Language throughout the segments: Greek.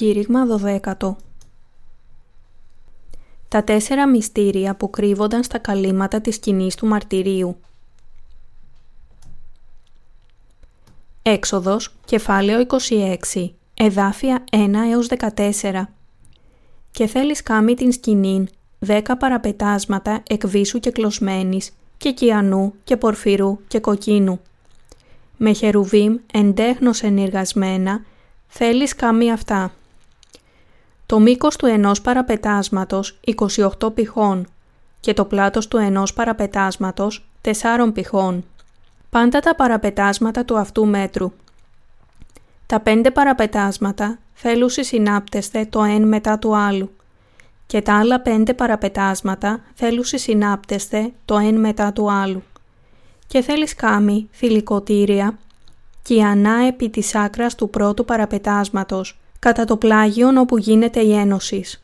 Κήρυγμα 12 Τα τέσσερα μυστήρια που κρύβονταν στα καλύματα της σκηνής του μαρτυρίου Έξοδος, κεφάλαιο 26, εδάφια 1 έως 14 Και θέλεις κάμει την σκηνήν, δέκα παραπετάσματα εκβίσου και κλωσμένης, και κιανού και πορφυρού και κοκκίνου. Με χερουβίμ εντέχνος ενεργασμένα, θέλεις κάμει αυτά. Το μήκος του ενός παραπετάσματος 28 πηχών και το πλάτος του ενός παραπετάσματος 4 πηχών. Πάντα τα παραπετάσματα του αυτού μέτρου. Τα πέντε παραπετάσματα θέλουν συνάπτεσθε το ένα μετά του άλλου και τα άλλα πέντε παραπετάσματα θέλουν συνάπτεσθε το ένα μετά του άλλου. Και θέλεις κάμει θηλυκοτήρια και ανά επί της άκρας του πρώτου παραπετάσματος κατά το πλάγιον όπου γίνεται η ένωσης.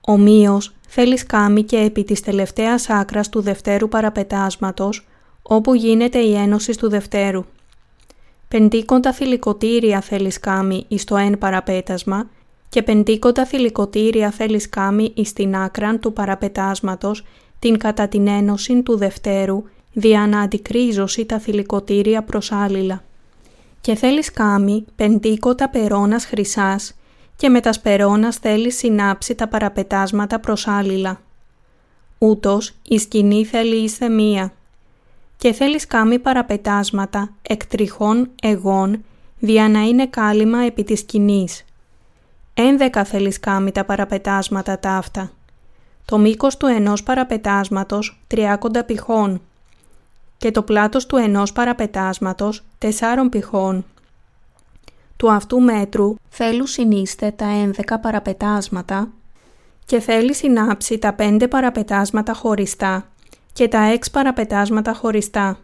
Ομοίως, θέλεις κάμει και επί της τελευταίας άκρας του δευτέρου παραπετάσματος, όπου γίνεται η ένωση του δευτέρου. Πεντήκοντα θηλυκοτήρια θέλεις κάμει εις το εν παραπέτασμα και πεντήκοντα θηλυκοτήρια θέλεις κάμει εις την άκραν του παραπετάσματος την κατά την ένωση του δευτέρου δια να αντικρίζωση τα θηλυκοτήρια προς άλληλα. Και θέλεις κάμει πεντήκοτα περώνας χρυσάς και με τα σπερώνας θέλει συνάψει τα παραπετάσματα προς άλληλα. Ούτως η σκηνή θέλει είστε μία. Και θέλεις κάμει παραπετάσματα εκ τριχών εγών δια να είναι κάλυμα επί της σκηνής. Ένδεκα θέλεις κάμει τα παραπετάσματα ταύτα. Το μήκος του ενός παραπετάσματος τριάκοντα πηχών και το πλάτος του ενός παραπετάσματος τεσσάρων πηχών του αυτού μέτρου θέλουν συνείστε τα ένδεκα παραπετάσματα και θέλει συνάψει τα πέντε παραπετάσματα χωριστά και τα έξ παραπετάσματα χωριστά.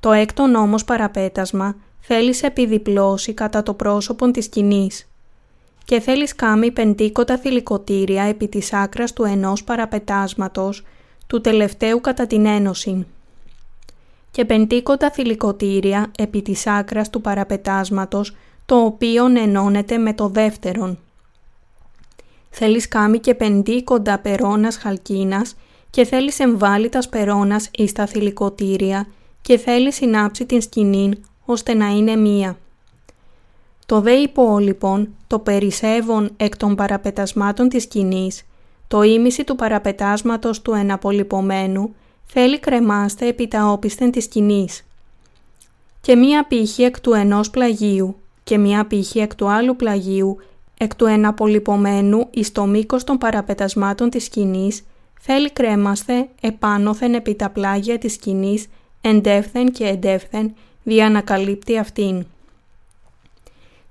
Το έκτον όμως παραπέτασμα θέλει σε επιδιπλώσει κατά το πρόσωπο της σκηνής και θέλεις κάμει πεντήκοτα θηλυκοτήρια επί της άκρας του ενός παραπετάσματος του τελευταίου κατά την ένωση και πεντήκοτα θηλυκοτήρια επί της άκρας του παραπετάσματος το οποίο ενώνεται με το δεύτερον. Θέλεις κάμει και πεντήκοντα περώνας χαλκίνας και θέλεις εμβάλει τα σπερώνας εις τα θηλυκοτήρια και θέλεις συνάψει την σκηνή ώστε να είναι μία. Το δε υπόλοιπον, το περισσεύον εκ των παραπετασμάτων της σκηνής, το ίμιση του παραπετάσματος του εναπολυπωμένου, θέλει κρεμάστε επί τα όπισθεν της σκηνής. Και μία πύχη εκ του ενός πλαγίου και μία πύχη εκ του άλλου πλαγίου, εκ του εναπολυπωμένου εις το μήκος των παραπετασμάτων της σκηνής, θέλει κρέμαστε επάνωθεν επί τα πλάγια της σκηνής, εντεύθεν και εντεύθεν, δια να καλύπτει αυτήν.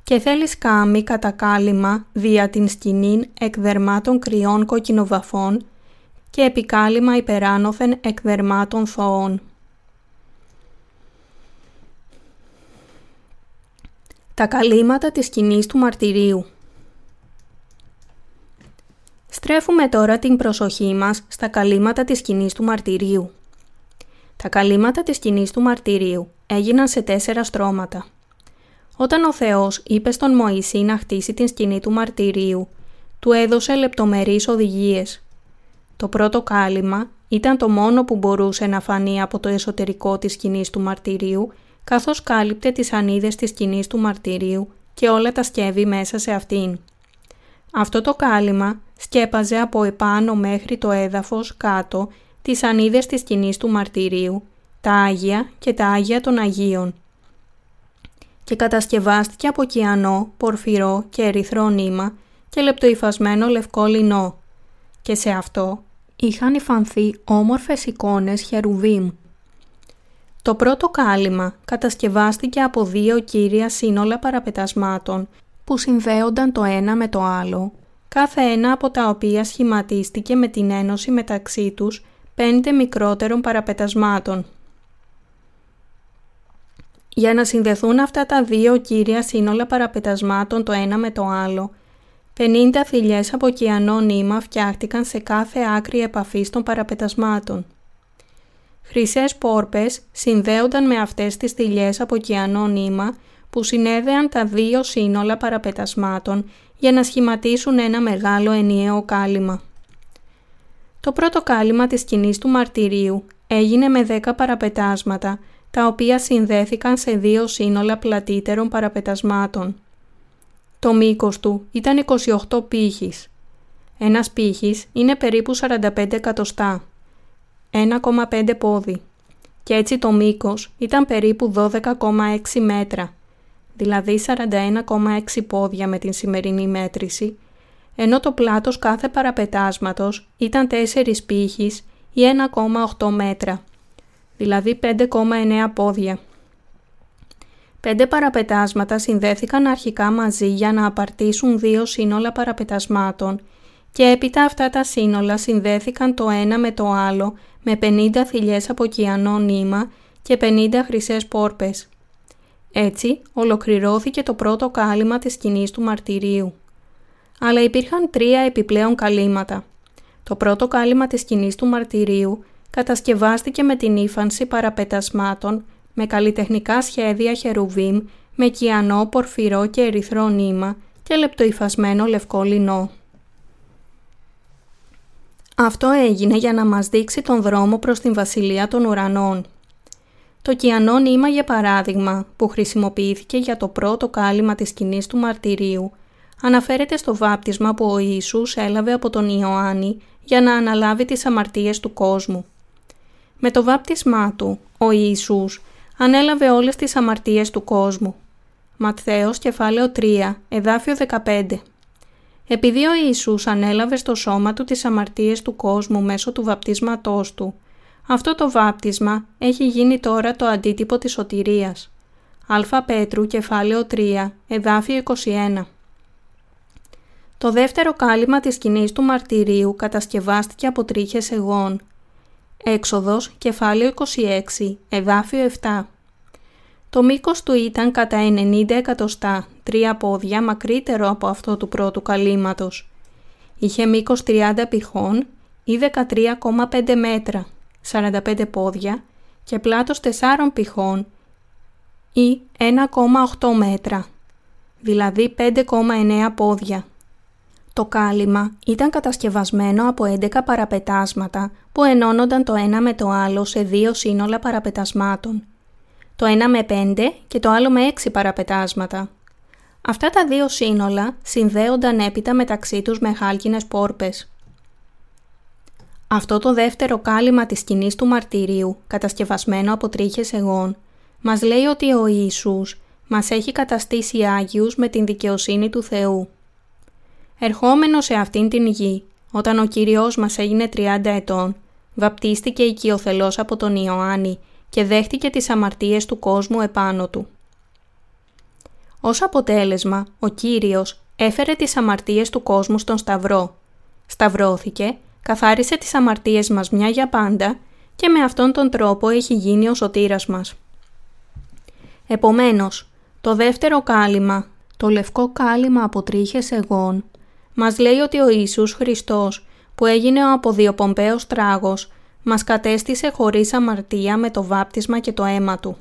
Και θέλει σκάμι κατά κάλυμα δια την σκηνήν εκ δερμάτων κρυών κοκκινοβαφών και επικάλυμα υπεράνωθεν εκ δερμάτων θωών. Τα καλύματα της σκηνής του μαρτυρίου Στρέφουμε τώρα την προσοχή μας στα καλύματα της σκηνής του μαρτυρίου. Τα καλύματα της σκηνής του μαρτυρίου έγιναν σε τέσσερα στρώματα. Όταν ο Θεός είπε στον Μωυσή να χτίσει την σκηνή του μαρτυρίου, του έδωσε λεπτομερείς οδηγίες. Το πρώτο κάλυμα ήταν το μόνο που μπορούσε να φανεί από το εσωτερικό της σκηνής του μαρτυρίου καθώς κάλυπτε τις ανίδες της σκηνής του μαρτυρίου και όλα τα σκεύη μέσα σε αυτήν. Αυτό το κάλυμα σκέπαζε από επάνω μέχρι το έδαφος κάτω τις ανίδες της σκηνής του μαρτυρίου, τα Άγια και τα Άγια των Αγίων. Και κατασκευάστηκε από κιανό, πορφυρό και ερυθρό νήμα και λεπτοϊφασμένο λευκό λινό. Και σε αυτό είχαν υφανθεί όμορφες εικόνες χερουβίμ το πρώτο κάλυμα κατασκευάστηκε από δύο κύρια σύνολα παραπετασμάτων που συνδέονταν το ένα με το άλλο, κάθε ένα από τα οποία σχηματίστηκε με την ένωση μεταξύ τους πέντε μικρότερων παραπετασμάτων. Για να συνδεθούν αυτά τα δύο κύρια σύνολα παραπετασμάτων το ένα με το άλλο, 50 θηλιές από κιανό νήμα φτιάχτηκαν σε κάθε άκρη επαφής των παραπετασμάτων. Χρυσές πόρπες συνδέονταν με αυτές τις θηλιές από κιανό νήμα που συνέδεαν τα δύο σύνολα παραπετασμάτων για να σχηματίσουν ένα μεγάλο ενιαίο κάλυμα. Το πρώτο κάλυμα της σκηνής του μαρτυρίου έγινε με 10 παραπετάσματα, τα οποία συνδέθηκαν σε δύο σύνολα πλατύτερων παραπετασμάτων. Το μήκος του ήταν 28 πύχης. Ένας πύχης είναι περίπου 45 εκατοστά, 1,5 πόδι, και έτσι το μήκος ήταν περίπου 12,6 μέτρα, δηλαδή 41,6 πόδια με την σημερινή μέτρηση, ενώ το πλάτος κάθε παραπετάσματος ήταν 4 πύχης ή 1,8 μέτρα, δηλαδή 5,9 πόδια. Πέντε παραπετάσματα συνδέθηκαν αρχικά μαζί για να απαρτήσουν δύο σύνολα παραπετασμάτων και έπειτα αυτά τα σύνολα συνδέθηκαν το ένα με το άλλο με 50 θηλιές από κιανό νήμα και 50 χρυσές πόρπες. Έτσι, ολοκληρώθηκε το πρώτο κάλυμα της σκηνής του μαρτυρίου. Αλλά υπήρχαν τρία επιπλέον καλύματα. Το πρώτο κάλυμα της σκηνής του μαρτυρίου κατασκευάστηκε με την ύφανση παραπετασμάτων με καλλιτεχνικά σχέδια χερουβίμ με κιανό, πορφυρό και ερυθρό νήμα και λεπτοϊφασμένο λευκό λινό. Αυτό έγινε για να μας δείξει τον δρόμο προς την Βασιλεία των Ουρανών. Το κιανό νήμα για παράδειγμα, που χρησιμοποιήθηκε για το πρώτο κάλυμα της σκηνής του μαρτυρίου, αναφέρεται στο βάπτισμα που ο Ιησούς έλαβε από τον Ιωάννη για να αναλάβει τις αμαρτίες του κόσμου. Με το βάπτισμά του, ο Ιησούς ανέλαβε όλες τις αμαρτίες του κόσμου. Ματθαίος κεφάλαιο 3, εδάφιο 15 Επειδή ο Ιησούς ανέλαβε στο σώμα του τις αμαρτίες του κόσμου μέσω του βαπτίσματός του, αυτό το βάπτισμα έχει γίνει τώρα το αντίτυπο της σωτηρίας. Α Πέτρου κεφάλαιο 3, εδάφιο 21 Το δεύτερο κάλυμα της σκηνής του μαρτυρίου κατασκευάστηκε από τρίχες εγών, Έξοδος, κεφάλαιο 26, εδάφιο 7. Το μήκος του ήταν κατά 90 εκατοστά, τρία πόδια μακρύτερο από αυτό του πρώτου καλύματος. Είχε μήκος 30 πηχών ή 13,5 μέτρα, 45 πόδια και πλάτος 4 πηχών ή 1,8 μέτρα, δηλαδή 5,9 πόδια. Το κάλυμα ήταν κατασκευασμένο από 11 παραπετάσματα που ενώνονταν το ένα με το άλλο σε δύο σύνολα παραπετασμάτων. Το ένα με 5 και το άλλο με 6 παραπετάσματα. Αυτά τα δύο σύνολα συνδέονταν έπειτα μεταξύ τους με χάλκινες πόρπες. Αυτό το δεύτερο κάλυμα της σκηνής του μαρτυρίου, κατασκευασμένο από τρίχες εγών, μας λέει ότι ο Ιησούς μας έχει καταστήσει Άγιους με την δικαιοσύνη του Θεού. Ερχόμενος σε αυτήν την γη, όταν ο Κύριος μας έγινε 30 ετών, βαπτίστηκε οικειοθελώς από τον Ιωάννη και δέχτηκε τις αμαρτίες του κόσμου επάνω του. Ως αποτέλεσμα, ο Κύριος έφερε τις αμαρτίες του κόσμου στον Σταυρό. Σταυρώθηκε, καθάρισε τις αμαρτίες μας μια για πάντα και με αυτόν τον τρόπο έχει γίνει ο σωτήρας μας. Επομένως, το δεύτερο κάλυμα, το λευκό κάλυμα από τρίχες εγών, μας λέει ότι ο Ιησούς Χριστός, που έγινε ο αποδιοπομπαίος τράγος, μας κατέστησε χωρίς αμαρτία με το βάπτισμα και το αίμα Του.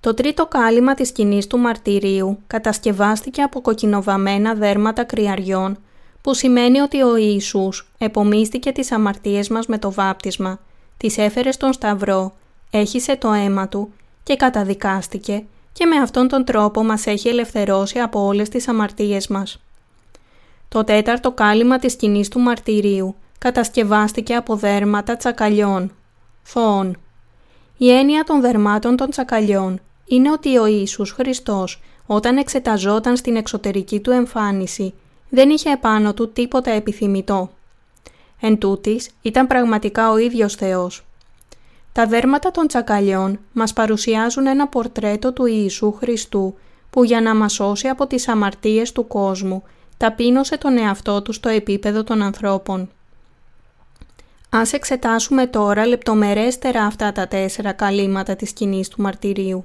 Το τρίτο κάλυμα της σκηνής του μαρτυρίου κατασκευάστηκε από κοκκινοβαμμένα δέρματα κρυαριών, που σημαίνει ότι ο Ιησούς επομίστηκε τις αμαρτίες μας με το βάπτισμα, τις έφερε στον Σταυρό, έχισε το αίμα Του και καταδικάστηκε και με αυτόν τον τρόπο μας έχει ελευθερώσει από όλες τις αμαρτίες μας. Το τέταρτο κάλυμα της σκηνής του μαρτυρίου κατασκευάστηκε από δέρματα τσακαλιών, θόων. Η έννοια των δερμάτων των τσακαλιών είναι ότι ο Ιησούς Χριστός όταν εξεταζόταν στην εξωτερική του εμφάνιση δεν είχε επάνω του τίποτα επιθυμητό. Εν τούτης, ήταν πραγματικά ο ίδιος Θεός. Τα δέρματα των τσακαλιών μας παρουσιάζουν ένα πορτρέτο του Ιησού Χριστού που για να μας σώσει από τις αμαρτίες του κόσμου ταπείνωσε τον εαυτό του στο επίπεδο των ανθρώπων. Ας εξετάσουμε τώρα λεπτομερέστερα αυτά τα τέσσερα καλύματα της σκηνής του μαρτυρίου.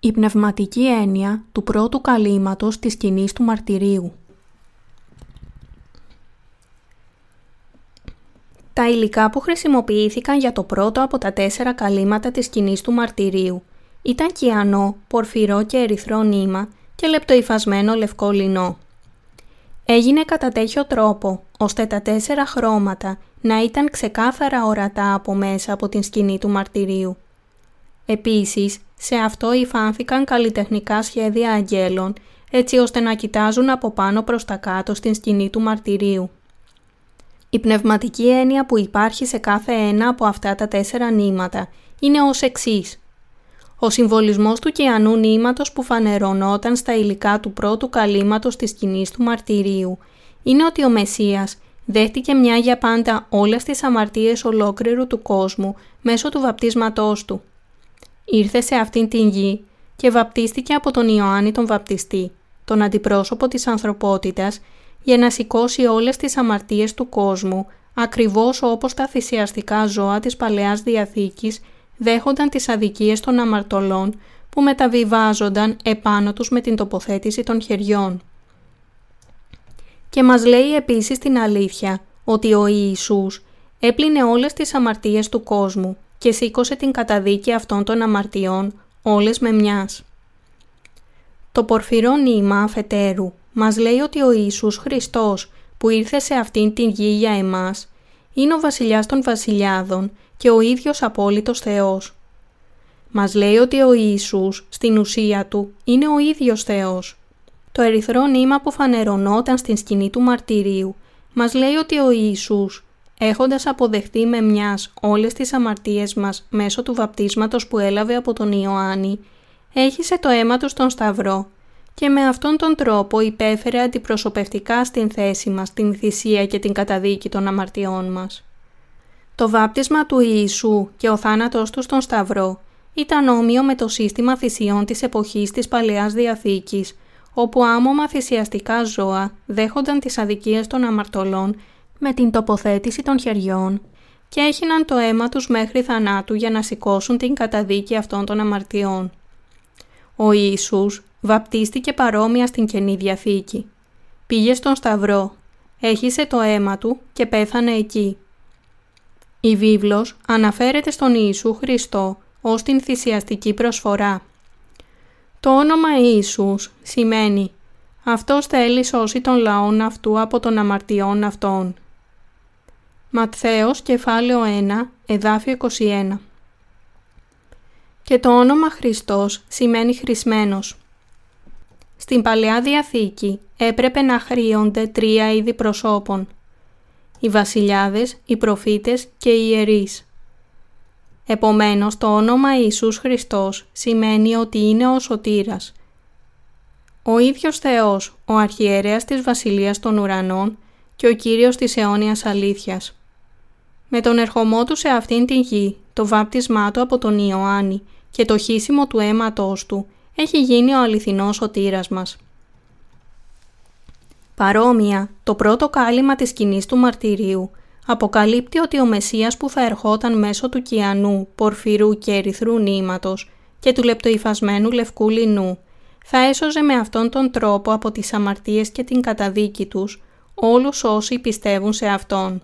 Η πνευματική έννοια του πρώτου καλύματος της σκηνής του μαρτυρίου Τα υλικά που χρησιμοποιήθηκαν για το πρώτο από τα τέσσερα καλύματα της σκηνής του μαρτυρίου ήταν κιανό, πορφυρό και ερυθρό νήμα και λεπτοϊφασμένο λευκό λινό. Έγινε κατά τέτοιο τρόπο, ώστε τα τέσσερα χρώματα να ήταν ξεκάθαρα ορατά από μέσα από την σκηνή του μαρτυρίου. Επίσης, σε αυτό υφάνθηκαν καλλιτεχνικά σχέδια αγγέλων, έτσι ώστε να κοιτάζουν από πάνω προς τα κάτω στην σκηνή του μαρτυρίου. Η πνευματική έννοια που υπάρχει σε κάθε ένα από αυτά τα τέσσερα νήματα είναι ως εξής. Ο συμβολισμός του κιανού νήματος που φανερωνόταν στα υλικά του πρώτου καλύματος της σκηνής του μαρτυρίου είναι ότι ο Μεσσίας δέχτηκε μια για πάντα όλες τις αμαρτίες ολόκληρου του κόσμου μέσω του βαπτίσματός του. Ήρθε σε αυτήν την γη και βαπτίστηκε από τον Ιωάννη τον Βαπτιστή, τον αντιπρόσωπο της ανθρωπότητας, για να σηκώσει όλες τις αμαρτίες του κόσμου, ακριβώς όπως τα θυσιαστικά ζώα της Παλαιάς Διαθήκης δέχονταν τις αδικίες των αμαρτωλών που μεταβιβάζονταν επάνω τους με την τοποθέτηση των χεριών. Και μας λέει επίσης την αλήθεια ότι ο Ιησούς έπλυνε όλες τις αμαρτίες του κόσμου και σήκωσε την καταδίκη αυτών των αμαρτιών όλες με μιας. Το πορφυρό νήμα αφετέρου μας λέει ότι ο Ιησούς Χριστός που ήρθε σε αυτήν την γη για εμάς είναι ο βασιλιάς των βασιλιάδων και ο ίδιος απόλυτος Θεός. Μας λέει ότι ο Ιησούς στην ουσία του είναι ο ίδιος Θεός. Το ερυθρό νήμα που φανερωνόταν στην σκηνή του μαρτυρίου μας λέει ότι ο Ιησούς, έχοντας αποδεχτεί με μιας όλες τις αμαρτίες μας μέσω του βαπτίσματος που έλαβε από τον Ιωάννη, έχισε το αίμα του στον Σταυρό και με αυτόν τον τρόπο υπέφερε αντιπροσωπευτικά στην θέση μας την θυσία και την καταδίκη των αμαρτιών μας. Το βάπτισμα του Ιησού και ο θάνατός του στον Σταυρό ήταν όμοιο με το σύστημα θυσιών της εποχής της Παλαιάς Διαθήκης, όπου άμομα θυσιαστικά ζώα δέχονταν τις αδικίες των αμαρτωλών με την τοποθέτηση των χεριών και έχιναν το αίμα τους μέχρι θανάτου για να σηκώσουν την καταδίκη αυτών των αμαρτιών. Ο Ιησούς βαπτίστηκε παρόμοια στην Καινή Διαθήκη. Πήγε στον Σταυρό, έχισε το αίμα του και πέθανε εκεί. Η βίβλος αναφέρεται στον Ιησού Χριστό ως την θυσιαστική προσφορά. Το όνομα Ιησούς σημαίνει «Αυτός θέλει σώσει τον λαόν αυτού από των αμαρτιών αυτών». Ματθαίος κεφάλαιο 1, εδάφιο 21 Και το όνομα Χριστός σημαίνει χρησμένος. Στην Παλαιά Διαθήκη έπρεπε να χρήονται τρία είδη προσώπων – οι βασιλιάδες, οι προφήτες και οι ιερείς. Επομένως, το όνομα Ιησούς Χριστός σημαίνει ότι είναι ο Σωτήρας. Ο ίδιος Θεός, ο αρχιερέας της Βασιλείας των Ουρανών και ο Κύριος της αιώνιας αλήθειας. Με τον ερχομό του σε αυτήν την γη, το βάπτισμά του από τον Ιωάννη και το χύσιμο του αίματός του, έχει γίνει ο αληθινός σωτήρας μας. Παρόμοια, το πρώτο κάλυμα της σκηνής του μαρτυρίου αποκαλύπτει ότι ο Μεσσίας που θα ερχόταν μέσω του κιανού, πορφυρού και ερυθρού νήματος και του λεπτοϊφασμένου λευκού λινού θα έσωζε με αυτόν τον τρόπο από τις αμαρτίες και την καταδίκη τους όλους όσοι πιστεύουν σε Αυτόν.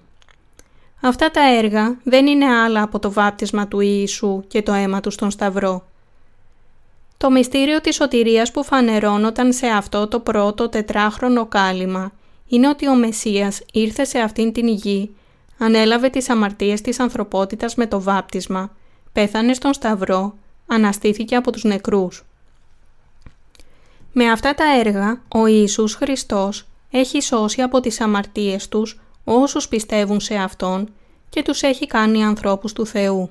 Αυτά τα έργα δεν είναι άλλα από το βάπτισμα του Ιησού και το αίμα του στον Σταυρό. Το μυστήριο της σωτηρίας που φανερώνονταν σε αυτό το πρώτο τετράχρονο κάλυμα είναι ότι ο Μεσσίας ήρθε σε αυτήν την γη, ανέλαβε τις αμαρτίες της ανθρωπότητας με το βάπτισμα, πέθανε στον Σταυρό, αναστήθηκε από τους νεκρούς. Με αυτά τα έργα, ο Ιησούς Χριστός έχει σώσει από τις αμαρτίες τους όσους πιστεύουν σε Αυτόν και τους έχει κάνει ανθρώπους του Θεού.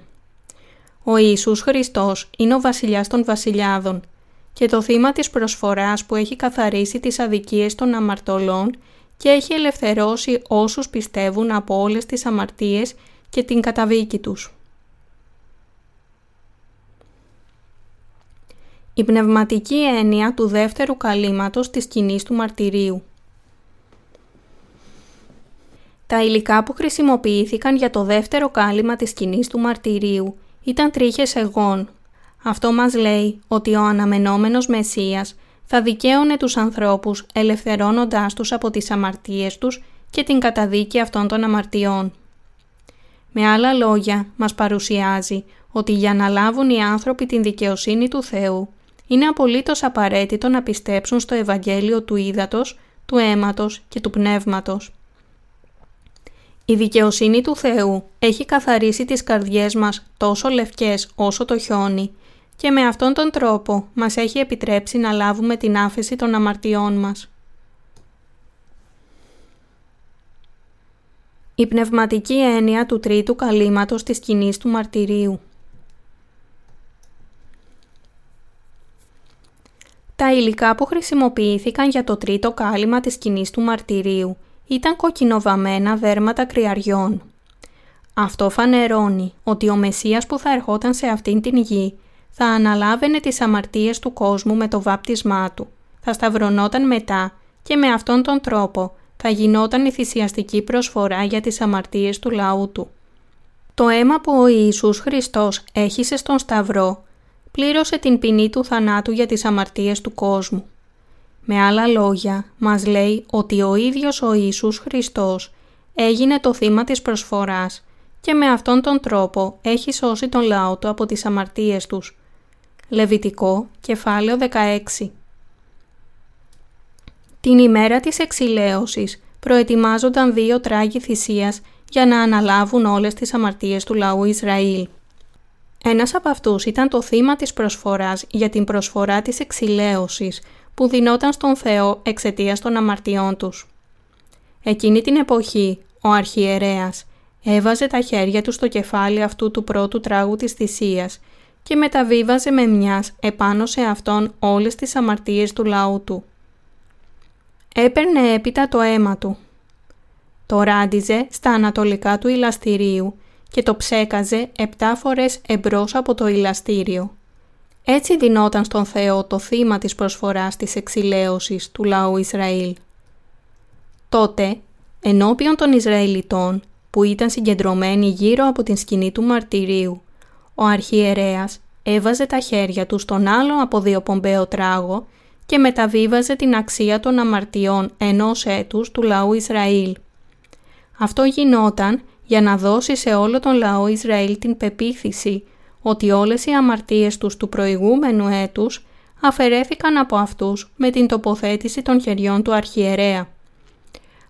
Ο Ιησούς Χριστός είναι ο βασιλιάς των βασιλιάδων και το θύμα της προσφοράς που έχει καθαρίσει τις αδικίες των αμαρτωλών και έχει ελευθερώσει όσους πιστεύουν από όλες τις αμαρτίες και την καταβίκη τους. Η πνευματική έννοια του δεύτερου καλύματος της σκηνής του μαρτυρίου. Τα υλικά που χρησιμοποιήθηκαν για το δεύτερο κάλυμα της σκηνής του μαρτυρίου ήταν τρίχες εγών. Αυτό μας λέει ότι ο αναμενόμενος Μεσσίας θα δικαίωνε τους ανθρώπους ελευθερώνοντάς τους από τις αμαρτίες τους και την καταδίκη αυτών των αμαρτιών. Με άλλα λόγια, μας παρουσιάζει ότι για να λάβουν οι άνθρωποι την δικαιοσύνη του Θεού, είναι απολύτως απαραίτητο να πιστέψουν στο Ευαγγέλιο του Ήδατος, του Αίματος και του Πνεύματος. Η δικαιοσύνη του Θεού έχει καθαρίσει τις καρδιές μας τόσο λευκές όσο το χιόνι και με αυτόν τον τρόπο μας έχει επιτρέψει να λάβουμε την άφεση των αμαρτιών μας. Η πνευματική έννοια του τρίτου καλύματος της σκηνής του μαρτυρίου Τα υλικά που χρησιμοποιήθηκαν για το τρίτο κάλυμα της σκηνής του μαρτυρίου ήταν κοκκινοβαμμένα δέρματα κρυαριών. Αυτό φανερώνει ότι ο Μεσσίας που θα ερχόταν σε αυτήν την γη θα αναλάβαινε τις αμαρτίες του κόσμου με το βάπτισμά του, θα σταυρωνόταν μετά και με αυτόν τον τρόπο θα γινόταν η θυσιαστική προσφορά για τις αμαρτίες του λαού του. Το αίμα που ο Ιησούς Χριστός έχισε στον Σταυρό πλήρωσε την ποινή του θανάτου για τις αμαρτίες του κόσμου. Με άλλα λόγια, μας λέει ότι ο ίδιος ο Ιησούς Χριστός έγινε το θύμα της προσφοράς και με αυτόν τον τρόπο έχει σώσει τον λαό του από τις αμαρτίες τους. Λεβιτικό, κεφάλαιο 16 Την ημέρα της εξηλαίωσης προετοιμάζονταν δύο τράγοι θυσίας για να αναλάβουν όλες τις αμαρτίες του λαού Ισραήλ. Ένας από αυτούς ήταν το θύμα της προσφοράς για την προσφορά της εξηλαίωσης που δινόταν στον Θεό εξαιτίας των αμαρτιών τους. Εκείνη την εποχή, ο αρχιερέας έβαζε τα χέρια του στο κεφάλι αυτού του πρώτου τράγου της θυσίας και μεταβίβαζε με μιας επάνω σε αυτόν όλες τις αμαρτίες του λαού του. Έπαιρνε έπειτα το αίμα του. Το ράντιζε στα ανατολικά του ηλαστηρίου και το ψέκαζε επτά φορές εμπρός από το ηλαστήριο. Έτσι δινόταν στον Θεό το θύμα της προσφοράς της εξηλαίωσης του λαού Ισραήλ. Τότε, ενώπιον των Ισραηλιτών, που ήταν συγκεντρωμένοι γύρω από την σκηνή του μαρτυρίου, ο αρχιερέας έβαζε τα χέρια του στον άλλο αποδιοπομπαίο τράγο και μεταβίβαζε την αξία των αμαρτιών ενός έτους του λαού Ισραήλ. Αυτό γινόταν για να δώσει σε όλο τον λαό Ισραήλ την πεποίθηση ότι όλες οι αμαρτίες τους του προηγούμενου έτους αφαιρέθηκαν από αυτούς με την τοποθέτηση των χεριών του αρχιερέα.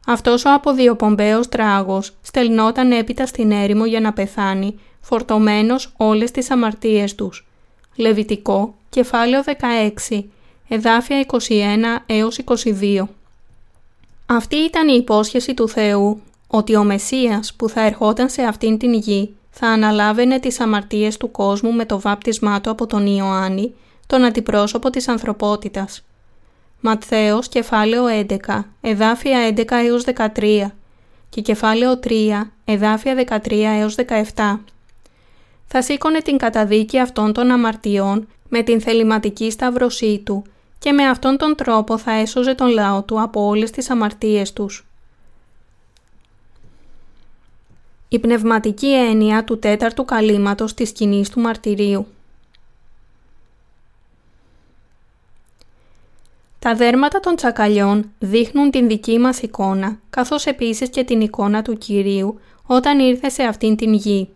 Αυτός ο αποδιοπομπαίος τράγος στελνόταν έπειτα στην έρημο για να πεθάνει, φορτωμένος όλες τις αμαρτίες τους. Λεβιτικό, κεφάλαιο 16, εδάφια 21 έως 22. Αυτή ήταν η υπόσχεση του Θεού ότι ο Μεσσίας που θα ερχόταν σε αυτήν την γη θα αναλάβαινε τις αμαρτίες του κόσμου με το βάπτισμά του από τον Ιωάννη, τον αντιπρόσωπο της ανθρωπότητας. Ματθαίος κεφάλαιο 11, εδάφια 11 έως 13 και κεφάλαιο 3, εδάφια 13 έως 17. Θα σήκωνε την καταδίκη αυτών των αμαρτιών με την θεληματική σταυρωσή του και με αυτόν τον τρόπο θα έσωζε τον λαό του από όλες τις αμαρτίες τους. Η πνευματική έννοια του τέταρτου καλύματος της σκηνής του μαρτυρίου. Τα δέρματα των τσακαλιών δείχνουν την δική μας εικόνα, καθώς επίσης και την εικόνα του Κυρίου όταν ήρθε σε αυτήν την γη.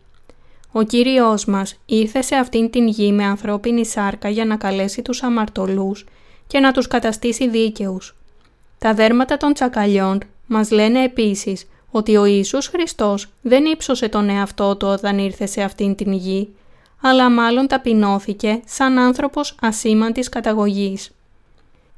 Ο Κύριος μας ήρθε σε αυτήν την γη με ανθρώπινη σάρκα για να καλέσει τους αμαρτωλούς και να τους καταστήσει δίκαιους. Τα δέρματα των τσακαλιών μας λένε επίσης ότι ο Ιησούς Χριστός δεν ύψωσε τον εαυτό του όταν ήρθε σε αυτήν την γη, αλλά μάλλον ταπεινώθηκε σαν άνθρωπος ασήμαντης καταγωγής.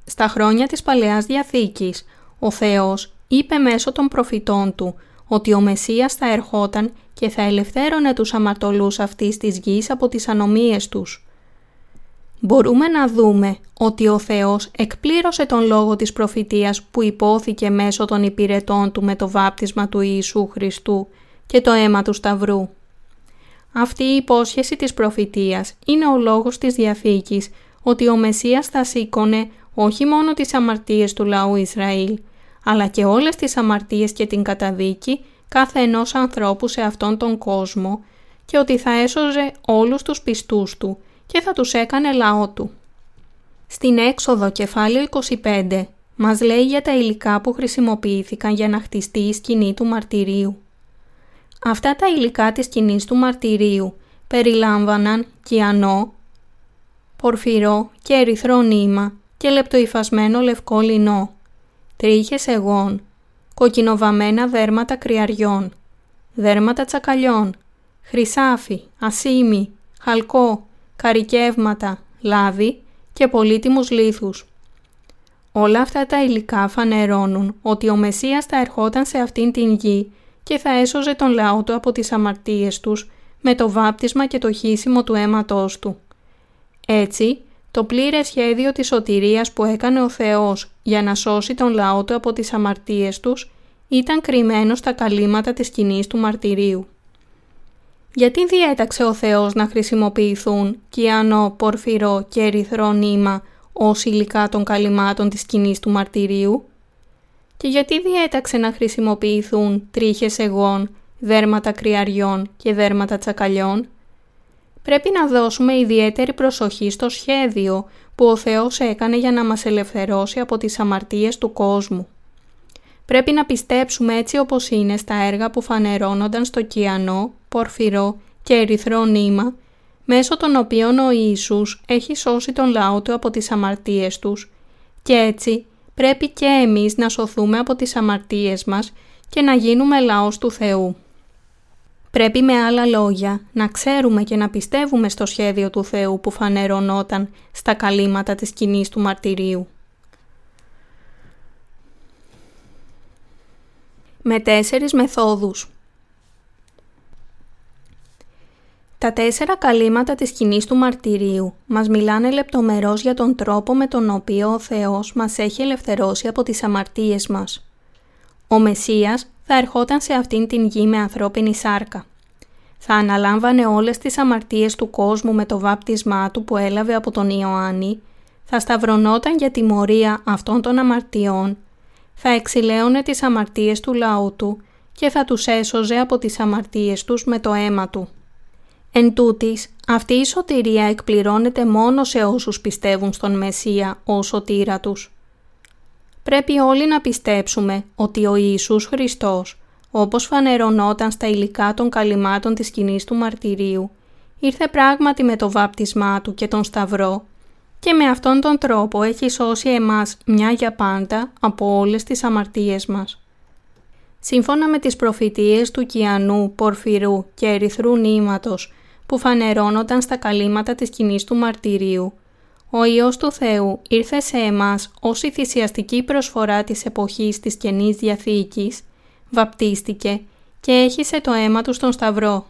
Στα χρόνια της Παλαιάς Διαθήκης, ο Θεός είπε μέσω των προφητών του ότι ο Μεσσίας θα ερχόταν και θα ελευθέρωνε τους αμαρτωλούς αυτής της γης από τις ανομίες τους μπορούμε να δούμε ότι ο Θεός εκπλήρωσε τον λόγο της προφητείας που υπόθηκε μέσω των υπηρετών του με το βάπτισμα του Ιησού Χριστού και το αίμα του Σταυρού. Αυτή η υπόσχεση της προφητείας είναι ο λόγος της Διαθήκης ότι ο Μεσσίας θα σήκωνε όχι μόνο τις αμαρτίες του λαού Ισραήλ, αλλά και όλες τις αμαρτίες και την καταδίκη κάθε ενός ανθρώπου σε αυτόν τον κόσμο και ότι θα έσωζε όλους τους πιστούς του και θα τους έκανε λαό του. Στην έξοδο κεφάλαιο 25 μας λέει για τα υλικά που χρησιμοποιήθηκαν για να χτιστεί η σκηνή του μαρτυρίου. Αυτά τα υλικά της σκηνής του μαρτυρίου περιλάμβαναν κιανό, πορφυρό και ερυθρό νήμα και λεπτοϊφασμένο λευκό λινό, τρίχες εγών, κοκκινοβαμμένα δέρματα κρυαριών, δέρματα τσακαλιών, χρυσάφι, ασίμι, χαλκό, καρικεύματα, λάδι και πολύτιμους λίθους. Όλα αυτά τα υλικά φανερώνουν ότι ο Μεσσίας θα ερχόταν σε αυτήν την γη και θα έσωζε τον λαό του από τις αμαρτίες τους με το βάπτισμα και το χύσιμο του αίματός του. Έτσι, το πλήρες σχέδιο της σωτηρίας που έκανε ο Θεός για να σώσει τον λαό του από τις αμαρτίες τους ήταν κρυμμένο στα καλύματα της σκηνής του μαρτυρίου. Γιατί διέταξε ο Θεός να χρησιμοποιηθούν κιανό, πορφυρό και ερυθρό νήμα ως υλικά των καλυμάτων της σκηνής του μαρτυρίου; Και γιατί διέταξε να χρησιμοποιηθούν τρίχες εγών, δέρματα κρυαριών και δέρματα τσακαλιών; Πρέπει να δώσουμε ιδιαίτερη προσοχή στο σχέδιο που ο Θεός έκανε για να μας ελευθερώσει από τις αμαρτίες του κόσμου. Πρέπει να πιστέψουμε έτσι όπως είναι στα έργα που φανερώνονταν στο κιανό, πορφυρό και ερυθρό νήμα, μέσω των οποίων ο Ιησούς έχει σώσει τον λαό του από τις αμαρτίες τους και έτσι πρέπει και εμείς να σωθούμε από τις αμαρτίες μας και να γίνουμε λαός του Θεού. Πρέπει με άλλα λόγια να ξέρουμε και να πιστεύουμε στο σχέδιο του Θεού που φανερωνόταν στα καλύματα της σκηνής του μαρτυρίου. Με τέσσερις μεθόδους. Τα τέσσερα καλύματα της σκηνής του μαρτυρίου μας μιλάνε λεπτομερώς για τον τρόπο με τον οποίο ο Θεός μας έχει ελευθερώσει από τις αμαρτίες μας. Ο Μεσσίας θα ερχόταν σε αυτήν την γη με ανθρώπινη σάρκα. Θα αναλάμβανε όλες τις αμαρτίες του κόσμου με το βάπτισμά του που έλαβε από τον Ιωάννη, θα σταυρωνόταν για τιμωρία αυτών των αμαρτιών, θα εξηλαίωνε τις αμαρτίες του λαού του και θα τους έσωζε από τις αμαρτίες τους με το αίμα του. Εν τούτης, αυτή η σωτηρία εκπληρώνεται μόνο σε όσους πιστεύουν στον Μεσσία ως σωτήρα τους. Πρέπει όλοι να πιστέψουμε ότι ο Ιησούς Χριστός, όπως φανερωνόταν στα υλικά των καλυμάτων της σκηνής του μαρτυρίου, ήρθε πράγματι με το βάπτισμά του και τον Σταυρό και με αυτόν τον τρόπο έχει σώσει εμάς μια για πάντα από όλες τις αμαρτίες μας. Σύμφωνα με τις προφητείες του Κιανού, Πορφυρού και Ερυθρού Νήματος που φανερώνονταν στα καλύματα της σκηνής του μαρτυρίου, ο Υιός του Θεού ήρθε σε εμάς ως η θυσιαστική προσφορά της εποχής της Καινής Διαθήκης, βαπτίστηκε και έχισε το αίμα του στον Σταυρό.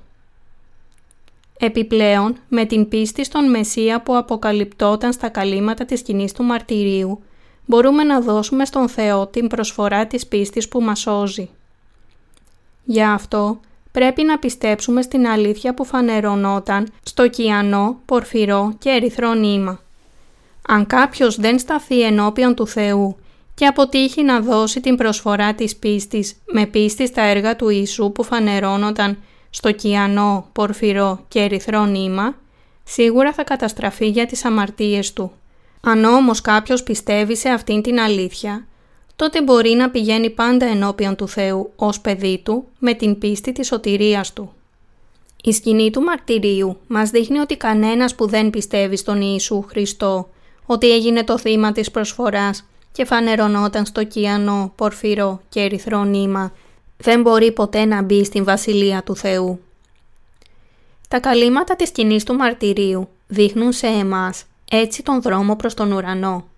Επιπλέον, με την πίστη στον Μεσσία που αποκαλυπτόταν στα καλύματα της σκηνής του μαρτυρίου, μπορούμε να δώσουμε στον Θεό την προσφορά της πίστης που μας σώζει. Γι' αυτό, πρέπει να πιστέψουμε στην αλήθεια που φανερωνόταν στο κιανό, πορφυρό και ερυθρό νήμα. Αν κάποιος δεν σταθεί ενώπιον του Θεού και αποτύχει να δώσει την προσφορά της πίστης με πίστη στα έργα του Ιησού που φανερώνονταν στο κιανό, πορφυρό και ερυθρό νήμα, σίγουρα θα καταστραφεί για τις αμαρτίες του. Αν όμως κάποιος πιστεύει σε αυτήν την αλήθεια, τότε μπορεί να πηγαίνει πάντα ενώπιον του Θεού ως παιδί του με την πίστη της σωτηρίας του. Η σκηνή του μαρτυρίου μας δείχνει ότι κανένας που δεν πιστεύει στον Ιησού Χριστό, ότι έγινε το θύμα της προσφοράς και φανερωνόταν στο κιανό, πορφυρό και ερυθρό νήμα, δεν μπορεί ποτέ να μπει στην Βασιλεία του Θεού. Τα καλύματα της σκηνής του μαρτυρίου δείχνουν σε εμάς έτσι τον δρόμο προς τον ουρανό.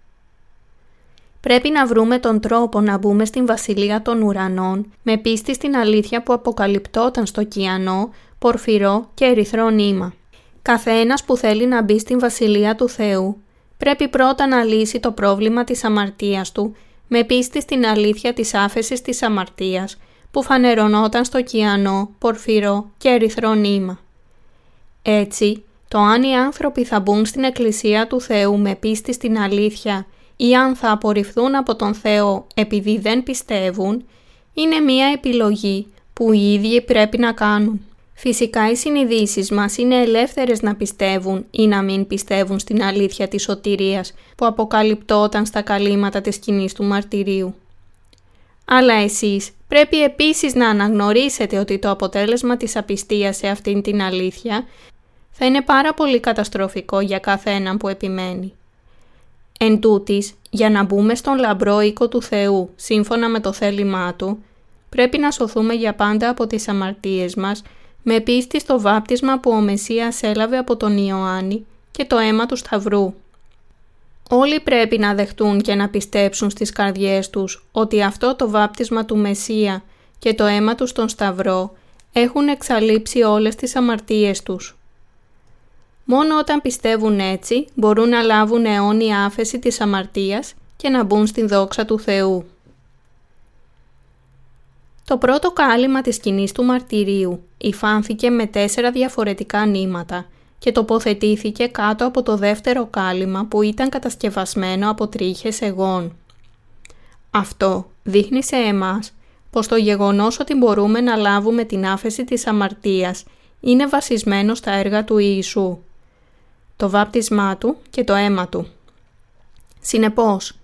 Πρέπει να βρούμε τον τρόπο να μπούμε στην Βασιλεία των Ουρανών με πίστη στην αλήθεια που αποκαλυπτόταν στο κιανό, πορφυρό και ερυθρό νήμα. Καθένας που θέλει να μπει στην Βασιλεία του Θεού πρέπει πρώτα να λύσει το πρόβλημα της αμαρτίας του με πίστη στην αλήθεια της άφεσης της αμαρτίας που φανερωνόταν στο κιανό, πορφυρό και ερυθρό νήμα. Έτσι, το αν οι άνθρωποι θα μπουν στην Εκκλησία του Θεού με πίστη στην αλήθεια ή αν θα απορριφθούν από τον Θεό επειδή δεν πιστεύουν, είναι μία επιλογή που οι ίδιοι πρέπει να κάνουν. Φυσικά οι συνειδήσεις μας είναι ελεύθερες να πιστεύουν ή να μην πιστεύουν στην αλήθεια της σωτηρίας που αποκαλυπτόταν στα καλύματα της σκηνής του μαρτυρίου. Αλλά εσείς πρέπει επίσης να αναγνωρίσετε ότι το αποτέλεσμα της απιστίας σε αυτήν την αλήθεια θα είναι πάρα πολύ καταστροφικό για κάθε έναν που επιμένει. Εν τούτης, για να μπούμε στον λαμπρό οίκο του Θεού σύμφωνα με το θέλημά Του, πρέπει να σωθούμε για πάντα από τις αμαρτίες μας με πίστη στο βάπτισμα που ο Μεσσίας έλαβε από τον Ιωάννη και το αίμα του Σταυρού. Όλοι πρέπει να δεχτούν και να πιστέψουν στις καρδιές τους ότι αυτό το βάπτισμα του Μεσσία και το αίμα του στον Σταυρό έχουν εξαλείψει όλες τις αμαρτίες τους. Μόνο όταν πιστεύουν έτσι μπορούν να λάβουν αιώνια άφεση της αμαρτίας και να μπουν στην δόξα του Θεού. Το πρώτο κάλυμα της σκηνής του μαρτυρίου υφάνθηκε με τέσσερα διαφορετικά νήματα και τοποθετήθηκε κάτω από το δεύτερο κάλυμα που ήταν κατασκευασμένο από τρίχες εγών. Αυτό δείχνει σε εμάς πως το γεγονός ότι μπορούμε να λάβουμε την άφεση της αμαρτίας είναι βασισμένο στα έργα του Ιησού, το βάπτισμά Του και το αίμα Του. Συνεπώς,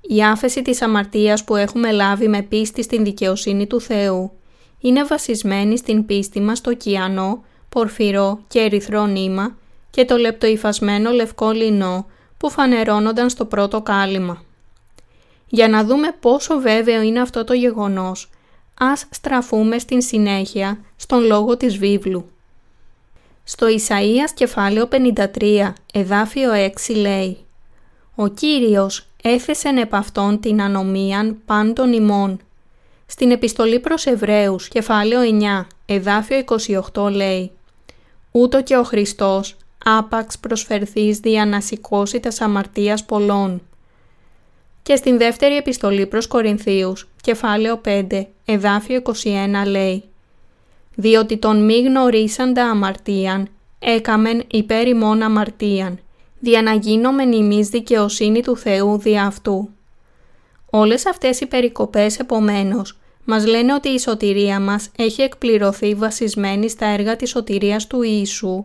η άφεση της αμαρτίας που έχουμε λάβει με πίστη στην δικαιοσύνη του Θεού είναι βασισμένη στην πίστη μας στο κιανό, πορφυρό και ερυθρό νήμα και το λεπτοϊφασμένο λευκό λινό που φανερώνονταν στο πρώτο κάλυμα. Για να δούμε πόσο βέβαιο είναι αυτό το γεγονός, ας στραφούμε στην συνέχεια στον λόγο της βίβλου. Στο Ισαΐας κεφάλαιο 53, εδάφιο 6 λέει «Ο Κύριος έθεσεν επ' αυτόν την ανομίαν πάντων ημών». Στην επιστολή προς Εβραίους, κεφάλαιο 9, εδάφιο 28 λέει «Ούτω και ο Χριστός, άπαξ προσφερθείς δια να σηκώσει τα αμαρτίας πολλών». Και στην δεύτερη επιστολή προς Κορινθίους, κεφάλαιο 5, εδάφιο 21 λέει «Διότι τον μη γνωρίσαντα αμαρτίαν, έκαμεν υπέρ ημών αμαρτίαν, δια να γίνομεν ημείς δικαιοσύνη του Θεού δια αυτού». Όλες αυτές οι περικοπές επομένως μας λένε ότι η σωτηρία μας έχει εκπληρωθεί βασισμένη στα έργα της σωτηρίας του Ιησού,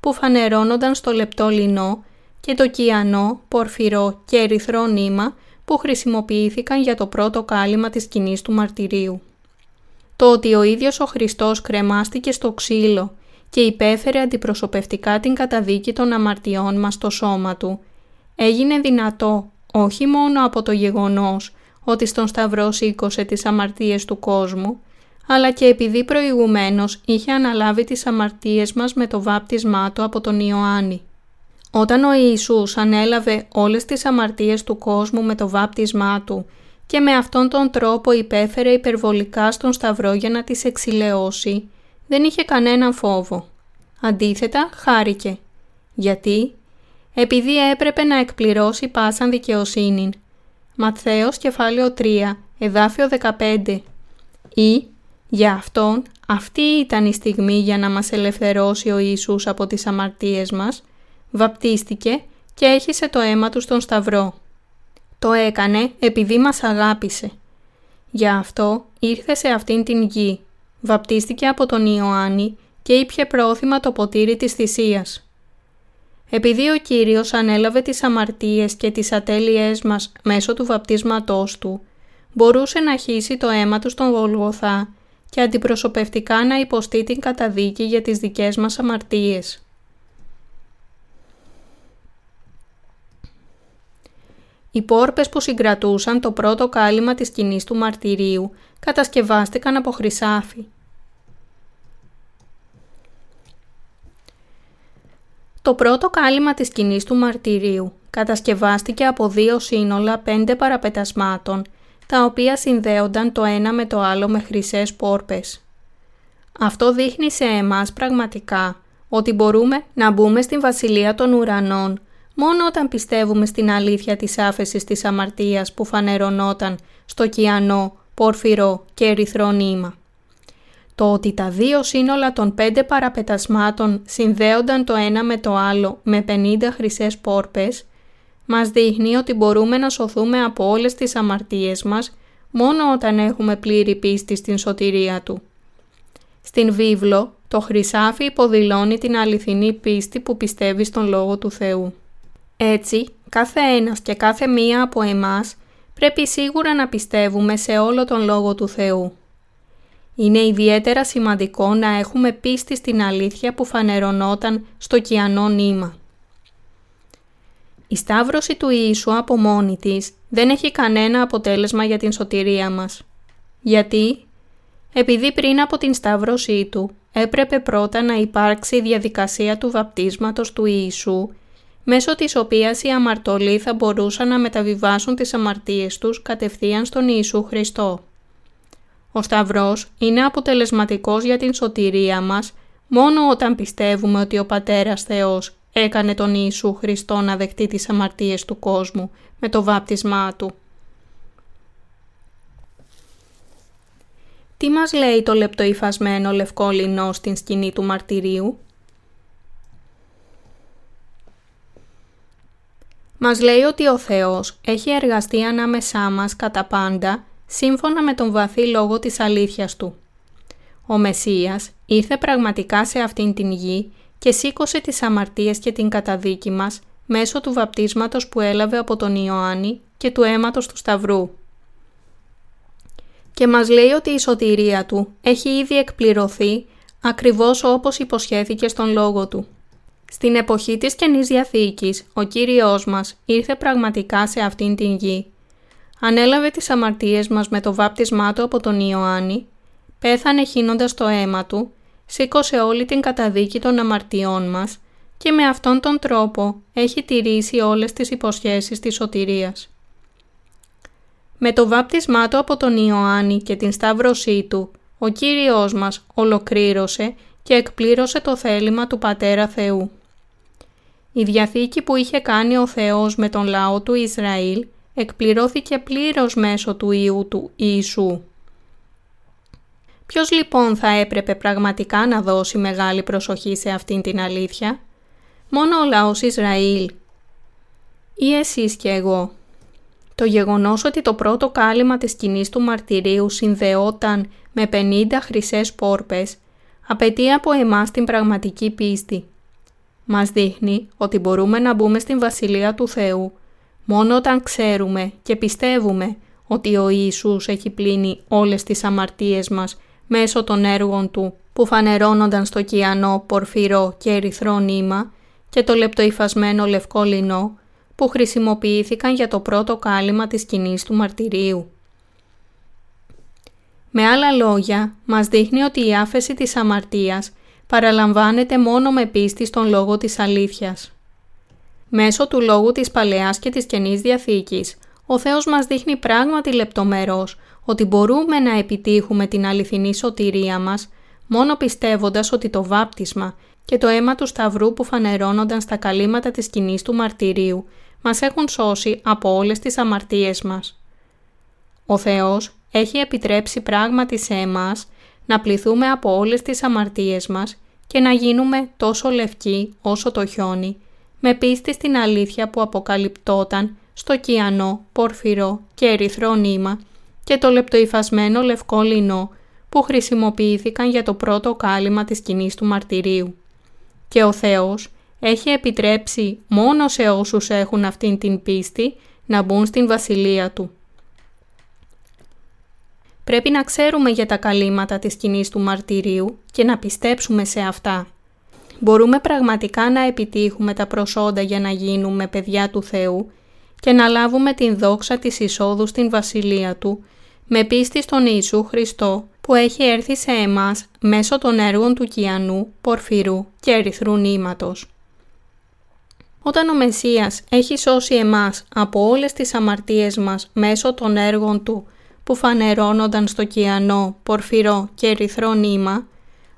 που φανερώνονταν στο λεπτό λινό και το κιανό, πορφυρό και ερυθρό νήμα που χρησιμοποιήθηκαν για το πρώτο κάλυμα της σκηνής του μαρτυρίου. Το ότι ο ίδιος ο Χριστός κρεμάστηκε στο ξύλο και υπέφερε αντιπροσωπευτικά την καταδίκη των αμαρτιών μας στο σώμα του, έγινε δυνατό όχι μόνο από το γεγονός ότι στον Σταυρό σήκωσε τις αμαρτίες του κόσμου, αλλά και επειδή προηγουμένως είχε αναλάβει τις αμαρτίες μας με το βάπτισμά του από τον Ιωάννη. Όταν ο Ιησούς ανέλαβε όλες τις αμαρτίες του κόσμου με το βάπτισμά του και με αυτόν τον τρόπο υπέφερε υπερβολικά στον Σταυρό για να τις εξηλαιώσει, δεν είχε κανέναν φόβο. Αντίθετα, χάρηκε. Γιατί; Επειδή έπρεπε να εκπληρώσει πάσαν δικαιοσύνη. Ματθαίος κεφάλαιο 3, εδάφιο 15. Ή, για Αυτόν, αυτή ήταν η στιγμή για να μας ελευθερώσει ο Ιησούς από τις αμαρτίες μας, βαπτίστηκε και έχισε το αίμα του στον Σταυρό. Το έκανε επειδή μας αγάπησε. Γι' αυτό ήρθε σε αυτήν την γη, βαπτίστηκε από τον Ιωάννη και ήπια πρόθυμα το ποτήρι της θυσίας. Επειδή ο Κύριος ανέλαβε τις αμαρτίες και τις ατέλειές μας μέσω του βαπτίσματός Του, μπορούσε να χύσει το αίμα Του στον Γολγοθά και αντιπροσωπευτικά να υποστεί την καταδίκη για τις δικές μας αμαρτίες. Οι πόρπες που συγκρατούσαν το πρώτο κάλυμα της σκηνής του μαρτυρίου κατασκευάστηκαν από χρυσάφι. Το πρώτο κάλυμα της σκηνής του μαρτυρίου κατασκευάστηκε από δύο σύνολα πέντε παραπετασμάτων, τα οποία συνδέονταν το ένα με το άλλο με χρυσές πόρπες. Αυτό δείχνει σε εμάς πραγματικά ότι μπορούμε να μπούμε στην Βασιλεία των Ουρανών μόνο όταν πιστεύουμε στην αλήθεια της άφεσης της αμαρτίας που φανερωνόταν στο κιανό, πορφυρό και ερυθρό νήμα. Το ότι τα δύο σύνολα των πέντε παραπετασμάτων συνδέονταν το ένα με το άλλο με 50 χρυσές πόρπες, μας δείχνει ότι μπορούμε να σωθούμε από όλες τις αμαρτίες μας μόνο όταν έχουμε πλήρη πίστη στην σωτηρία Του. Στην βίβλο, το χρυσάφι υποδηλώνει την αληθινή πίστη που πιστεύει στον Λόγο του Θεού. Έτσι, κάθε ένας και κάθε μία από εμάς πρέπει σίγουρα να πιστεύουμε σε όλο τον Λόγο του Θεού. Είναι ιδιαίτερα σημαντικό να έχουμε πίστη στην αλήθεια που φανερωνόταν στο κιανό νήμα. Η σταύρωση του Ιησού από μόνη της δεν έχει κανένα αποτέλεσμα για την σωτηρία μας. Γιατί; Επειδή πριν από την σταύρωσή του έπρεπε πρώτα να υπάρξει η διαδικασία του βαπτίσματος του Ιησού μέσω της οποίας οι αμαρτωλοί θα μπορούσαν να μεταβιβάσουν τις αμαρτίες τους κατευθείαν στον Ιησού Χριστό. Ο Σταυρός είναι αποτελεσματικός για την σωτηρία μας μόνο όταν πιστεύουμε ότι ο Πατέρας Θεός έκανε τον Ιησού Χριστό να δεχτεί τις αμαρτίες του κόσμου με το βάπτισμά Του. Τι μας λέει το λεπτοϊφασμένο λευκό λινό στην σκηνή του μαρτυρίου; Μας λέει ότι ο Θεός έχει εργαστεί ανάμεσά μας κατά πάντα σύμφωνα με τον βαθύ λόγο της αλήθειας Του. Ο Μεσσίας ήρθε πραγματικά σε αυτήν την γη και σήκωσε τις αμαρτίες και την καταδίκη μας μέσω του βαπτίσματος που έλαβε από τον Ιωάννη και του αίματος του Σταυρού. Και μας λέει ότι η σωτηρία Του έχει ήδη εκπληρωθεί ακριβώς όπως υποσχέθηκε στον Λόγο Του. Στην εποχή της Καινής Διαθήκης, ο Κύριος μας ήρθε πραγματικά σε αυτήν την γη. Ανέλαβε τις αμαρτίες μας με το βάπτισμά Του από τον Ιωάννη, πέθανε χύνοντας το αίμα Του, σήκωσε όλη την καταδίκη των αμαρτιών μας και με αυτόν τον τρόπο έχει τηρήσει όλες τις υποσχέσεις της σωτηρίας. Με το βάπτισμά Του από τον Ιωάννη και την σταύρωσή Του, ο Κύριος μας ολοκλήρωσε και εκπλήρωσε το θέλημα του Πατέρα Θεού. Η Διαθήκη που είχε κάνει ο Θεός με τον λαό του Ισραήλ εκπληρώθηκε πλήρως μέσω του Ιού του Ιησού. Ποιος λοιπόν θα έπρεπε πραγματικά να δώσει μεγάλη προσοχή σε αυτήν την αλήθεια; Μόνο ο λαός Ισραήλ. Ή εσείς και εγώ. Το γεγονός ότι το πρώτο κάλυμα της σκηνής του μαρτυρίου συνδεόταν με 50 χρυσές πόρπες απαιτεί από εμάς την πραγματική πίστη. Μας δείχνει ότι μπορούμε να μπούμε στην Βασιλεία του Θεού μόνο όταν ξέρουμε και πιστεύουμε ότι ο Ιησούς έχει πλύνει όλες τις αμαρτίες μας μέσω των έργων Του που φανερώνονταν στο κιανό πορφυρό και ερυθρό νήμα και το λεπτοϊφασμένο λευκό λινό που χρησιμοποιήθηκαν για το πρώτο κάλυμα της σκηνής του μαρτυρίου. Με άλλα λόγια, μας δείχνει ότι η άφεση της αμαρτίας παραλαμβάνεται μόνο με πίστη στον λόγο της αλήθειας. Μέσω του λόγου της Παλαιάς και της Καινής Διαθήκης, ο Θεός μας δείχνει πράγματι λεπτομερώς ότι μπορούμε να επιτύχουμε την αληθινή σωτηρία μας μόνο πιστεύοντας ότι το βάπτισμα και το αίμα του Σταυρού που φανερώνονταν στα καλύματα της σκηνής του μαρτυρίου μας έχουν σώσει από όλες τις αμαρτίες μας. Ο Θεός έχει επιτρέψει πράγματι σε εμάς να πληθούμε από όλες τις αμαρτίες μας και να γίνουμε τόσο λευκοί όσο το χιόνι, με πίστη στην αλήθεια που αποκαλυπτόταν στο κιανό, πορφυρό και ερυθρό νήμα και το λεπτοϊφασμένο λευκό λινό που χρησιμοποιήθηκαν για το πρώτο κάλυμα της σκηνής του μαρτυρίου. Και ο Θεός έχει επιτρέψει μόνο σε όσους έχουν αυτήν την πίστη να μπουν στην βασιλεία Του. Πρέπει να ξέρουμε για τα καλύματα της σκηνής του μαρτυρίου και να πιστέψουμε σε αυτά. Μπορούμε πραγματικά να επιτύχουμε τα προσόντα για να γίνουμε παιδιά του Θεού και να λάβουμε την δόξα της εισόδου στην Βασιλεία Του με πίστη στον Ιησού Χριστό που έχει έρθει σε εμάς μέσω των έργων του Κιανού, Πορφυρού και Ερυθρού Νήματος. Όταν ο Μεσσίας έχει σώσει εμάς από όλες τις αμαρτίες μας μέσω των έργων Του που φανερώνονταν στο κιανό, πορφυρό και ερυθρό νήμα,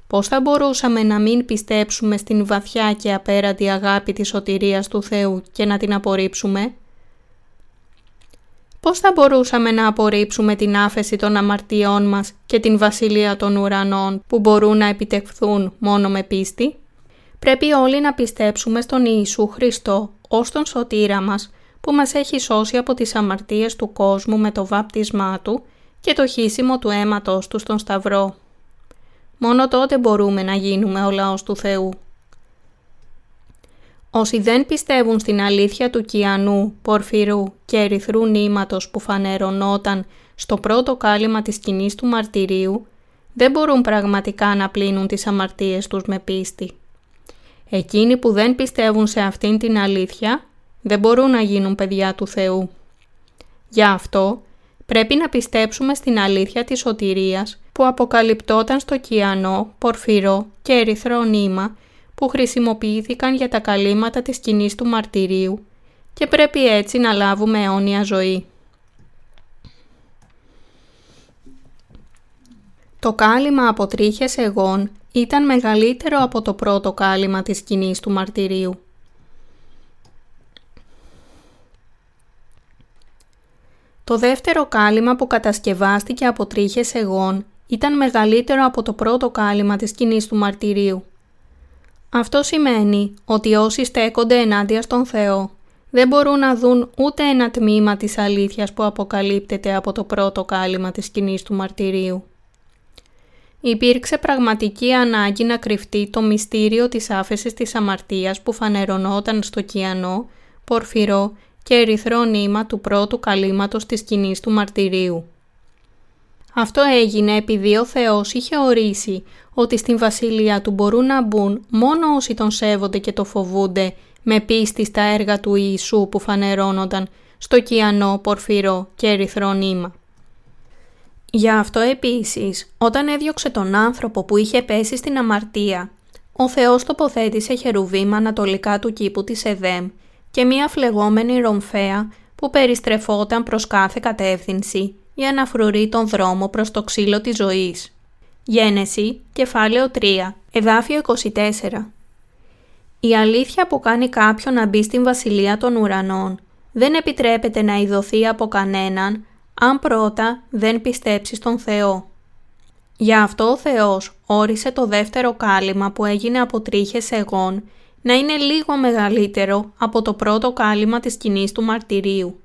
πώς θα μπορούσαμε να μην πιστέψουμε στην βαθιά και απέραντη αγάπη της σωτηρίας του Θεού και να την απορρίψουμε; Πώς θα μπορούσαμε να απορρίψουμε την άφεση των αμαρτιών μας και την βασιλεία των ουρανών που μπορούν να επιτευχθούν μόνο με πίστη; Πρέπει όλοι να πιστέψουμε στον Ιησού Χριστό ως τον σωτήρα μας που μας έχει σώσει από τις αμαρτίες του κόσμου με το βάπτισμά Του και το χύσιμο του αίματος Του στον Σταυρό. Μόνο τότε μπορούμε να γίνουμε ο λαός του Θεού. Όσοι δεν πιστεύουν στην αλήθεια του κιανού, πορφυρού και ερυθρού νήματος που φανερωνόταν στο πρώτο κάλυμα της σκηνής του μαρτυρίου, δεν μπορούν πραγματικά να πλύνουν τις αμαρτίες τους με πίστη. Εκείνοι που δεν πιστεύουν σε αυτήν την αλήθεια, δεν μπορούν να γίνουν παιδιά του Θεού. Γι' αυτό πρέπει να πιστέψουμε στην αλήθεια της σωτηρίας που αποκαλυπτόταν στο κιανό, πορφυρό και ερυθρό νήμα που χρησιμοποιήθηκαν για τα καλύματα της σκηνής του μαρτυρίου και πρέπει έτσι να λάβουμε αιώνια ζωή. Το κάλυμα από τρίχες εγών ήταν μεγαλύτερο από το πρώτο κάλυμα της σκηνής του μαρτυρίου. Το δεύτερο κάλυμα που κατασκευάστηκε από τρίχες εγών ήταν μεγαλύτερο από το πρώτο κάλυμα της σκηνής του μαρτυρίου. Αυτό σημαίνει ότι όσοι στέκονται ενάντια στον Θεό δεν μπορούν να δουν ούτε ένα τμήμα της αλήθειας που αποκαλύπτεται από το πρώτο κάλυμα της σκηνής του μαρτυρίου. Υπήρξε πραγματική ανάγκη να κρυφτεί το μυστήριο της άφεσης της αμαρτίας που φανερωνόταν στο κιανό, πορφυρό και ερυθρό νήμα του πρώτου καλύματος της σκηνής του μαρτυρίου. Αυτό έγινε επειδή ο Θεός είχε ορίσει ότι στην βασιλεία του μπορούν να μπουν μόνο όσοι τον σέβονται και το φοβούνται με πίστη στα έργα του Ιησού που φανερώνονταν στο κιανό, πορφυρό και ερυθρό νήμα. Γι' αυτό επίσης, όταν έδιωξε τον άνθρωπο που είχε πέσει στην αμαρτία, ο Θεός τοποθέτησε χερουβήμα ανατολικά του κήπου της Εδέμ και μία φλεγόμενη ρομφαία που περιστρεφόταν προς κάθε κατεύθυνση για να φρουρεί τον δρόμο προς το ξύλο της ζωής. Γένεση, κεφάλαιο 3, εδάφιο 24 Η αλήθεια που κάνει κάποιον να μπει στην βασιλεία των ουρανών δεν επιτρέπεται να ειδωθεί από κανέναν αν πρώτα δεν πιστέψει στον Θεό. Γι' αυτό ο Θεός όρισε το δεύτερο κάλυμα που έγινε από τρίχες εγών να είναι λίγο μεγαλύτερο από το πρώτο κάλυμα της σκηνής του μαρτυρίου.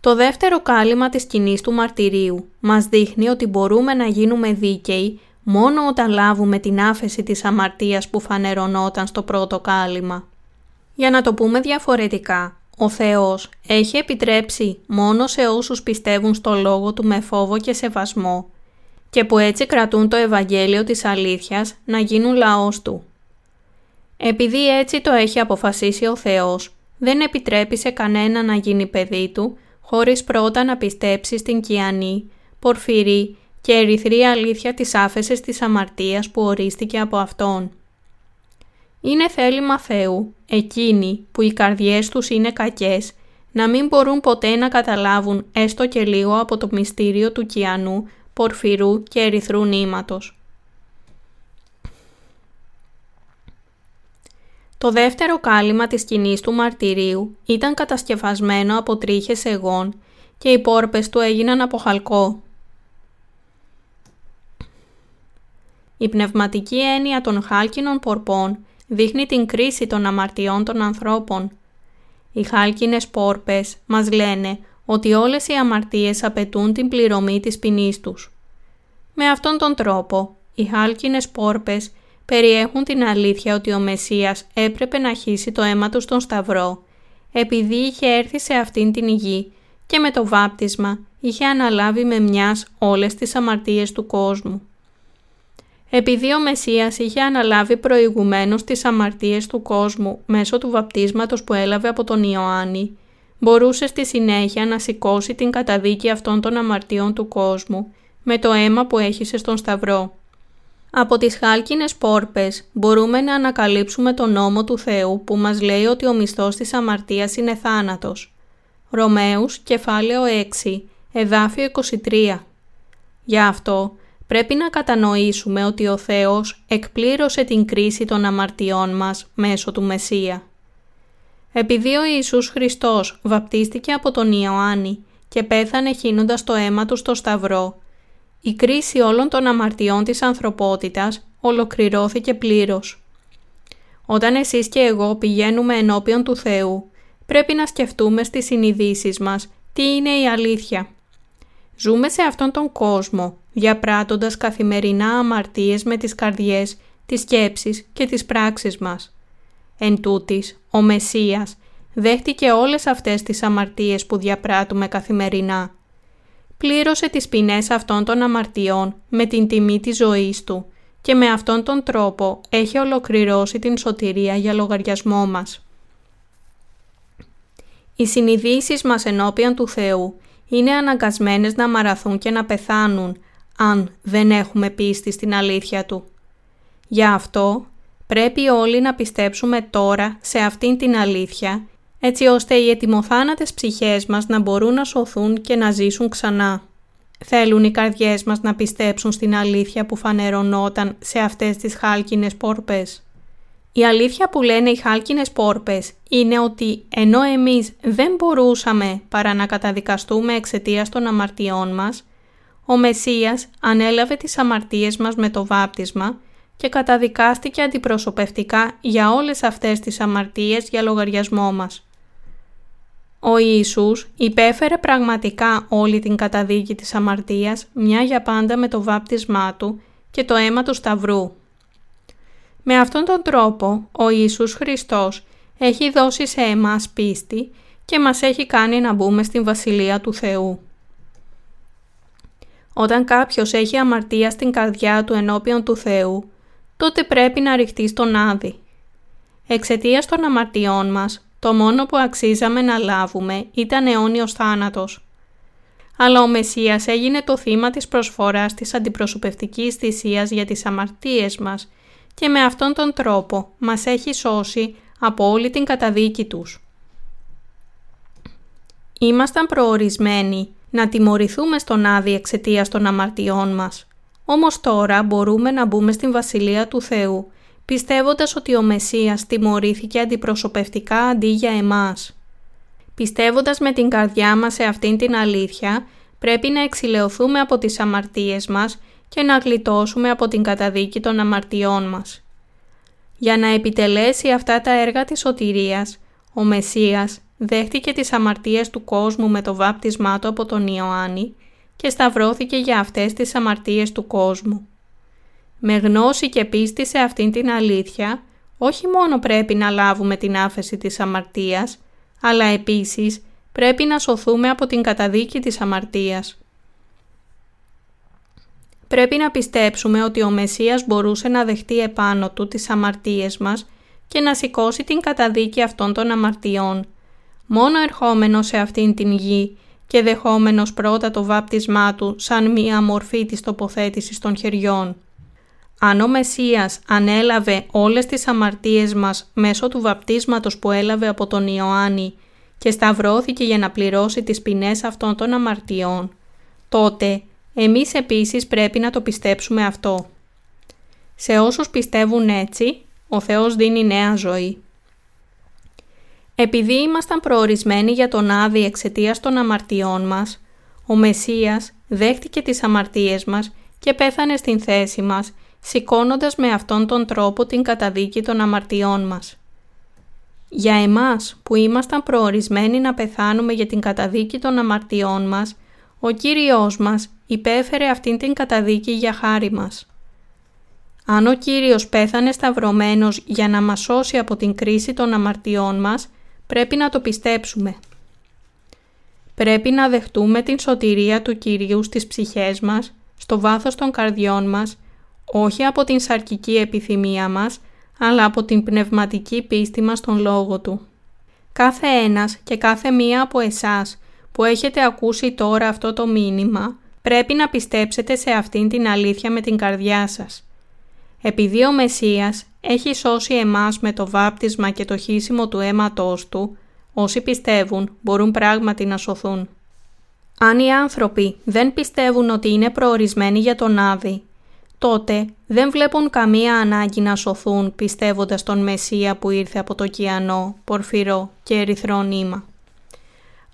Το δεύτερο κάλυμα της σκηνής του μαρτυρίου μας δείχνει ότι μπορούμε να γίνουμε δίκαιοι μόνο όταν λάβουμε την άφεση της αμαρτίας που φανερωνόταν στο πρώτο κάλυμα. Για να το πούμε διαφορετικά, ο Θεός έχει επιτρέψει μόνο σε όσους πιστεύουν στο Λόγο Του με φόβο και σεβασμό και που έτσι κρατούν το Ευαγγέλιο της αλήθειας να γίνουν λαός Του. Επειδή έτσι το έχει αποφασίσει ο Θεός, δεν επιτρέπει σε κανένα να γίνει παιδί Του χωρίς πρώτα να πιστέψει στην κιανή, πορφυρή και ερυθρή αλήθεια της άφεσης της αμαρτίας που ορίστηκε από Αυτόν. Είναι θέλημα Θεού, εκείνοι που οι καρδιές τους είναι κακές, να μην μπορούν ποτέ να καταλάβουν έστω και λίγο από το μυστήριο του κιανού, πορφυρού και ερυθρού νήματος. Το δεύτερο κάλυμα της σκηνής του μαρτυρίου ήταν κατασκευασμένο από τρίχες εγών και οι πόρπες του έγιναν από χαλκό. Η πνευματική έννοια των χάλκινων πορπών δείχνει την κρίση των αμαρτιών των ανθρώπων. Οι χάλκινες πόρπες μας λένε ότι όλες οι αμαρτίες απαιτούν την πληρωμή της ποινής τους. Με αυτόν τον τρόπο, οι χάλκινες πόρπες περιέχουν την αλήθεια ότι ο Μεσσίας έπρεπε να χύσει το αίμα του στον Σταυρό, επειδή είχε έρθει σε αυτήν την γη και με το βάπτισμα είχε αναλάβει με μιας όλες τις αμαρτίες του κόσμου. Επειδή ο Μεσσίας είχε αναλάβει προηγουμένως τις αμαρτίες του κόσμου μέσω του βαπτίσματος που έλαβε από τον Ιωάννη, μπορούσε στη συνέχεια να σηκώσει την καταδίκη αυτών των αμαρτιών του κόσμου με το αίμα που έχησε στον Σταυρό. Από τις χάλκινες πόρπες μπορούμε να ανακαλύψουμε τον νόμο του Θεού που μας λέει ότι ο μισθός της αμαρτίας είναι θάνατος. Ρωμαίους, κεφάλαιο 6, εδάφιο 23. Γι' αυτό πρέπει να κατανοήσουμε ότι ο Θεός εκπλήρωσε την κρίση των αμαρτιών μας μέσω του Μεσσία. Επειδή ο Ιησούς Χριστός βαπτίστηκε από τον Ιωάννη και πέθανε χύνοντας το αίμα του στο Σταυρό, η κρίση όλων των αμαρτιών της ανθρωπότητας ολοκληρώθηκε πλήρως. Όταν εσείς και εγώ πηγαίνουμε ενώπιον του Θεού, πρέπει να σκεφτούμε στις συνειδήσεις μας τι είναι η αλήθεια. Ζούμε σε αυτόν τον κόσμο, διαπράττοντας καθημερινά αμαρτίες με τις καρδιές, τις σκέψεις και τις πράξεις μας. Εν τούτης, ο Μεσσίας δέχτηκε όλες αυτές τις αμαρτίες που διαπράττουμε καθημερινά. Πλήρωσε τις ποινές αυτών των αμαρτιών με την τιμή της ζωής του και με αυτόν τον τρόπο έχει ολοκληρώσει την σωτηρία για λογαριασμό μας. Οι συνειδήσεις μας ενώπιον του Θεού είναι αναγκασμένες να μαραθούν και να πεθάνουν αν δεν έχουμε πίστη στην αλήθεια Του. Γι' αυτό πρέπει όλοι να πιστέψουμε τώρα σε αυτήν την αλήθεια έτσι ώστε οι ετοιμοθάνατες ψυχές μας να μπορούν να σωθούν και να ζήσουν ξανά. Θέλουν οι καρδιές μας να πιστέψουν στην αλήθεια που φανερωνόταν σε αυτές τις χάλκινες πόρπες. Η αλήθεια που λένε οι χάλκινες πόρπες είναι ότι ενώ εμείς δεν μπορούσαμε παρά να καταδικαστούμε εξαιτίας των αμαρτιών μας, ο Μεσσίας ανέλαβε τις αμαρτίες μας με το βάπτισμα και καταδικάστηκε αντιπροσωπευτικά για όλες αυτές τις αμαρτίες για λογαριασμό μας. Ο Ιησούς υπέφερε πραγματικά όλη την καταδίκη της αμαρτίας μια για πάντα με το βάπτισμά Του και το αίμα του Σταυρού. Με αυτόν τον τρόπο ο Ιησούς Χριστός έχει δώσει σε εμάς πίστη και μας έχει κάνει να μπούμε στην Βασιλεία του Θεού. Όταν κάποιος έχει αμαρτία στην καρδιά του ενώπιον του Θεού, τότε πρέπει να ρηχτεί στον Άδη. Εξαιτίας των αμαρτιών μας, το μόνο που αξίζαμε να λάβουμε ήταν αιώνιος θάνατος. Αλλά ο Μεσσίας έγινε το θύμα της προσφοράς της αντιπροσωπευτικής θυσίας για τις αμαρτίες μας και με αυτόν τον τρόπο μας έχει σώσει από όλη την καταδίκη τους. Ήμασταν προορισμένοι να τιμωρηθούμε στον Άδη εξαιτίας των αμαρτιών μας. Όμως τώρα μπορούμε να μπούμε στην Βασιλεία του Θεού πιστεύοντας ότι ο Μεσσίας τιμωρήθηκε αντιπροσωπευτικά αντί για εμάς. Πιστεύοντας με την καρδιά μας σε αυτήν την αλήθεια, πρέπει να εξηλαιωθούμε από τις αμαρτίες μας και να γλιτώσουμε από την καταδίκη των αμαρτιών μας. Για να επιτελέσει αυτά τα έργα της σωτηρίας, ο Μεσσίας δέχτηκε τις αμαρτίες του κόσμου με το βάπτισμά του από τον Ιωάννη και σταυρώθηκε για αυτές τις αμαρτίες του κόσμου. Με γνώση και πίστη σε αυτήν την αλήθεια, όχι μόνο πρέπει να λάβουμε την άφεση της αμαρτίας, αλλά επίσης πρέπει να σωθούμε από την καταδίκη της αμαρτίας. Πρέπει να πιστέψουμε ότι ο Μεσσίας μπορούσε να δεχτεί επάνω του τις αμαρτίες μας και να σηκώσει την καταδίκη αυτών των αμαρτιών, μόνο ερχόμενος σε αυτήν την γη και δεχόμενος πρώτα το βάπτισμά του σαν μία μορφή της τοποθέτησης των χεριών. Αν ο Μεσσίας ανέλαβε όλες τις αμαρτίες μας μέσω του βαπτίσματος που έλαβε από τον Ιωάννη και σταυρώθηκε για να πληρώσει τις ποινές αυτών των αμαρτιών, τότε εμείς επίσης πρέπει να το πιστέψουμε αυτό. Σε όσους πιστεύουν έτσι, ο Θεός δίνει νέα ζωή. Επειδή ήμασταν προορισμένοι για τον Άδη εξαιτίας των αμαρτιών μας, ο Μεσσίας δέχτηκε τις αμαρτίες μας και πέθανε στην θέση μας σηκώνοντας με αυτόν τον τρόπο την καταδίκη των αμαρτιών μας. Για εμάς που ήμασταν προορισμένοι να πεθάνουμε για την καταδίκη των αμαρτιών μας, ο Κύριος μας υπέφερε αυτήν την καταδίκη για χάρη μας. Αν ο Κύριος πέθανε σταυρωμένος για να μας σώσει από την κρίση των αμαρτιών μας, πρέπει να το πιστέψουμε. Πρέπει να δεχτούμε την σωτηρία του Κυρίου στις ψυχές μας, στο βάθος των καρδιών μας όχι από την σαρκική επιθυμία μας, αλλά από την πνευματική πίστη μας στον Λόγο Του. Κάθε ένας και κάθε μία από εσάς που έχετε ακούσει τώρα αυτό το μήνυμα, πρέπει να πιστέψετε σε αυτήν την αλήθεια με την καρδιά σας. Επειδή ο Μεσσίας έχει σώσει εμάς με το βάπτισμα και το χύσιμο του αίματός Του, όσοι πιστεύουν μπορούν πράγματι να σωθούν. Αν οι άνθρωποι δεν πιστεύουν ότι είναι προορισμένοι για τον Άδη, τότε δεν βλέπουν καμία ανάγκη να σωθούν πιστεύοντας τον Μεσσία που ήρθε από το κιανό, πορφυρό και ερυθρό νήμα.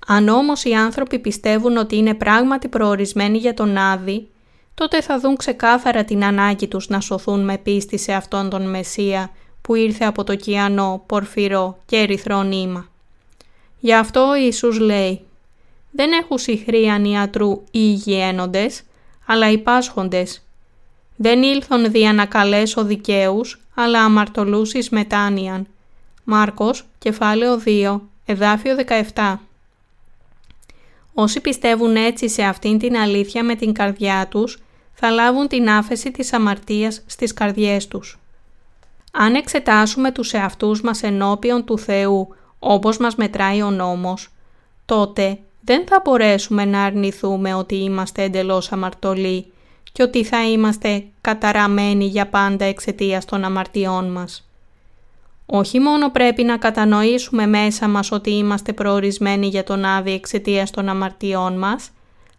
Αν όμως οι άνθρωποι πιστεύουν ότι είναι πράγματι προορισμένοι για τον Άδη, τότε θα δουν ξεκάθαρα την ανάγκη τους να σωθούν με πίστη σε αυτόν τον Μεσσία που ήρθε από το κιανό, πορφυρό και ερυθρό νήμα. Γι' αυτό ο Ιησούς λέει «Δεν έχουν συγχρήαν ιατρού ή υγιένοντες, αλλά οι πάσχοντες δεν ήλθον δια να καλέσω δικαίους, αλλά αμαρτωλούς εις μετάνοιαν. Μάρκος, κεφάλαιο 2, εδάφιο 17. Όσοι πιστεύουν έτσι σε αυτήν την αλήθεια με την καρδιά τους, θα λάβουν την άφεση της αμαρτίας στις καρδιές τους. Αν εξετάσουμε τους εαυτούς μας ενώπιον του Θεού όπως μας μετράει ο νόμος, τότε δεν θα μπορέσουμε να αρνηθούμε ότι είμαστε εντελώς αμαρτωλοί και ότι θα είμαστε καταραμένοι για πάντα εξαιτίας των αμαρτιών μας. Όχι μόνο πρέπει να κατανοήσουμε μέσα μας ότι είμαστε προορισμένοι για τον Άδη εξαιτίας των αμαρτιών μας,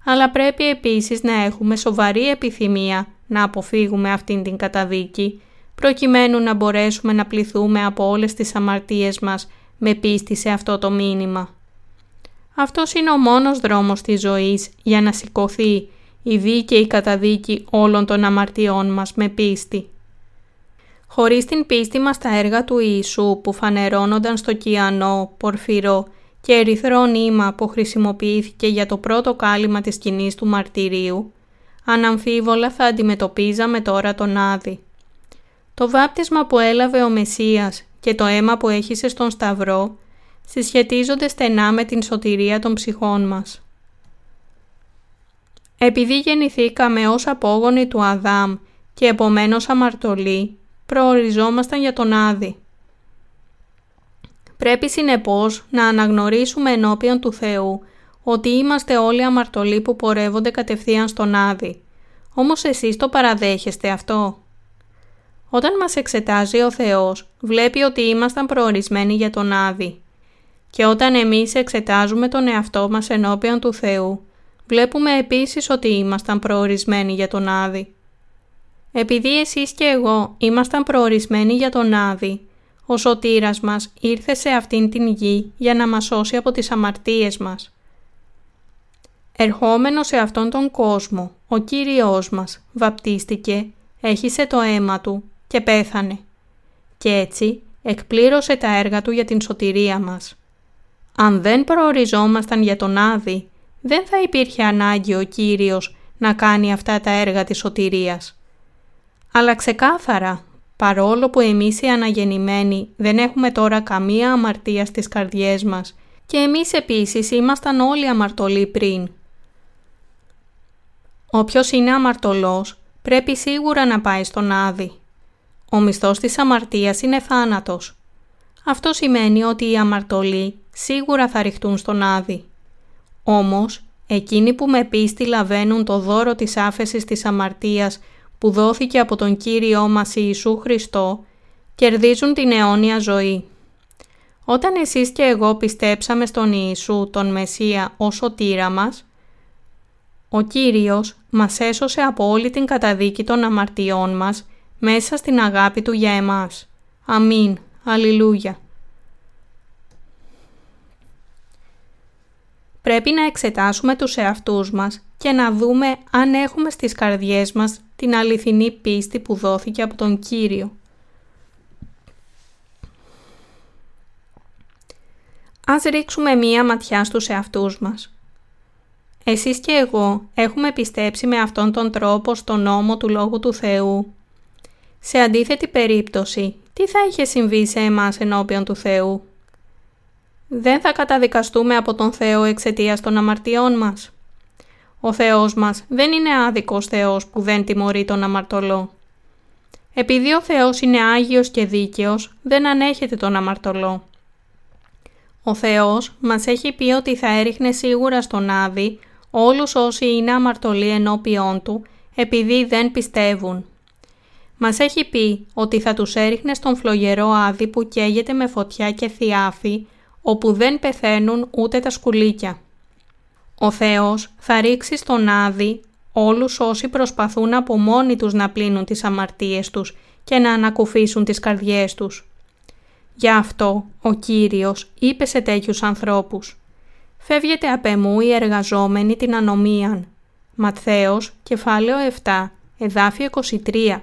αλλά πρέπει επίσης να έχουμε σοβαρή επιθυμία να αποφύγουμε αυτήν την καταδίκη, προκειμένου να μπορέσουμε να πληθούμε από όλες τις αμαρτίες μας με πίστη σε αυτό το μήνυμα. Αυτός είναι ο μόνος δρόμος της ζωής για να σηκωθεί η δίκαιη καταδίκη όλων των αμαρτιών μας με πίστη. Χωρίς την πίστη μας τα έργα του Ιησού που φανερώνονταν στο κιανό, πορφυρό και ερυθρό νήμα που χρησιμοποιήθηκε για το πρώτο κάλυμα της σκηνής του μαρτυρίου, αναμφίβολα θα αντιμετωπίζαμε τώρα τον Άδη. Το βάπτισμα που έλαβε ο Μεσσίας και το αίμα που έχησε στον Σταυρό συσχετίζονται στενά με την σωτηρία των ψυχών μας. Επειδή γεννηθήκαμε ως απόγονοι του Αδάμ και επομένως αμαρτωλοί, προοριζόμασταν για τον Άδη. Πρέπει συνεπώς να αναγνωρίσουμε ενώπιον του Θεού ότι είμαστε όλοι αμαρτωλοί που πορεύονται κατευθείαν στον Άδη. Όμως εσείς το παραδέχεστε αυτό. Όταν μας εξετάζει ο Θεός, βλέπει ότι ήμασταν προορισμένοι για τον Άδη. Και όταν εμείς εξετάζουμε τον εαυτό μας ενώπιον του Θεού, βλέπουμε επίσης ότι ήμασταν προορισμένοι για τον Άδη. Επειδή εσείς και εγώ ήμασταν προορισμένοι για τον Άδη, ο σωτήρας μας ήρθε σε αυτήν την γη για να μας σώσει από τις αμαρτίες μας. Ερχόμενος σε αυτόν τον κόσμο, ο Κύριος μας βαπτίστηκε, έχισε το αίμα Του και πέθανε. Και έτσι εκπλήρωσε τα έργα Του για την σωτηρία μας. Αν δεν προοριζόμασταν για τον Άδη, δεν θα υπήρχε ανάγκη ο Κύριος να κάνει αυτά τα έργα της σωτηρίας. Αλλά ξεκάθαρα, παρόλο που εμείς οι αναγεννημένοι δεν έχουμε τώρα καμία αμαρτία στις καρδιές μας και εμείς επίσης ήμασταν όλοι αμαρτωλοί πριν. Όποιος είναι αμαρτωλός πρέπει σίγουρα να πάει στον Άδη. Ο μισθός της αμαρτίας είναι θάνατος. Αυτό σημαίνει ότι οι αμαρτωλοί σίγουρα θα ρηχτούν στον Άδη. Όμως, εκείνοι που με πίστη λαβαίνουν το δώρο της άφεσης της αμαρτίας που δόθηκε από τον Κύριό μας Ιησού Χριστό, κερδίζουν την αιώνια ζωή. Όταν εσείς και εγώ πιστέψαμε στον Ιησού, τον Μεσσία, ως σωτήρα μας, ο Κύριος μας έσωσε από όλη την καταδίκη των αμαρτιών μας μέσα στην αγάπη Του για εμάς. Αμήν. Αλληλούια. Πρέπει να εξετάσουμε τους εαυτούς μας και να δούμε αν έχουμε στις καρδιές μας την αληθινή πίστη που δόθηκε από τον Κύριο. Ας ρίξουμε μία ματιά στους εαυτούς μας. Εσείς και εγώ έχουμε πιστέψει με αυτόν τον τρόπο στον νόμο του Λόγου του Θεού. Σε αντίθετη περίπτωση, τι θα είχε συμβεί σε εμάς ενώπιον του Θεού; Δεν θα καταδικαστούμε από τον Θεό εξαιτίας των αμαρτιών μας. Ο Θεός μας δεν είναι άδικος Θεός που δεν τιμωρεί τον αμαρτωλό. Επειδή ο Θεός είναι Άγιος και Δίκαιος, δεν ανέχεται τον αμαρτωλό. Ο Θεός μας έχει πει ότι θα έριχνε σίγουρα στον Άδη όλους όσοι είναι αμαρτωλοί ενώπιόν Του, επειδή δεν πιστεύουν. Μας έχει πει ότι θα τους έριχνε στον φλογερό Άδη που καίγεται με φωτιά και θιάφη, όπου δεν πεθαίνουν ούτε τα σκουλίκια. Ο Θεός θα ρίξει στον Άδη όλους όσοι προσπαθούν από μόνοι τους να πλύνουν τις αμαρτίες τους και να ανακουφίσουν τις καρδιές τους. Γι' αυτό ο Κύριος είπε σε τέτοιους ανθρώπους «Φεύγετε απ' εμού οι εργαζόμενοι την ανομίαν». Ματθαίος, κεφάλαιο 7, εδάφιο 23.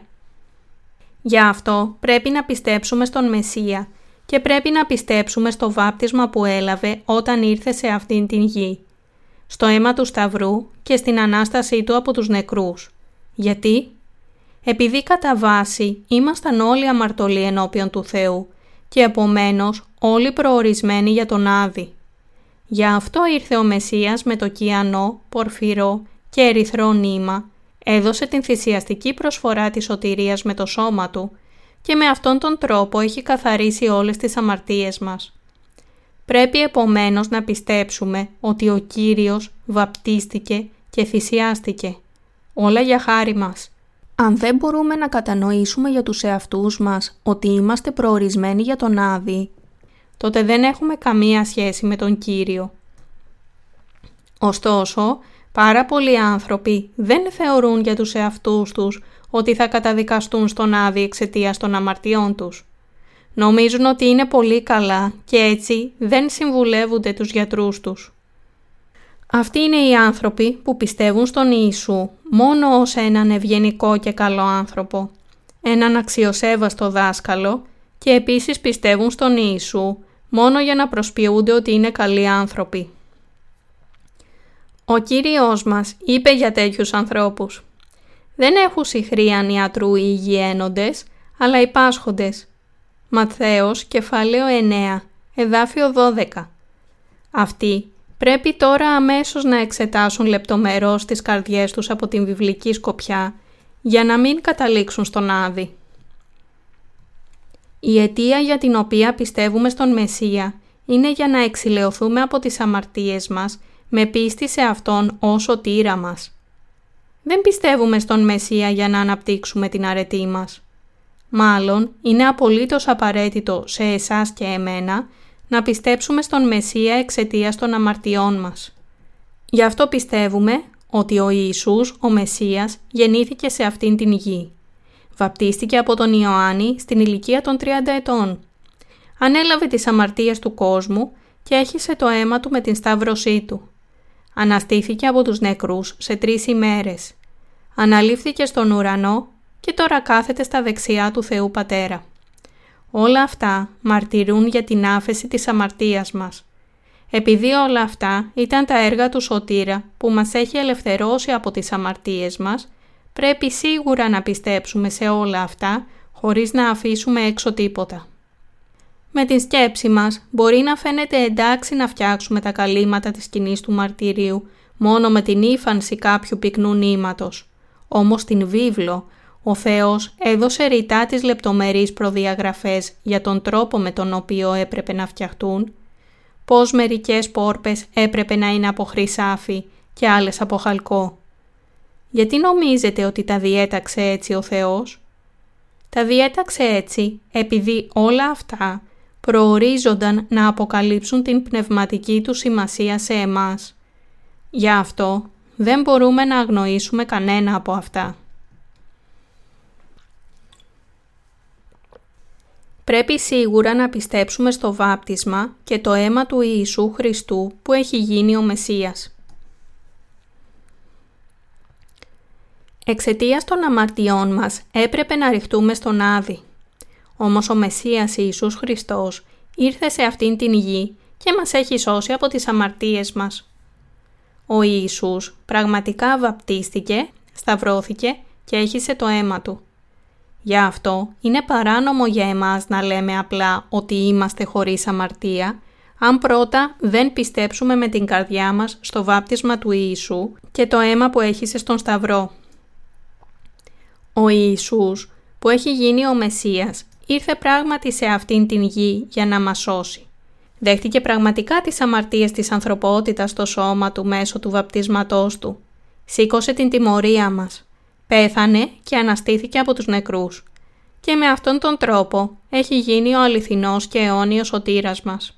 Γι' αυτό πρέπει να πιστέψουμε στον Μεσσία και πρέπει να πιστέψουμε στο βάπτισμα που έλαβε όταν ήρθε σε αυτήν την γη στο αίμα του Σταυρού και στην Ανάστασή Του από τους νεκρούς. Γιατί; Επειδή κατά βάση ήμασταν όλοι αμαρτωλοί ενώπιον του Θεού και επομένως όλοι προορισμένοι για τον Άδη. Γι' αυτό ήρθε ο Μεσσίας με το κιανό, πορφυρό και ερυθρό νήμα, έδωσε την θυσιαστική προσφορά της σωτηρίας με το σώμα του και με αυτόν τον τρόπο έχει καθαρίσει όλες τις αμαρτίες μας. Πρέπει επομένως να πιστέψουμε ότι ο Κύριος βαπτίστηκε και θυσιάστηκε. Όλα για χάρη μας. Αν δεν μπορούμε να κατανοήσουμε για τους εαυτούς μας ότι είμαστε προορισμένοι για τον Άδη, τότε δεν έχουμε καμία σχέση με τον Κύριο. Ωστόσο, πάρα πολλοί άνθρωποι δεν θεωρούν για τους εαυτούς τους ότι θα καταδικαστούν στον Άδη εξαιτίας των αμαρτιών τους. Νομίζουν ότι είναι πολύ καλά και έτσι δεν συμβουλεύονται τους γιατρούς τους. Αυτοί είναι οι άνθρωποι που πιστεύουν στον Ιησού μόνο ως έναν ευγενικό και καλό άνθρωπο, έναν αξιοσέβαστο δάσκαλο και επίσης πιστεύουν στον Ιησού μόνο για να προσποιούνται ότι είναι καλοί άνθρωποι. Ο Κύριος μας είπε για τέτοιους ανθρώπους «Δεν έχουν συχρίαν ιατρού οι υγιένοντες, αλλά οι πάσχοντες». Ματθαίος, κεφάλαιο 9, εδάφιο 12. Αυτοί πρέπει τώρα αμέσως να εξετάσουν λεπτομερώς τις καρδιές τους από την βιβλική σκοπιά για να μην καταλήξουν στον Άδη. Η αιτία για την οποία πιστεύουμε στον Μεσσία είναι για να εξηλαιωθούμε από τις αμαρτίες μας με πίστη σε Αυτόν όσο τύρα μας. Δεν πιστεύουμε στον Μεσσία για να αναπτύξουμε την αρετή μας. Μάλλον είναι απολύτως απαραίτητο σε εσάς και εμένα να πιστέψουμε στον Μεσσία εξαιτίας των αμαρτιών μας. Γι' αυτό πιστεύουμε ότι ο Ιησούς, ο Μεσσίας, γεννήθηκε σε αυτήν την γη. Βαπτίστηκε από τον Ιωάννη στην ηλικία των 30 ετών. Ανέλαβε τις αμαρτίες του κόσμου και έχισε το αίμα του με την σταύρωσή του. Αναστήθηκε από τους νεκρούς σε τρεις ημέρες. Αναλήφθηκε στον ουρανό και τώρα κάθεται στα δεξιά του Θεού Πατέρα. Όλα αυτά μαρτυρούν για την άφεση της αμαρτίας μας. Επειδή όλα αυτά ήταν τα έργα του Σωτήρα που μας έχει ελευθερώσει από τις αμαρτίες μας, πρέπει σίγουρα να πιστέψουμε σε όλα αυτά χωρίς να αφήσουμε έξω τίποτα. Με την σκέψη μας μπορεί να φαίνεται εντάξει να φτιάξουμε τα καλύματα της σκηνής του μαρτυρίου μόνο με την ύφανση κάποιου πυκνού νήματος. Όμως στην βίβλο ο Θεός έδωσε ρητά τις λεπτομερείς προδιαγραφές για τον τρόπο με τον οποίο έπρεπε να φτιαχτούν, πώς μερικές πόρπες έπρεπε να είναι από χρυσάφι και άλλες από χαλκό. Γιατί νομίζετε ότι τα διέταξε έτσι ο Θεός; Τα διέταξε έτσι επειδή όλα αυτά προορίζονταν να αποκαλύψουν την πνευματική του σημασία σε εμάς. Γι' αυτό δεν μπορούμε να αγνοήσουμε κανένα από αυτά. Πρέπει σίγουρα να πιστέψουμε στο βάπτισμα και το αίμα του Ιησού Χριστού που έχει γίνει ο Μεσσίας. Εξαιτίας των αμαρτιών μας έπρεπε να ρηχτούμε στον Άδη. Όμως ο Μεσσίας Ιησούς Χριστός ήρθε σε αυτήν την γη και μας έχει σώσει από τις αμαρτίες μας. Ο Ιησούς πραγματικά βαπτίστηκε, σταυρώθηκε και έχισε το αίμα του. Γι' αυτό είναι παράνομο για εμάς να λέμε απλά ότι είμαστε χωρίς αμαρτία, αν πρώτα δεν πιστέψουμε με την καρδιά μας στο βάπτισμα του Ιησού και το αίμα που έχησε στον Σταυρό. Ο Ιησούς που έχει γίνει ο Μεσσίας ήρθε πράγματι σε αυτήν την γη για να μας σώσει. Δέχτηκε πραγματικά τις αμαρτίες της ανθρωπότητας στο σώμα του μέσω του βαπτίσματός του. Σήκωσε την τιμωρία μας πέθανε και αναστήθηκε από τους νεκρούς και με αυτόν τον τρόπο έχει γίνει ο αληθινός και αιώνιος σωτήρας μας.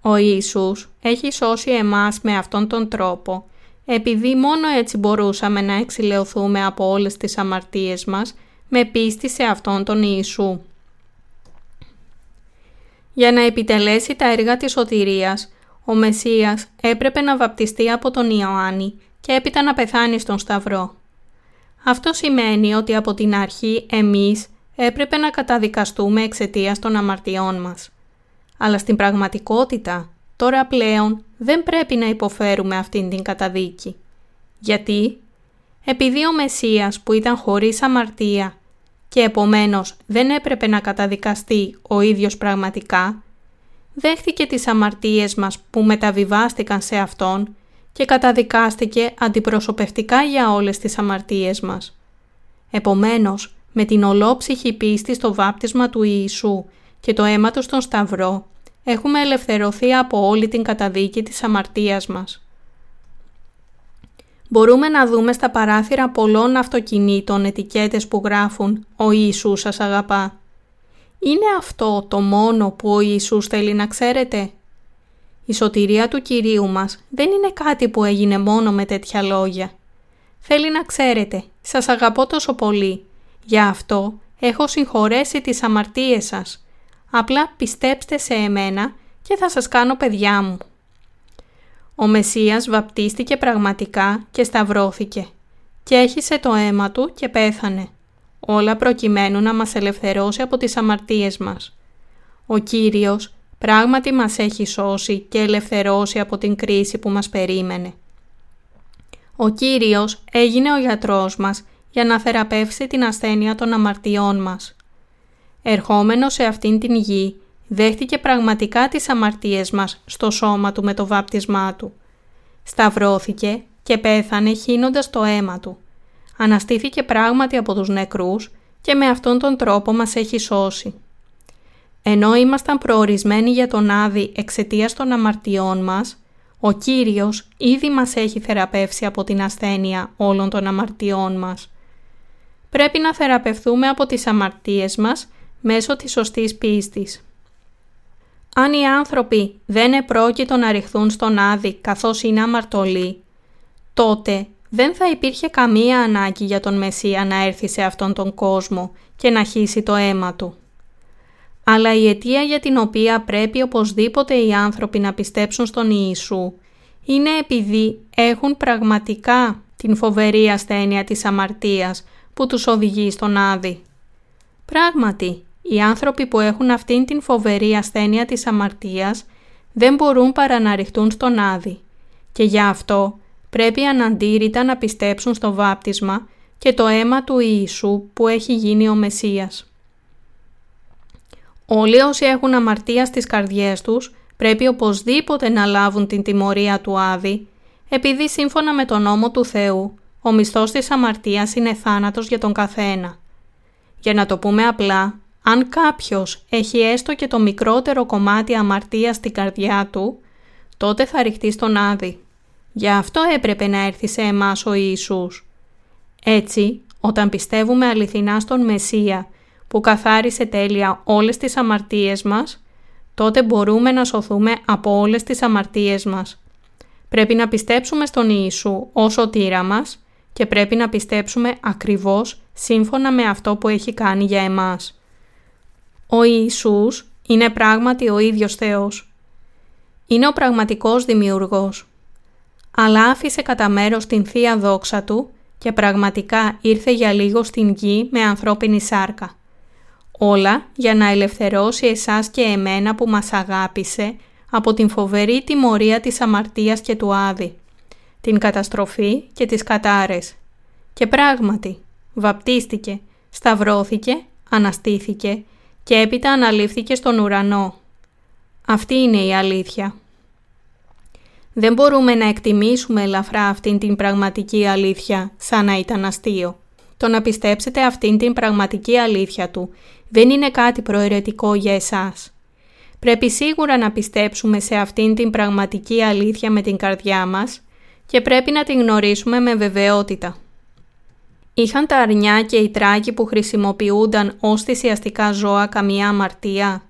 Ο Ιησούς έχει σώσει εμάς με αυτόν τον τρόπο επειδή μόνο έτσι μπορούσαμε να εξηλαιωθούμε από όλες τις αμαρτίες μας με πίστη σε αυτόν τον Ιησού. Για να επιτελέσει τα έργα της σωτηρίας, ο Μεσσίας έπρεπε να βαπτιστεί από τον Ιωάννη και έπειτα να πεθάνει στον Σταυρό. Αυτό σημαίνει ότι από την αρχή εμείς έπρεπε να καταδικαστούμε εξαιτίας των αμαρτιών μας. Αλλά στην πραγματικότητα, τώρα πλέον δεν πρέπει να υποφέρουμε αυτήν την καταδίκη. Γιατί; Επειδή ο Μεσσίας που ήταν χωρίς αμαρτία και επομένως δεν έπρεπε να καταδικαστεί ο ίδιος πραγματικά, δέχτηκε τις αμαρτίες μας που μεταβιβάστηκαν σε Αυτόν και καταδικάστηκε αντιπροσωπευτικά για όλες τις αμαρτίες μας. Επομένως, με την ολόψυχη πίστη στο βάπτισμα του Ιησού και το αίμα του στον Σταυρό, έχουμε ελευθερωθεί από όλη την καταδίκη της αμαρτίας μας. Μπορούμε να δούμε στα παράθυρα πολλών αυτοκινήτων ετικέτες που γράφουν «Ο Ιησούς σας αγαπά». Είναι αυτό το μόνο που ο Ιησούς θέλει να ξέρετε; Η σωτηρία του Κυρίου μας δεν είναι κάτι που έγινε μόνο με τέτοια λόγια. Θέλει να ξέρετε, σας αγαπώ τόσο πολύ. Γι' αυτό έχω συγχωρέσει τις αμαρτίες σας. Απλά πιστέψτε σε εμένα και θα σας κάνω παιδιά μου. Ο Μεσσίας βαπτίστηκε πραγματικά και σταυρώθηκε και έχισε το αίμα του και πέθανε. Όλα προκειμένου να μας ελευθερώσει από τις αμαρτίες μας. Ο Κύριος πράγματι μας έχει σώσει και ελευθερώσει από την κρίση που μας περίμενε. Ο Κύριος έγινε ο γιατρός μας για να θεραπεύσει την ασθένεια των αμαρτιών μας. Ερχόμενος σε αυτήν την γη, δέχτηκε πραγματικά τις αμαρτίες μας στο σώμα του με το βάπτισμά του. Σταυρώθηκε και πέθανε χύνοντας το αίμα του. Αναστήθηκε πράγματι από τους νεκρούς και με αυτόν τον τρόπο μας έχει σώσει. Ενώ ήμασταν προορισμένοι για τον Άδη εξαιτίας των αμαρτιών μας, ο Κύριος ήδη μας έχει θεραπεύσει από την ασθένεια όλων των αμαρτιών μας. Πρέπει να θεραπευθούμε από τις αμαρτίες μας μέσω της σωστής πίστης. Αν οι άνθρωποι δεν επρόκειτο να ρηχθούν στον Άδη καθώς είναι αμαρτωλοί, τότε δεν θα υπήρχε καμία ανάγκη για τον Μεσσία να έρθει σε αυτόν τον κόσμο και να χύσει το αίμα του. Αλλά η αιτία για την οποία πρέπει οπωσδήποτε οι άνθρωποι να πιστέψουν στον Ιησού είναι επειδή έχουν πραγματικά την φοβερή ασθένεια της αμαρτίας που τους οδηγεί στον Άδη. Πράγματι, οι άνθρωποι που έχουν αυτήν την φοβερή ασθένεια της αμαρτίας δεν μπορούν παρά να ρηχτούν στον Άδη και γι' αυτό πρέπει αναντήρητα να πιστέψουν στο βάπτισμα και το αίμα του Ιησού που έχει γίνει ο Μεσσίας. Όλοι όσοι έχουν αμαρτία στις καρδιές τους πρέπει οπωσδήποτε να λάβουν την τιμωρία του Άδη, επειδή σύμφωνα με τον νόμο του Θεού, ο μισθός της αμαρτίας είναι θάνατος για τον καθένα. Για να το πούμε απλά, αν κάποιος έχει έστω και το μικρότερο κομμάτι αμαρτίας στην καρδιά του, τότε θα ρηχτεί στον Άδη. Γι' αυτό έπρεπε να έρθει σε εμάς ο Ιησούς. Έτσι, όταν πιστεύουμε αληθινά στον Μεσσία που καθάρισε τέλεια όλες τις αμαρτίες μας, τότε μπορούμε να σωθούμε από όλες τις αμαρτίες μας. Πρέπει να πιστέψουμε στον Ιησού ως σωτήρα μας και πρέπει να πιστέψουμε ακριβώς σύμφωνα με αυτό που έχει κάνει για εμάς. Ο Ιησούς είναι πράγματι ο ίδιος Θεός. Είναι ο πραγματικός δημιουργός. Αλλά άφησε κατά μέρος την Θεία Δόξα Του και πραγματικά ήρθε για λίγο στην γη με ανθρώπινη σάρκα. Όλα για να ελευθερώσει εσάς και εμένα που μας αγάπησε από την φοβερή τιμωρία της αμαρτίας και του άδη, την καταστροφή και τις κατάρες. Και πράγματι, βαπτίστηκε, σταυρώθηκε, αναστήθηκε και έπειτα αναλήφθηκε στον ουρανό. Αυτή είναι η αλήθεια. Δεν μπορούμε να εκτιμήσουμε ελαφρά αυτήν την πραγματική αλήθεια σαν να ήταν αστείο. Το να πιστέψετε αυτήν την πραγματική αλήθεια του δεν είναι κάτι προαιρετικό για εσάς. Πρέπει σίγουρα να πιστέψουμε σε αυτήν την πραγματική αλήθεια με την καρδιά μας και πρέπει να την γνωρίσουμε με βεβαιότητα. Είχαν τα αρνιά και οι τράγοι που χρησιμοποιούνταν ως θυσιαστικά ζώα καμία αμαρτία.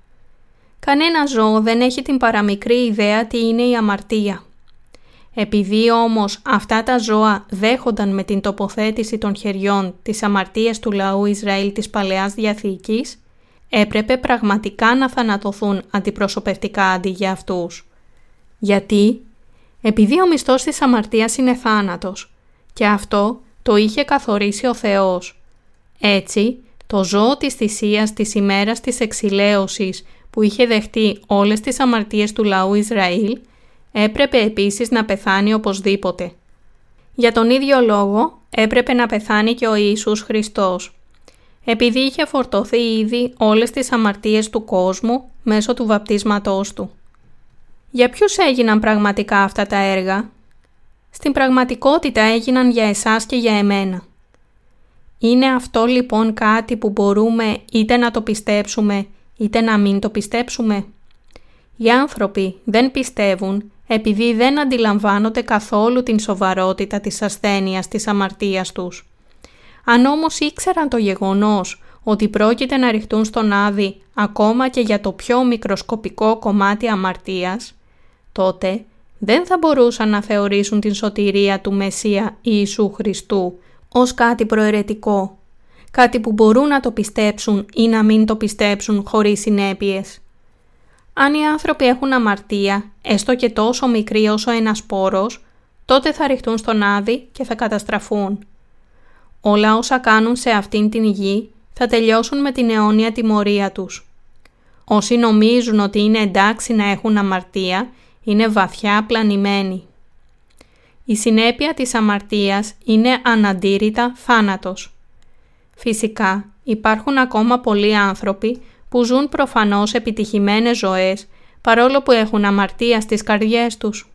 Κανένα ζώο δεν έχει την παραμικρή ιδέα τι είναι η αμαρτία. Επειδή όμως αυτά τα ζώα δέχονταν με την τοποθέτηση των χεριών τις αμαρτίες του λαού Ισραήλ της Παλαιάς Διαθήκης, έπρεπε πραγματικά να θανατωθούν αντιπροσωπευτικά αντί για αυτούς. Γιατί; Επειδή ο μισθός της αμαρτίας είναι θάνατος και αυτό το είχε καθορίσει ο Θεός. Έτσι, το ζώο της θυσίας της ημέρας της εξηλαίωσης που είχε δεχτεί όλες τις αμαρτίες του λαού Ισραήλ, έπρεπε επίσης να πεθάνει οπωσδήποτε. Για τον ίδιο λόγο έπρεπε να πεθάνει και ο Ιησούς Χριστός. επειδή είχε φορτωθεί ήδη όλες τις αμαρτίες του κόσμου μέσω του βαπτίσματός του. Για ποιους έγιναν πραγματικά αυτά τα έργα; Στην πραγματικότητα έγιναν για εσάς και για εμένα. Είναι αυτό λοιπόν κάτι που μπορούμε είτε να το πιστέψουμε είτε να μην το πιστέψουμε; Οι άνθρωποι δεν πιστεύουν επειδή δεν αντιλαμβάνονται καθόλου την σοβαρότητα της ασθένειας της αμαρτίας τους. Αν όμως ήξεραν το γεγονός ότι πρόκειται να ρηχτούν στον Άδη ακόμα και για το πιο μικροσκοπικό κομμάτι αμαρτίας, τότε δεν θα μπορούσαν να θεωρήσουν την σωτηρία του Μεσσία Ιησού Χριστού ως κάτι προαιρετικό, κάτι που μπορούν να το πιστέψουν ή να μην το πιστέψουν χωρίς συνέπειες. Αν οι άνθρωποι έχουν αμαρτία, έστω και τόσο μικρή όσο ένας σπόρος, τότε θα ρηχτούν στον Άδη και θα καταστραφούν. Όλα όσα κάνουν σε αυτήν την γη θα τελειώσουν με την αιώνια τιμωρία τους. Όσοι νομίζουν ότι είναι εντάξει να έχουν αμαρτία, είναι βαθιά πλανημένοι. Η συνέπεια της αμαρτίας είναι αναντήρητα θάνατος. Φυσικά, υπάρχουν ακόμα πολλοί άνθρωποι που ζουν προφανώς επιτυχημένες ζωές, παρόλο που έχουν αμαρτία στις καρδιές τους.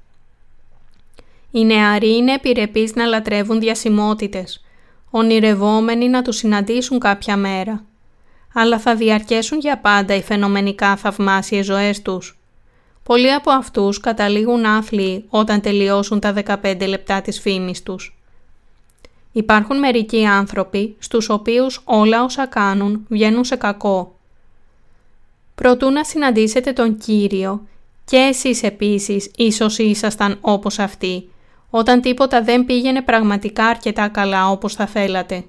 Οι νεαροί είναι επιρρεπείς να λατρεύουν διασημότητες, ονειρευόμενοι να τους συναντήσουν κάποια μέρα. Αλλά θα διαρκέσουν για πάντα οι φαινομενικά θαυμάσιες ζωές τους. Πολλοί από αυτούς καταλήγουν άθλιοι όταν τελειώσουν τα 15 λεπτά της φήμης τους. Υπάρχουν μερικοί άνθρωποι στους οποίους όλα όσα κάνουν βγαίνουν σε κακό. Προτού να συναντήσετε τον Κύριο και εσείς επίσης ίσως ήσασταν όπως αυτοί όταν τίποτα δεν πήγαινε πραγματικά αρκετά καλά όπως θα θέλατε.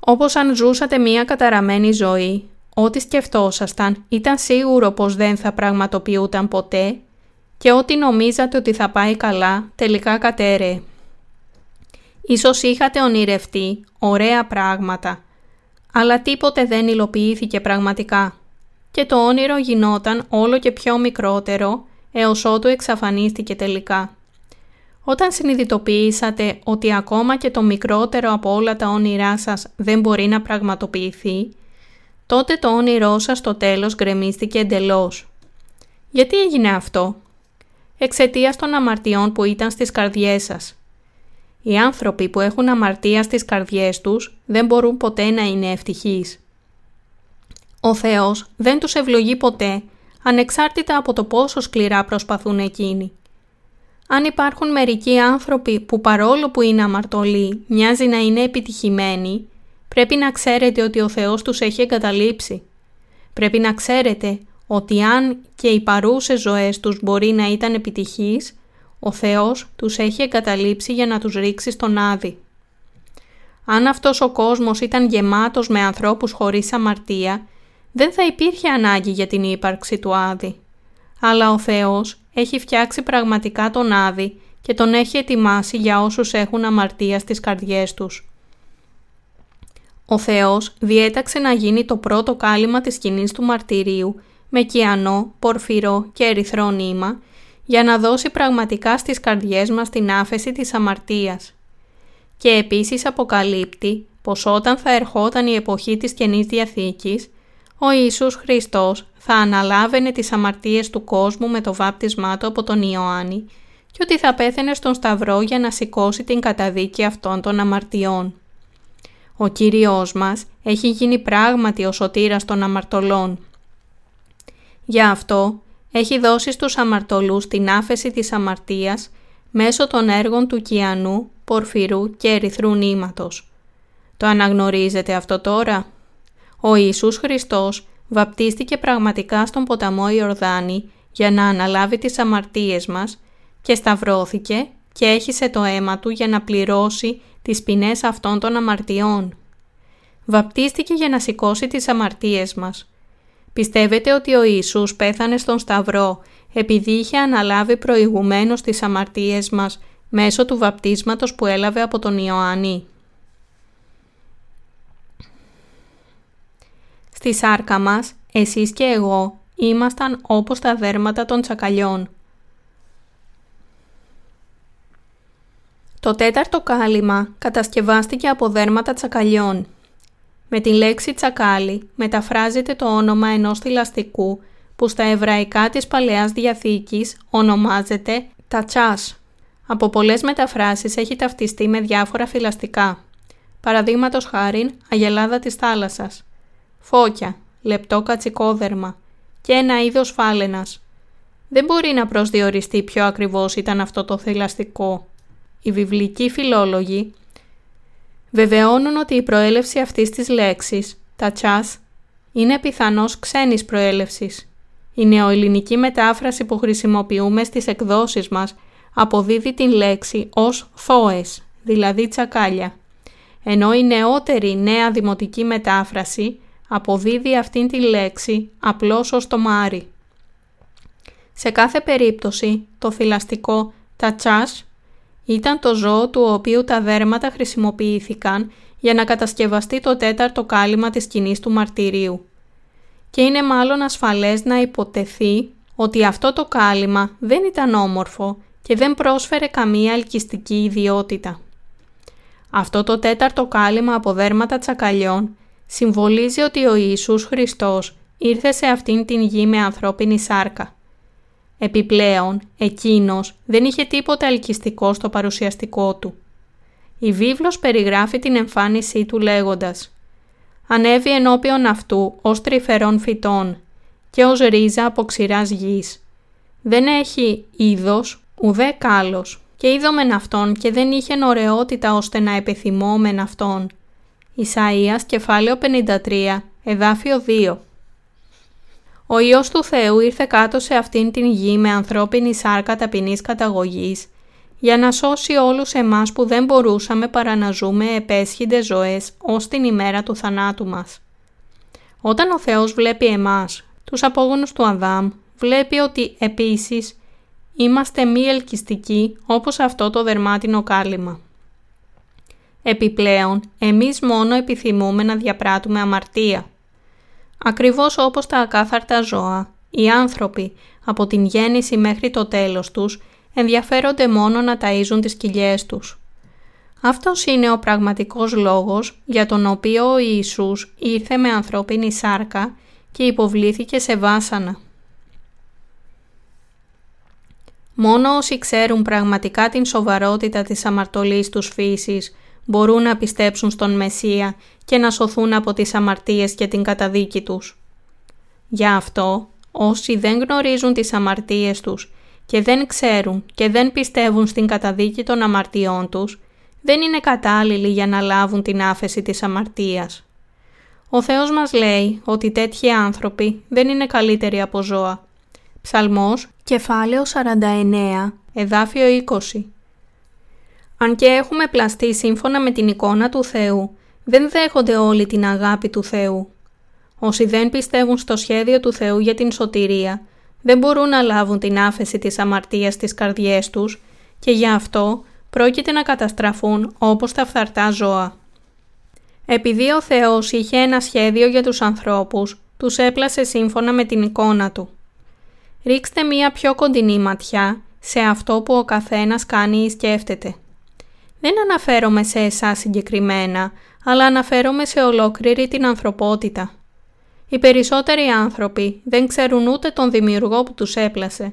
Όπως αν ζούσατε μία καταραμένη ζωή, ό,τι σκεφτόσασταν ήταν σίγουρο πως δεν θα πραγματοποιούταν ποτέ και ό,τι νομίζατε ότι θα πάει καλά τελικά κατέρεε. Ίσως είχατε ονειρευτεί ωραία πράγματα, αλλά τίποτε δεν υλοποιήθηκε πραγματικά και το όνειρο γινόταν όλο και πιο μικρότερο έως ότου εξαφανίστηκε τελικά. Όταν συνειδητοποιήσατε ότι ακόμα και το μικρότερο από όλα τα όνειρά σας δεν μπορεί να πραγματοποιηθεί, τότε το όνειρό σας στο τέλος γκρεμίστηκε εντελώς. Γιατί έγινε αυτό; Εξαιτίας των αμαρτιών που ήταν στις καρδιές σας. Οι άνθρωποι που έχουν αμαρτία στις καρδιές τους δεν μπορούν ποτέ να είναι ευτυχείς. Ο Θεός δεν τους ευλογεί ποτέ, ανεξάρτητα από το πόσο σκληρά προσπαθούν εκείνοι. Αν υπάρχουν μερικοί άνθρωποι που παρόλο που είναι αμαρτωλοί μοιάζει να είναι επιτυχημένοι, πρέπει να ξέρετε ότι ο Θεός τους έχει εγκαταλείψει. Πρέπει να ξέρετε ότι αν και οι παρούσες ζωές τους μπορεί να ήταν επιτυχείς, ο Θεός τους έχει εγκαταλείψει για να τους ρίξει στον Άδη. Αν αυτός ο κόσμος ήταν γεμάτος με ανθρώπους χωρίς αμαρτία, δεν θα υπήρχε ανάγκη για την ύπαρξη του Άδη. Αλλά ο Θεός έχει φτιάξει πραγματικά τον Άδη και τον έχει ετοιμάσει για όσους έχουν αμαρτία στις καρδιές τους. Ο Θεός διέταξε να γίνει το πρώτο κάλυμα της σκηνής του μαρτυρίου με κιανό, πορφυρό και ερυθρό νήμα για να δώσει πραγματικά στις καρδιές μας την άφεση της αμαρτίας. Και επίσης αποκαλύπτει πως όταν θα ερχόταν η εποχή της Καινής Διαθήκης, ο Ιησούς Χριστός θα αναλάβαινε τις αμαρτίες του κόσμου με το βάπτισμά του από τον Ιωάννη και ότι θα πέθαινε στον Σταυρό για να σηκώσει την καταδίκη αυτών των αμαρτιών. Ο Κύριος μας έχει γίνει πράγματι ο σωτήρας των αμαρτωλών. Γι' αυτό έχει δώσει στους αμαρτωλούς την άφεση της αμαρτίας μέσω των έργων του κιανού, πορφυρού και ερυθρού νήματος. Το αναγνωρίζετε αυτό τώρα; Ο Ιησούς Χριστός βαπτίστηκε πραγματικά στον ποταμό Ιορδάνη για να αναλάβει τις αμαρτίες μας και σταυρώθηκε και έχισε το αίμα του για να πληρώσει τις ποινές αυτών των αμαρτιών. Βαπτίστηκε για να σηκώσει τις αμαρτίες μας. Πιστεύετε ότι ο Ιησούς πέθανε στον Σταυρό επειδή είχε αναλάβει προηγουμένως τις αμαρτίες μας μέσω του βαπτίσματος που έλαβε από τον Ιωάννη. Στη σάρκα μας, εσείς και εγώ, ήμασταν όπως τα δέρματα των τσακαλιών. Το τέταρτο κάλυμα κατασκευάστηκε από δέρματα τσακαλιών. Με τη λέξη τσακάλι μεταφράζεται το όνομα ενός θηλαστικού που στα εβραϊκά της Παλαιάς Διαθήκης ονομάζεται τατσάς. Από πολλές μεταφράσεις έχει ταυτιστεί με διάφορα θηλαστικά. Παραδείγματος χάριν, αγελάδα της θάλασσας, φώκια, λεπτό κατσικόδερμα και ένα είδος φάλαινας. Δεν μπορεί να προσδιοριστεί πιο ακριβώς ήταν αυτό το θηλαστικό. Οι βιβλικοί φιλόλογοι βεβαιώνουν ότι η προέλευση αυτής της λέξης, τα τσάς, είναι πιθανώς ξένης προέλευσης. Η νεοελληνική μετάφραση που χρησιμοποιούμε στις εκδόσεις μας αποδίδει την λέξη ως θόες, δηλαδή τσακάλια, ενώ η νεότερη νέα δημοτική μετάφραση αποδίδει αυτήν τη λέξη απλώς ως το μάρι. Σε κάθε περίπτωση, το θηλαστικό τατσάς ήταν το ζώο του οποίου τα δέρματα χρησιμοποιήθηκαν για να κατασκευαστεί το τέταρτο κάλυμα της σκηνής του μαρτυρίου. Και είναι μάλλον ασφαλές να υποτεθεί ότι αυτό το κάλυμα δεν ήταν όμορφο και δεν πρόσφερε καμία ελκυστική ιδιότητα. Αυτό το τέταρτο κάλυμα από δέρματα τσακαλιών συμβολίζει ότι ο Ιησούς Χριστός ήρθε σε αυτήν την γη με ανθρώπινη σάρκα. Επιπλέον, εκείνος δεν είχε τίποτα ελκυστικό στο παρουσιαστικό του. Η βίβλος περιγράφει την εμφάνισή του λέγοντας «Ανέβη ενώπιον αυτού ως τρυφερών φυτών και ως ρίζα από ξηράς γης. Δεν έχει είδος ουδέ κάλος και είδομεν αυτόν και δεν είχε ωραιότητα ώστε να επιθυμόμεν αυτόν». Ισαΐας κεφάλαιο 53, εδάφιο 2 ο Υιός του Θεού ήρθε κάτω σε αυτήν την γη με ανθρώπινη σάρκα ταπεινής καταγωγής για να σώσει όλους εμάς που δεν μπορούσαμε παρά να ζούμε επέσχυντες ζωές ως την ημέρα του θανάτου μας. Όταν ο Θεός βλέπει εμάς, τους απόγονους του Αδάμ, βλέπει ότι επίσης είμαστε μη ελκυστικοί όπως αυτό το δερμάτινο κάλυμα. Επιπλέον, εμείς μόνο επιθυμούμε να διαπράττουμε αμαρτία. Ακριβώς όπως τα ακάθαρτα ζώα, οι άνθρωποι από την γέννηση μέχρι το τέλος τους ενδιαφέρονται μόνο να ταΐζουν τις κοιλιές τους. Αυτός είναι ο πραγματικός λόγος για τον οποίο ο Ιησούς ήρθε με ανθρώπινη σάρκα και υποβλήθηκε σε βάσανα. Μόνο όσοι ξέρουν πραγματικά την σοβαρότητα της αμαρτωλής τους φύσης μπορούν να πιστέψουν στον Μεσσία και να σωθούν από τις αμαρτίες και την καταδίκη τους. Γι' αυτό, όσοι δεν γνωρίζουν τις αμαρτίες τους και δεν ξέρουν και δεν πιστεύουν στην καταδίκη των αμαρτιών τους, δεν είναι κατάλληλοι για να λάβουν την άφεση της αμαρτίας. Ο Θεός μας λέει ότι τέτοιοι άνθρωποι δεν είναι καλύτεροι από ζώα. Ψαλμός, κεφάλαιο 49, εδάφιο 20 αν και έχουμε πλαστεί σύμφωνα με την εικόνα του Θεού, δεν δέχονται όλοι την αγάπη του Θεού. Όσοι δεν πιστεύουν στο σχέδιο του Θεού για την σωτηρία, δεν μπορούν να λάβουν την άφεση της αμαρτίας στις καρδιές τους και γι' αυτό πρόκειται να καταστραφούν όπως τα φθαρτά ζώα. Επειδή ο Θεός είχε ένα σχέδιο για τους ανθρώπους, τους έπλασε σύμφωνα με την εικόνα Του. Ρίξτε μία πιο κοντινή ματιά σε αυτό που ο καθένας κάνει ή σκέφτεται. Δεν αναφέρομαι σε εσάς συγκεκριμένα, αλλά αναφέρομαι σε ολόκληρη την ανθρωπότητα. Οι περισσότεροι άνθρωποι δεν ξέρουν ούτε τον δημιουργό που τους έπλασε.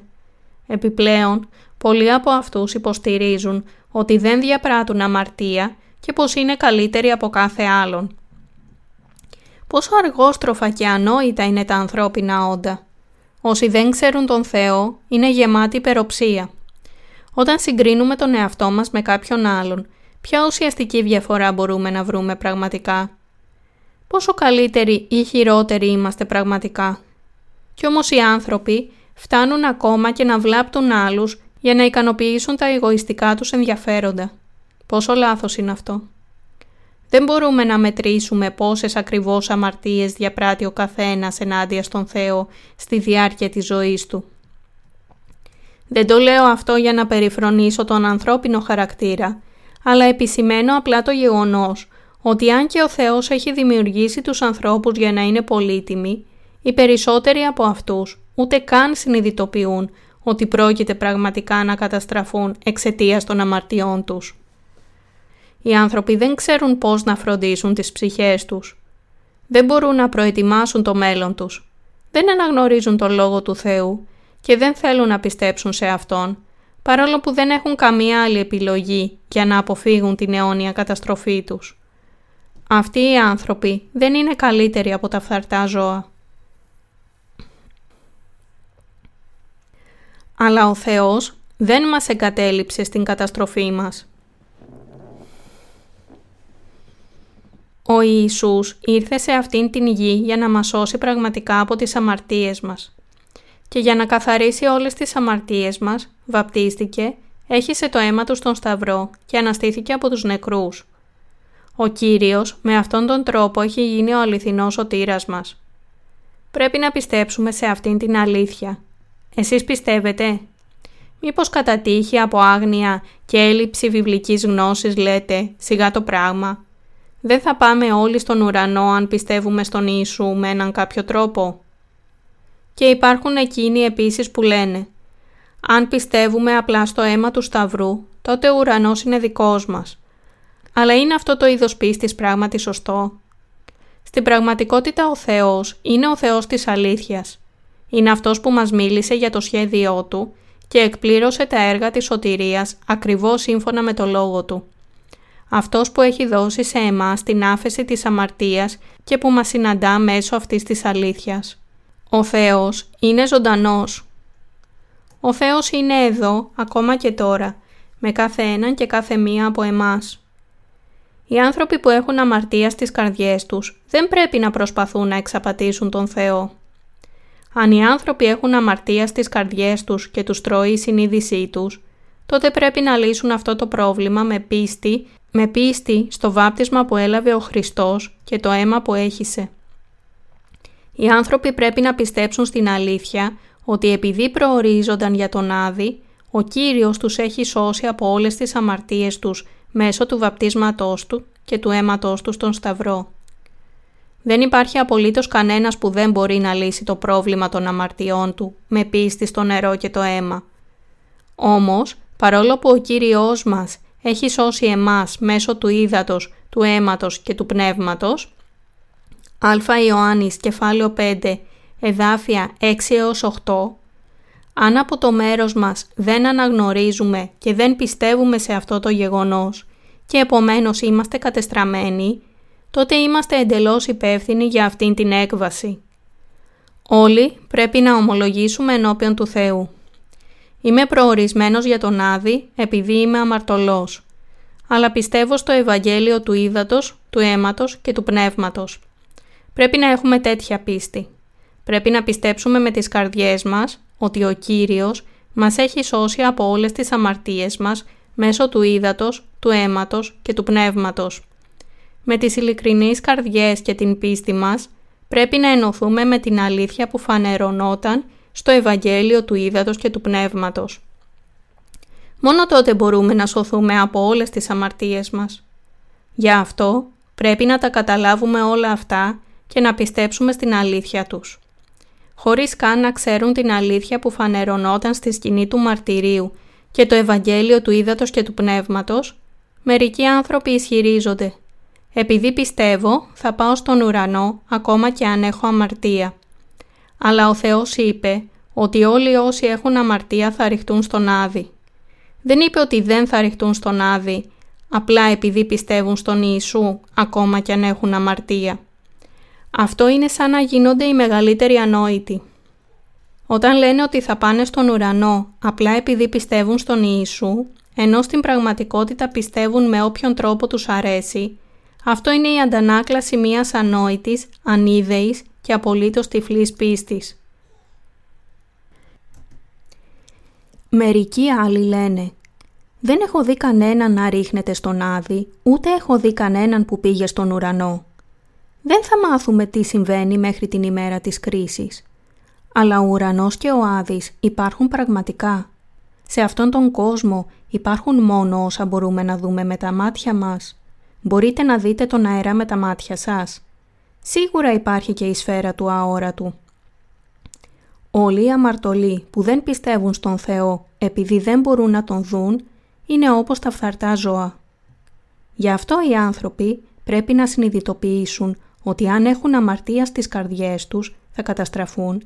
Επιπλέον, πολλοί από αυτούς υποστηρίζουν ότι δεν διαπράττουν αμαρτία και πως είναι καλύτεροι από κάθε άλλον. Πόσο αργόστροφα και ανόητα είναι τα ανθρώπινα όντα. Όσοι δεν ξέρουν τον Θεό είναι γεμάτοι υπεροψία. Όταν συγκρίνουμε τον εαυτό μας με κάποιον άλλον, ποια ουσιαστική διαφορά μπορούμε να βρούμε πραγματικά; Πόσο καλύτεροι ή χειρότεροι είμαστε πραγματικά; Κι όμως οι άνθρωποι φτάνουν ακόμα και να βλάπτουν άλλους για να ικανοποιήσουν τα εγωιστικά τους ενδιαφέροντα. Πόσο λάθος είναι αυτό. Δεν μπορούμε να μετρήσουμε πόσες ακριβώς αμαρτίες διαπράττει ο καθένας ενάντια στον Θεό στη διάρκεια της ζωής του. Δεν το λέω αυτό για να περιφρονήσω τον ανθρώπινο χαρακτήρα, αλλά επισημαίνω απλά το γεγονός ότι αν και ο Θεός έχει δημιουργήσει τους ανθρώπους για να είναι πολύτιμοι, οι περισσότεροι από αυτούς ούτε καν συνειδητοποιούν ότι πρόκειται πραγματικά να καταστραφούν εξαιτίας των αμαρτιών τους. Οι άνθρωποι δεν ξέρουν πώς να φροντίσουν τις ψυχές τους. Δεν μπορούν να προετοιμάσουν το μέλλον τους. Δεν αναγνωρίζουν τον Λόγο του Θεού και δεν θέλουν να πιστέψουν σε Αυτόν, παρόλο που δεν έχουν καμία άλλη επιλογή για να αποφύγουν την αιώνια καταστροφή τους. Αυτοί οι άνθρωποι δεν είναι καλύτεροι από τα φθαρτά ζώα. Αλλά ο Θεός δεν μας εγκατέλειψε στην καταστροφή μας. Ο Ιησούς ήρθε σε αυτήν την γη για να μας σώσει πραγματικά από τις αμαρτίες μας. Και για να καθαρίσει όλες τις αμαρτίες μας, βαπτίστηκε, έχισε το αίμα του στον Σταυρό και αναστήθηκε από τους νεκρούς. Ο Κύριος με αυτόν τον τρόπο έχει γίνει ο αληθινός σωτήρας μας. Πρέπει να πιστέψουμε σε αυτήν την αλήθεια. Εσείς πιστεύετε; Μήπως κατά τύχη από άγνοια και έλλειψη βιβλικής γνώσης λέτε «σιγά το πράγμα». Δεν θα πάμε όλοι στον ουρανό αν πιστεύουμε στον Ιησού με έναν κάποιο τρόπο. Και υπάρχουν εκείνοι επίσης που λένε «Αν πιστεύουμε απλά στο αίμα του Σταυρού, τότε ο ουρανός είναι δικός μας». Αλλά είναι αυτό το είδος πίστης πράγματι σωστό; Στην πραγματικότητα ο Θεός είναι ο Θεός της αλήθειας. Είναι αυτός που μας μίλησε για το σχέδιό Του και εκπλήρωσε τα έργα της σωτηρίας ακριβώς σύμφωνα με το Λόγο Του. Αυτός που έχει δώσει σε εμάς την άφεση της αμαρτίας και που μας συναντά μέσω αυτής της αλήθειας. Ο Θεός είναι ζωντανός. Ο Θεός είναι εδώ, ακόμα και τώρα, με κάθε έναν και κάθε μία από εμάς. Οι άνθρωποι που έχουν αμαρτία στις καρδιές τους δεν πρέπει να προσπαθούν να εξαπατήσουν τον Θεό. Αν οι άνθρωποι έχουν αμαρτία στις καρδιές τους και τους τρώει η συνείδησή τους, τότε πρέπει να λύσουν αυτό το πρόβλημα με πίστη, με πίστη στο βάπτισμα που έλαβε ο Χριστός και το αίμα που έχισε. Οι άνθρωποι πρέπει να πιστέψουν στην αλήθεια ότι επειδή προορίζονταν για τον Άδη, ο Κύριος τους έχει σώσει από όλες τις αμαρτίες τους μέσω του βαπτίσματός του και του αίματός τους στον Σταυρό. Δεν υπάρχει απολύτως κανένας που δεν μπορεί να λύσει το πρόβλημα των αμαρτιών του με πίστη στο νερό και το αίμα. Όμως, παρόλο που ο Κύριος μας έχει σώσει εμάς μέσω του ύδατος, του αίματος και του πνεύματος, Α Ιωάννης κεφάλαιο 5, εδάφια 6 έως 8, αν από το μέρος μας δεν αναγνωρίζουμε και δεν πιστεύουμε σε αυτό το γεγονός και επομένως είμαστε κατεστραμμένοι, τότε είμαστε εντελώς υπεύθυνοι για αυτήν την έκβαση. Όλοι πρέπει να ομολογήσουμε ενώπιον του Θεού. Είμαι προορισμένος για τον Άδη επειδή είμαι αμαρτωλός, αλλά πιστεύω στο Ευαγγέλιο του Ήδατος, του Αίματος και του Πνεύματος. Πρέπει να έχουμε τέτοια πίστη. Πρέπει να πιστέψουμε με τις καρδιές μας ότι ο Κύριος μας έχει σώσει από όλες τις αμαρτίες μας μέσω του Ήδατος, του Αίματος και του Πνεύματος. Με τις ειλικρινείς καρδιές και την πίστη μας πρέπει να ενωθούμε με την αλήθεια που φανερωνόταν στο Ευαγγέλιο του Ήδατος και του Πνεύματος. Μόνο τότε μπορούμε να σωθούμε από όλες τις αμαρτίες μας. Γι' αυτό πρέπει να τα καταλάβουμε όλα αυτά και να πιστέψουμε στην αλήθεια τους. Χωρίς καν να ξέρουν την αλήθεια που φανερωνόταν στη σκηνή του μαρτυρίου και το Ευαγγέλιο του Ήδατος και του Πνεύματος, μερικοί άνθρωποι ισχυρίζονται «Επειδή πιστεύω, θα πάω στον ουρανό ακόμα και αν έχω αμαρτία». Αλλά ο Θεός είπε ότι όλοι όσοι έχουν αμαρτία θα ρηχτούν στον Άδη. Δεν είπε ότι δεν θα ρηχτούν στον Άδη, απλά επειδή πιστεύουν στον Ιησού ακόμα και αν έχουν αμαρτία. Αυτό είναι σαν να γίνονται οι μεγαλύτεροι ανόητοι. Όταν λένε ότι θα πάνε στον ουρανό απλά επειδή πιστεύουν στον Ιησού, ενώ στην πραγματικότητα πιστεύουν με όποιον τρόπο τους αρέσει, αυτό είναι η αντανάκλαση μιας ανόητης, ανίδεης και απολύτως τυφλής πίστης. Μερικοί άλλοι λένε «Δεν έχω δει κανέναν να ρίχνεται στον Άδη, ούτε έχω δει κανέναν που πήγε στον ουρανό. Δεν θα μάθουμε τι συμβαίνει μέχρι την ημέρα της κρίσης. Αλλά ο ουρανός και ο Άδης υπάρχουν πραγματικά. Σε αυτόν τον κόσμο υπάρχουν μόνο όσα μπορούμε να δούμε με τα μάτια μας. Μπορείτε να δείτε τον αέρα με τα μάτια σας. Σίγουρα υπάρχει και η σφαίρα του αόρατου. Όλοι οι αμαρτωλοί που δεν πιστεύουν στον Θεό επειδή δεν μπορούν να τον δουν, είναι όπως τα φθαρτά ζώα. Γι' αυτό οι άνθρωποι πρέπει να συνειδητοποιήσουν ότι αν έχουν αμαρτία στις καρδιές τους θα καταστραφούν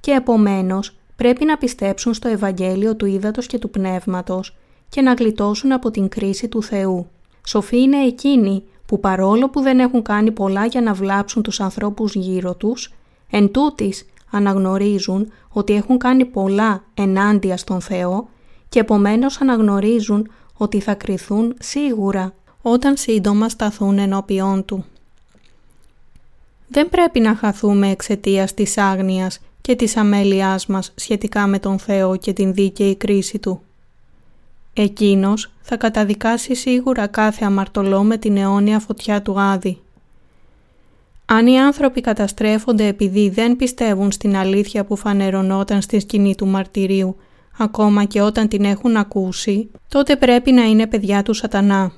και επομένως πρέπει να πιστέψουν στο Ευαγγέλιο του Ήδατος και του Πνεύματος και να γλιτώσουν από την κρίση του Θεού. Σοφοί είναι εκείνοι που παρόλο που δεν έχουν κάνει πολλά για να βλάψουν τους ανθρώπους γύρω τους, εν τούτης αναγνωρίζουν ότι έχουν κάνει πολλά ενάντια στον Θεό και επομένως αναγνωρίζουν ότι θα κριθούν σίγουρα όταν σύντομα σταθούν ενώπιόν Του. Δεν πρέπει να χαθούμε εξαιτίας της άγνοιας και της αμέλειάς μας σχετικά με τον Θεό και την δίκαιη κρίση Του. Εκείνος θα καταδικάσει σίγουρα κάθε αμαρτωλό με την αιώνια φωτιά του Άδη. Αν οι άνθρωποι καταστρέφονται επειδή δεν πιστεύουν στην αλήθεια που φανερωνόταν στη σκηνή του μαρτυρίου, ακόμα και όταν την έχουν ακούσει, τότε πρέπει να είναι παιδιά του σατανά.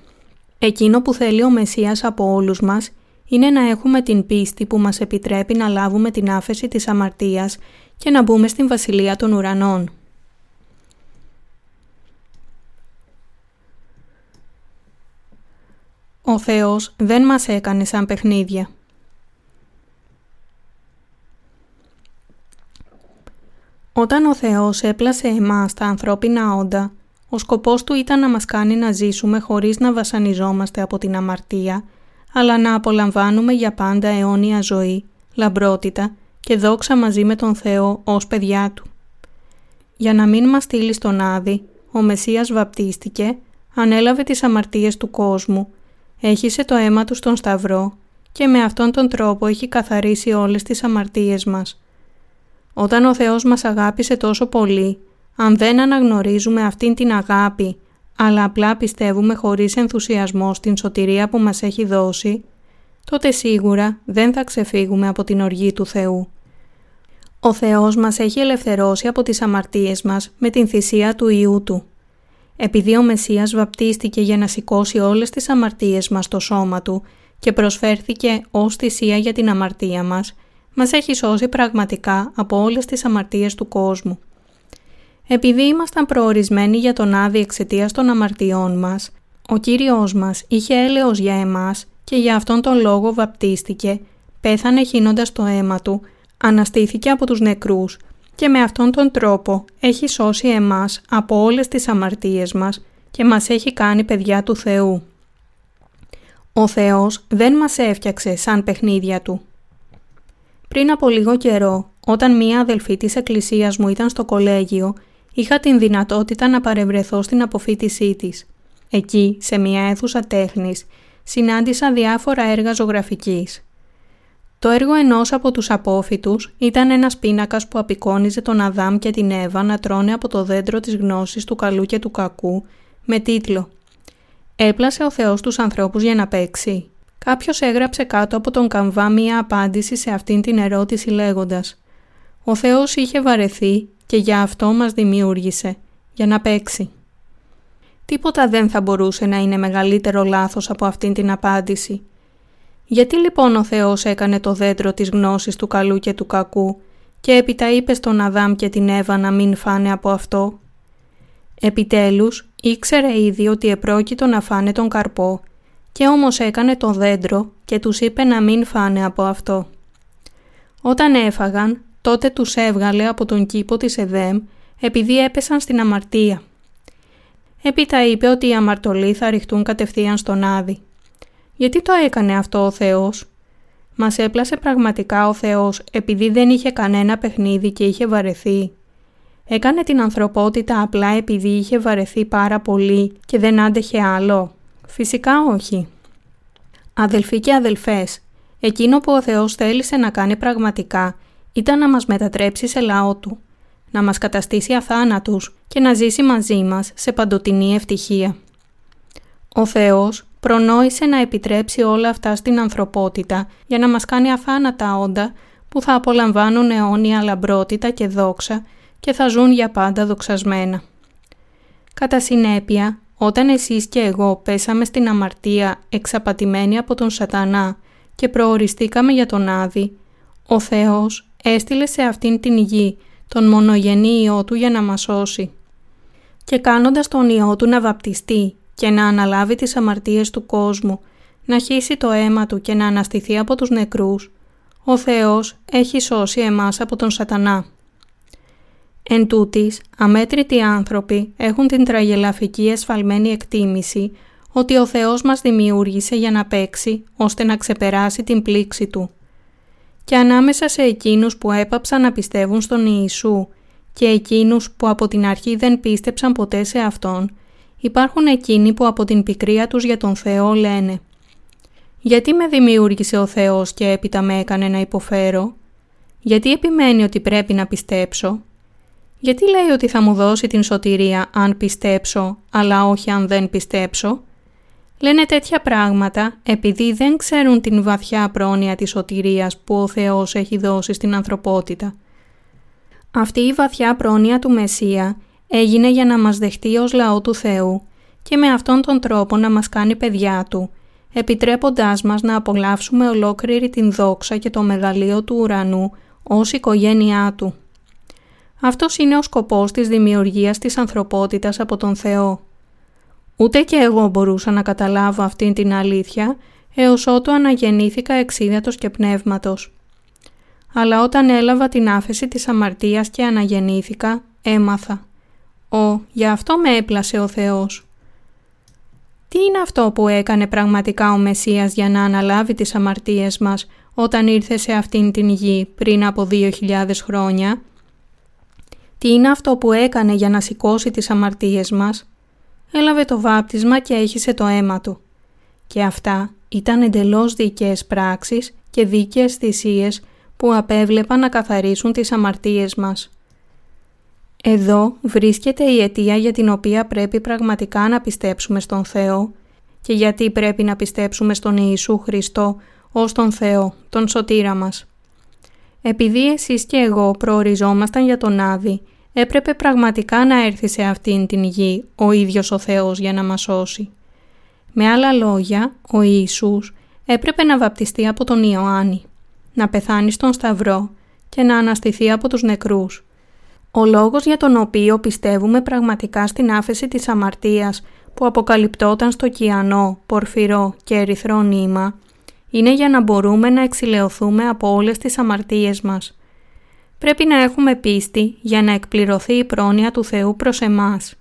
Εκείνο που θέλει ο Μεσσίας από όλους μας είναι να έχουμε την πίστη που μας επιτρέπει να λάβουμε την άφεση της αμαρτίας και να μπούμε στην Βασιλεία των Ουρανών. Ο Θεός δεν μας έκανε σαν παιχνίδια. Όταν ο Θεός έπλασε εμάς τα ανθρώπινα όντα, ο σκοπός του ήταν να μας κάνει να ζήσουμε χωρίς να βασανιζόμαστε από την αμαρτία, αλλά να απολαμβάνουμε για πάντα αιώνια ζωή, λαμπρότητα και δόξα μαζί με τον Θεό ως παιδιά Του. Για να μην μας στείλει στον Άδη, ο Μεσσίας βαπτίστηκε, ανέλαβε τις αμαρτίες του κόσμου, έχισε το αίμα Του στον Σταυρό και με αυτόν τον τρόπο έχει καθαρίσει όλες τις αμαρτίες μας. Όταν ο Θεός μας αγάπησε τόσο πολύ, αν δεν αναγνωρίζουμε αυτήν την αγάπη, αλλά απλά πιστεύουμε χωρίς ενθουσιασμό στην σωτηρία που μας έχει δώσει, τότε σίγουρα δεν θα ξεφύγουμε από την οργή του Θεού. Ο Θεός μας έχει ελευθερώσει από τις αμαρτίες μας με την θυσία του Ιού Του. Επειδή ο Μεσσίας βαπτίστηκε για να σηκώσει όλες τις αμαρτίες μας στο σώμα Του και προσφέρθηκε ως θυσία για την αμαρτία μας, μας έχει σώσει πραγματικά από όλες τις αμαρτίες του κόσμου. Επειδή ήμασταν προορισμένοι για τον Άδη εξαιτίας των αμαρτιών μας, ο Κύριος μας είχε έλεος για εμάς και για αυτόν τον λόγο βαπτίστηκε, πέθανε χύνοντας το αίμα του, αναστήθηκε από τους νεκρούς και με αυτόν τον τρόπο έχει σώσει εμάς από όλες τις αμαρτίες μας και μας έχει κάνει παιδιά του Θεού. Ο Θεός δεν μας έφτιαξε σαν παιχνίδια Του. Πριν από λίγο καιρό, όταν μία αδελφή της εκκλησίας μου ήταν στο κολέγιο, είχα την δυνατότητα να παρευρεθώ στην αποφύτισή της. Εκεί, σε μία αίθουσα τέχνης, συνάντησα διάφορα έργα ζωγραφικής. Το έργο ενός από τους απόφοιτους ήταν ένας πίνακας που απεικόνιζε τον Αδάμ και την Εύα να τρώνε από το δέντρο της γνώσης του καλού και του κακού, με τίτλο «Έπλασε ο Θεός τους ανθρώπους για να παίξει». Κάποιος έγραψε κάτω από τον καμβά μία απάντηση σε αυτήν την ερώτηση λέγοντας «Ο Θεός είχε βαρεθεί και για αυτό μας δημιούργησε, για να παίξει». Τίποτα δεν θα μπορούσε να είναι μεγαλύτερο λάθος από αυτήν την απάντηση. Γιατί λοιπόν ο Θεός έκανε το δέντρο της γνώσης του καλού και του κακού και έπειτα είπε στον Αδάμ και την Εύα να μην φάνε από αυτό; Επιτέλους ήξερε ήδη ότι επρόκειτο να φάνε τον καρπό και όμως έκανε το δέντρο και τους είπε να μην φάνε από αυτό. Όταν έφαγαν, τότε τους έβγαλε από τον κήπο της Εδέμ επειδή έπεσαν στην αμαρτία. Έπειτα είπε ότι οι αμαρτωλοί θα ρηχτούν κατευθείαν στον Άδη. Γιατί το έκανε αυτό ο Θεός; Μας έπλασε πραγματικά ο Θεός επειδή δεν είχε κανένα παιχνίδι και είχε βαρεθεί. Έκανε την ανθρωπότητα απλά επειδή είχε βαρεθεί πάρα πολύ και δεν άντεχε άλλο. Φυσικά όχι. Αδελφοί και αδελφές, εκείνο που ο Θεός θέλησε να κάνει πραγματικά ήταν να μας μετατρέψει σε λαό Του, να μας καταστήσει αθάνατους και να ζήσει μαζί μας σε παντοτινή ευτυχία. Ο Θεός προνόησε να επιτρέψει όλα αυτά στην ανθρωπότητα για να μας κάνει αθάνατα όντα που θα απολαμβάνουν αιώνια λαμπρότητα και δόξα και θα ζουν για πάντα δοξασμένα. Κατά συνέπεια, όταν εσείς και εγώ πέσαμε στην αμαρτία εξαπατημένοι από τον σατανά και προοριστήκαμε για τον Άδη, ο Θεός έστειλε σε αυτήν την γη τον μονογενή Υιό Του για να μας σώσει. Και κάνοντας τον Υιό Του να βαπτιστεί και να αναλάβει τις αμαρτίες του κόσμου, να χύσει το αίμα Του και να αναστηθεί από τους νεκρούς, ο Θεός έχει σώσει εμάς από τον σατανά. Εν τούτης, αμέτρητοι άνθρωποι έχουν την τραγελαφική εσφαλμένη εκτίμηση ότι ο Θεός μας δημιούργησε για να παίξει ώστε να ξεπεράσει την πλήξη Του. Και ανάμεσα σε εκείνους που έπαψαν να πιστεύουν στον Ιησού και εκείνους που από την αρχή δεν πίστεψαν ποτέ σε Αυτόν, υπάρχουν εκείνοι που από την πικρία τους για τον Θεό λένε «Γιατί με δημιούργησε ο Θεός και έπειτα με έκανε να υποφέρω» «Γιατί επιμένει ότι πρέπει να πιστέψω» «Γιατί λέει ότι θα μου δώσει την σωτηρία αν πιστέψω, αλλά όχι αν δεν πιστέψω» Λένε τέτοια πράγματα επειδή δεν ξέρουν την βαθιά πρόνοια της σωτηρίας που ο Θεός έχει δώσει στην ανθρωπότητα. Αυτή η βαθιά πρόνοια του Μεσσία έγινε για να μας δεχτεί ως λαό του Θεού και με αυτόν τον τρόπο να μας κάνει παιδιά Του, επιτρέποντάς μας να απολαύσουμε ολόκληρη την δόξα και το μεγαλείο του ουρανού ως οικογένειά Του. Αυτός είναι ο σκοπός της δημιουργίας της ανθρωπότητας από τον Θεό. Ούτε και εγώ μπορούσα να καταλάβω αυτήν την αλήθεια έως ότου αναγεννήθηκα εξίδατος και πνεύματος. Αλλά όταν έλαβα την άφεση της αμαρτίας και αναγεννήθηκα, έμαθα. «Ω, για αυτό με έπλασε ο Θεός». Τι είναι αυτό που έκανε πραγματικά ο Μεσσίας για να αναλάβει τις αμαρτίες μας όταν ήρθε σε αυτήν την γη πριν από δύο χιλιάδες χρόνια; Τι είναι αυτό που έκανε για να σηκώσει τις αμαρτίες μας; Έλαβε το βάπτισμα και έχισε το αίμα του. Και αυτά ήταν εντελώς δικές πράξεις και δίκαιες θυσίες που απέβλεπαν να καθαρίσουν τις αμαρτίες μας. Εδώ βρίσκεται η αιτία για την οποία πρέπει πραγματικά να πιστέψουμε στον Θεό και γιατί πρέπει να πιστέψουμε στον Ιησού Χριστό ως τον Θεό, τον σωτήρα μας. Επειδή εσείς και εγώ προοριζόμασταν για τον Άδη έπρεπε πραγματικά να έρθει σε αυτήν την γη ο ίδιος ο Θεός για να μας σώσει. Με άλλα λόγια, ο Ιησούς έπρεπε να βαπτιστεί από τον Ιωάννη, να πεθάνει στον Σταυρό και να αναστηθεί από τους νεκρούς. Ο λόγος για τον οποίο πιστεύουμε πραγματικά στην άφεση της αμαρτίας που αποκαλυπτόταν στο κιανό, πορφυρό και ερυθρό νήμα, είναι για να μπορούμε να εξηλαιωθούμε από όλες τις αμαρτίες μας πρέπει να έχουμε πίστη για να εκπληρωθεί η πρόνοια του Θεού προς εμάς.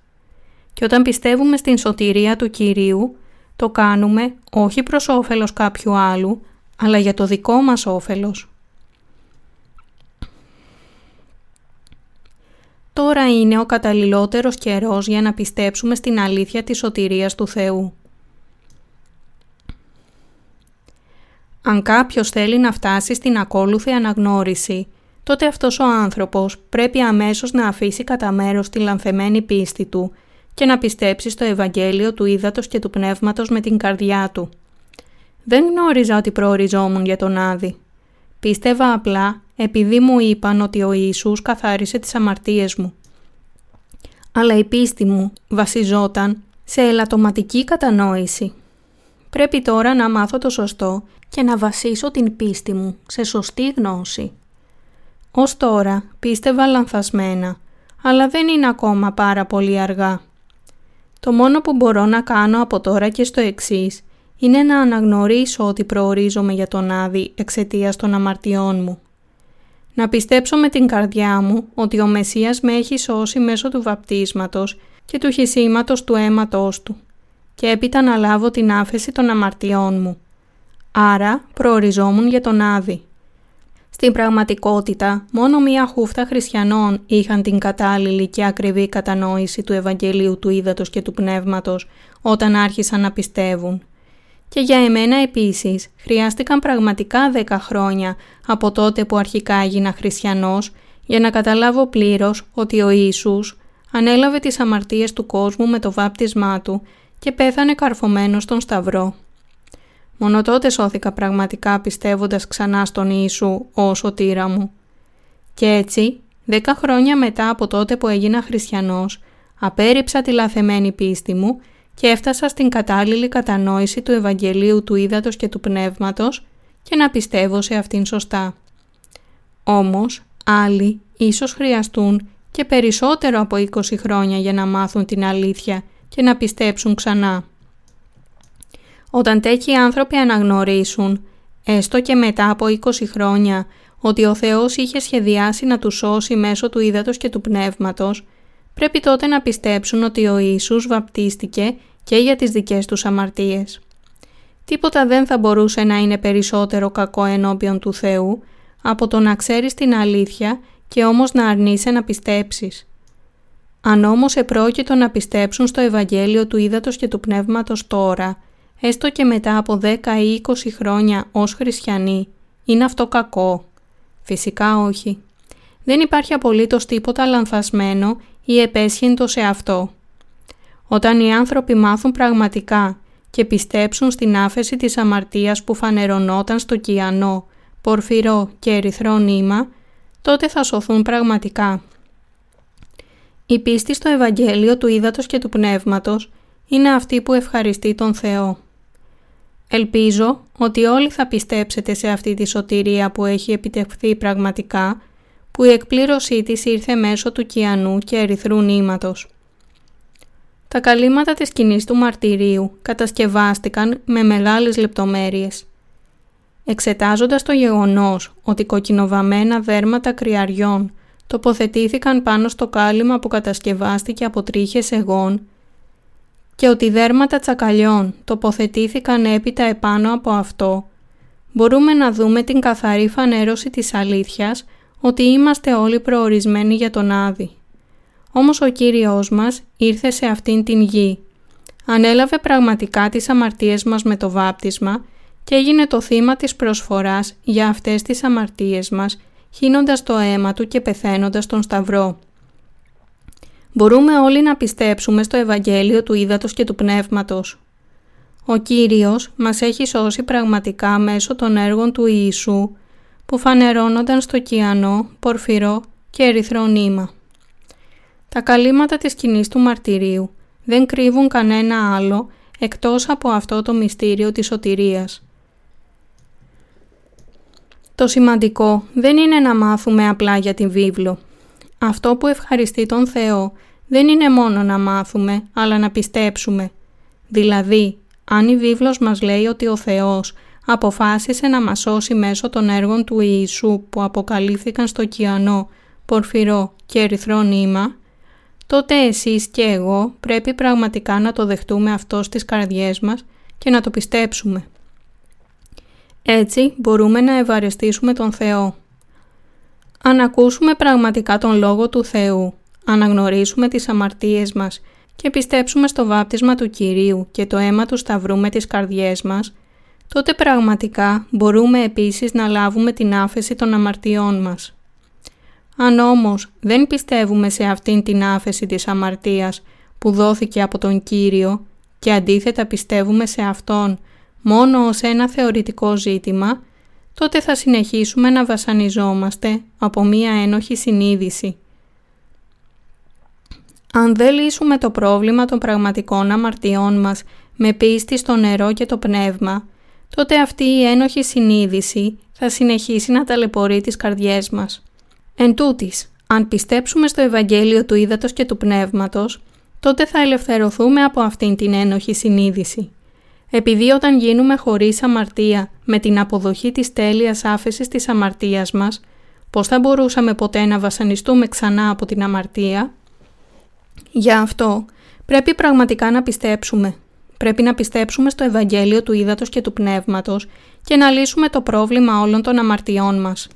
Και όταν πιστεύουμε στην σωτηρία του Κυρίου, το κάνουμε όχι προς όφελος κάποιου άλλου, αλλά για το δικό μας όφελος. Τώρα είναι ο καταλληλότερος καιρός για να πιστέψουμε στην αλήθεια της σωτηρίας του Θεού. Αν κάποιος θέλει να φτάσει στην ακόλουθη αναγνώριση τότε αυτός ο άνθρωπος πρέπει αμέσως να αφήσει κατά μέρος τη λανθεμένη πίστη του και να πιστέψει στο Ευαγγέλιο του Ήδατος και του Πνεύματος με την καρδιά του. Δεν γνώριζα ότι προοριζόμουν για τον Άδη. Πίστευα απλά επειδή μου είπαν ότι ο Ιησούς καθάρισε τις αμαρτίες μου. Αλλά η πίστη μου βασιζόταν σε ελαττωματική κατανόηση. Πρέπει τώρα να μάθω το σωστό και να βασίσω την πίστη μου σε σωστή γνώση. Ως τώρα πίστευα λανθασμένα, αλλά δεν είναι ακόμα πάρα πολύ αργά. Το μόνο που μπορώ να κάνω από τώρα και στο εξής είναι να αναγνωρίσω ότι προορίζομαι για τον Άδη εξαιτίας των αμαρτιών μου. Να πιστέψω με την καρδιά μου ότι ο Μεσσίας με έχει σώσει μέσω του βαπτίσματος και του χυσίματος του αίματός του και έπειτα να λάβω την άφεση των αμαρτιών μου. Άρα προοριζόμουν για τον Άδη. Στην πραγματικότητα, μόνο μία χούφτα χριστιανών είχαν την κατάλληλη και ακριβή κατανόηση του Ευαγγελίου του Ήδατος και του Πνεύματος όταν άρχισαν να πιστεύουν. Και για εμένα επίσης χρειάστηκαν πραγματικά δέκα χρόνια από τότε που αρχικά έγινα χριστιανός για να καταλάβω πλήρως ότι ο Ιησούς ανέλαβε τις αμαρτίες του κόσμου με το βάπτισμά του και πέθανε καρφωμένος στον Σταυρό. Μόνο τότε σώθηκα πραγματικά πιστεύοντας ξανά στον Ιησού ως σωτήρα μου. Και έτσι, δέκα χρόνια μετά από τότε που έγινα χριστιανός, απέρριψα τη λαθεμένη πίστη μου και έφτασα στην κατάλληλη κατανόηση του Ευαγγελίου του Ήδατος και του Πνεύματος και να πιστεύω σε αυτήν σωστά. Όμως, άλλοι ίσως χρειαστούν και περισσότερο από 20 χρόνια για να μάθουν την αλήθεια και να πιστέψουν ξανά. Όταν τέτοιοι άνθρωποι αναγνωρίσουν, έστω και μετά από 20 χρόνια, ότι ο Θεός είχε σχεδιάσει να τους σώσει μέσω του ύδατος και του πνεύματος, πρέπει τότε να πιστέψουν ότι ο Ιησούς βαπτίστηκε και για τις δικές τους αμαρτίες. Τίποτα δεν θα μπορούσε να είναι περισσότερο κακό ενώπιον του Θεού από το να ξέρεις την αλήθεια και όμως να αρνείσαι να πιστέψεις. Αν όμως επρόκειτο να πιστέψουν στο Ευαγγέλιο του Ήδατος και του Πνεύματος τώρα, έστω και μετά από 10 ή 20 χρόνια ως χριστιανοί, είναι αυτό κακό; Φυσικά όχι. Δεν υπάρχει απολύτως τίποτα λανθασμένο ή επέσχυντο σε αυτό. Όταν οι άνθρωποι μάθουν πραγματικά και πιστέψουν στην άφεση της αμαρτίας που φανερωνόταν στο κιανό, πορφυρό και ερυθρό νήμα, τότε θα σωθούν πραγματικά. Η πίστη στο Ευαγγέλιο του Ήδατος και του Πνεύματος είναι αυτή που ευχαριστεί τον Θεό. Ελπίζω ότι όλοι θα πιστέψετε σε αυτή τη σωτηρία που έχει επιτευχθεί πραγματικά, που η εκπλήρωσή της ήρθε μέσω του κιανού και ερυθρού νήματος. Τα καλύματα της σκηνής του μαρτυρίου κατασκευάστηκαν με μεγάλες λεπτομέρειες. Εξετάζοντας το γεγονός ότι κοκκινοβαμμένα δέρματα κρυαριών τοποθετήθηκαν πάνω στο κάλυμα που κατασκευάστηκε από τρίχες εγών και ότι δέρματα τσακαλιών τοποθετήθηκαν έπειτα επάνω από αυτό, μπορούμε να δούμε την καθαρή φανέρωση της αλήθειας ότι είμαστε όλοι προορισμένοι για τον Άδη. Όμως ο Κύριος μας ήρθε σε αυτήν την γη. Ανέλαβε πραγματικά τις αμαρτίες μας με το βάπτισμα και έγινε το θύμα της προσφοράς για αυτές τις αμαρτίες μας, χύνοντας το αίμα του και πεθαίνοντας τον Σταυρό. Μπορούμε όλοι να πιστέψουμε στο Ευαγγέλιο του Ήδατος και του Πνεύματος. Ο Κύριος μας έχει σώσει πραγματικά μέσω των έργων του Ιησού που φανερώνονταν στο κιανό, πορφυρό και ερυθρό νήμα. Τα καλύματα της σκηνής του μαρτυρίου δεν κρύβουν κανένα άλλο εκτός από αυτό το μυστήριο της σωτηρίας. Το σημαντικό δεν είναι να μάθουμε απλά για την βίβλο. Αυτό που ευχαριστεί τον Θεό δεν είναι μόνο να μάθουμε, αλλά να πιστέψουμε. Δηλαδή, αν η βίβλος μας λέει ότι ο Θεός αποφάσισε να μας σώσει μέσω των έργων του Ιησού που αποκαλύφθηκαν στο κιανό, πορφυρό και ερυθρό νήμα, τότε εσείς και εγώ πρέπει πραγματικά να το δεχτούμε αυτό στις καρδιές μας και να το πιστέψουμε. Έτσι μπορούμε να ευαρεστήσουμε τον Θεό. Αν ακούσουμε πραγματικά τον Λόγο του Θεού, αναγνωρίσουμε τις αμαρτίες μας και πιστέψουμε στο βάπτισμα του Κυρίου και το αίμα του Σταυρού με τις καρδιές μας, τότε πραγματικά μπορούμε επίσης να λάβουμε την άφεση των αμαρτιών μας. Αν όμως δεν πιστεύουμε σε αυτήν την άφεση της αμαρτίας που δόθηκε από τον Κύριο και αντίθετα πιστεύουμε σε Αυτόν μόνο ως ένα θεωρητικό ζήτημα, τότε θα συνεχίσουμε να βασανιζόμαστε από μία ένοχη συνείδηση. Αν δεν λύσουμε το πρόβλημα των πραγματικών αμαρτιών μας με πίστη στο νερό και το πνεύμα, τότε αυτή η ένοχη συνείδηση θα συνεχίσει να ταλαιπωρεί τις καρδιές μας. Εν τούτης, αν πιστέψουμε στο Ευαγγέλιο του Ήδατος και του Πνεύματος, τότε θα ελευθερωθούμε από αυτήν την ένοχη συνείδηση. Επειδή όταν γίνουμε χωρίς αμαρτία με την αποδοχή της τέλειας άφεσης της αμαρτίας μας, πώς θα μπορούσαμε ποτέ να βασανιστούμε ξανά από την αμαρτία; Για αυτό πρέπει πραγματικά να πιστέψουμε. Πρέπει να πιστέψουμε στο Ευαγγέλιο του Ήδατος και του Πνεύματος και να λύσουμε το πρόβλημα όλων των αμαρτιών μας.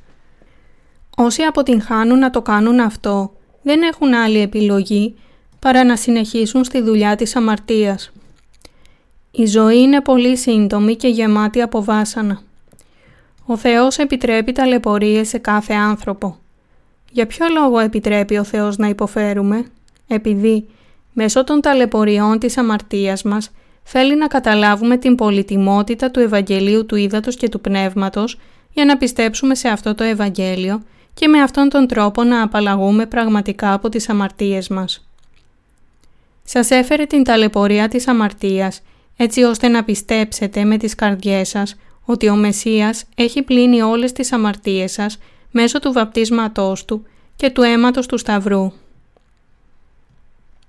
Όσοι αποτυγχάνουν να το κάνουν αυτό, δεν έχουν άλλη επιλογή παρά να συνεχίσουν στη δουλειά της αμαρτίας. Η ζωή είναι πολύ σύντομη και γεμάτη από βάσανα. Ο Θεός επιτρέπει ταλαιπωρίες σε κάθε άνθρωπο. Για ποιο λόγο επιτρέπει ο Θεός να υποφέρουμε; Επειδή μέσω των ταλαιπωριών της αμαρτίας μας θέλει να καταλάβουμε την πολυτιμότητα του Ευαγγελίου του Ήδατος και του Πνεύματος για να πιστέψουμε σε αυτό το Ευαγγέλιο και με αυτόν τον τρόπο να απαλλαγούμε πραγματικά από τις αμαρτίες μας. Σας έφερε την ταλαιπωρία της αμαρτίας έτσι ώστε να πιστέψετε με τις καρδιές σας ότι ο Μεσσίας έχει πλύνει όλες τις αμαρτίες σας μέσω του βαπτίσματός Του και του αίματος του Σταυρού.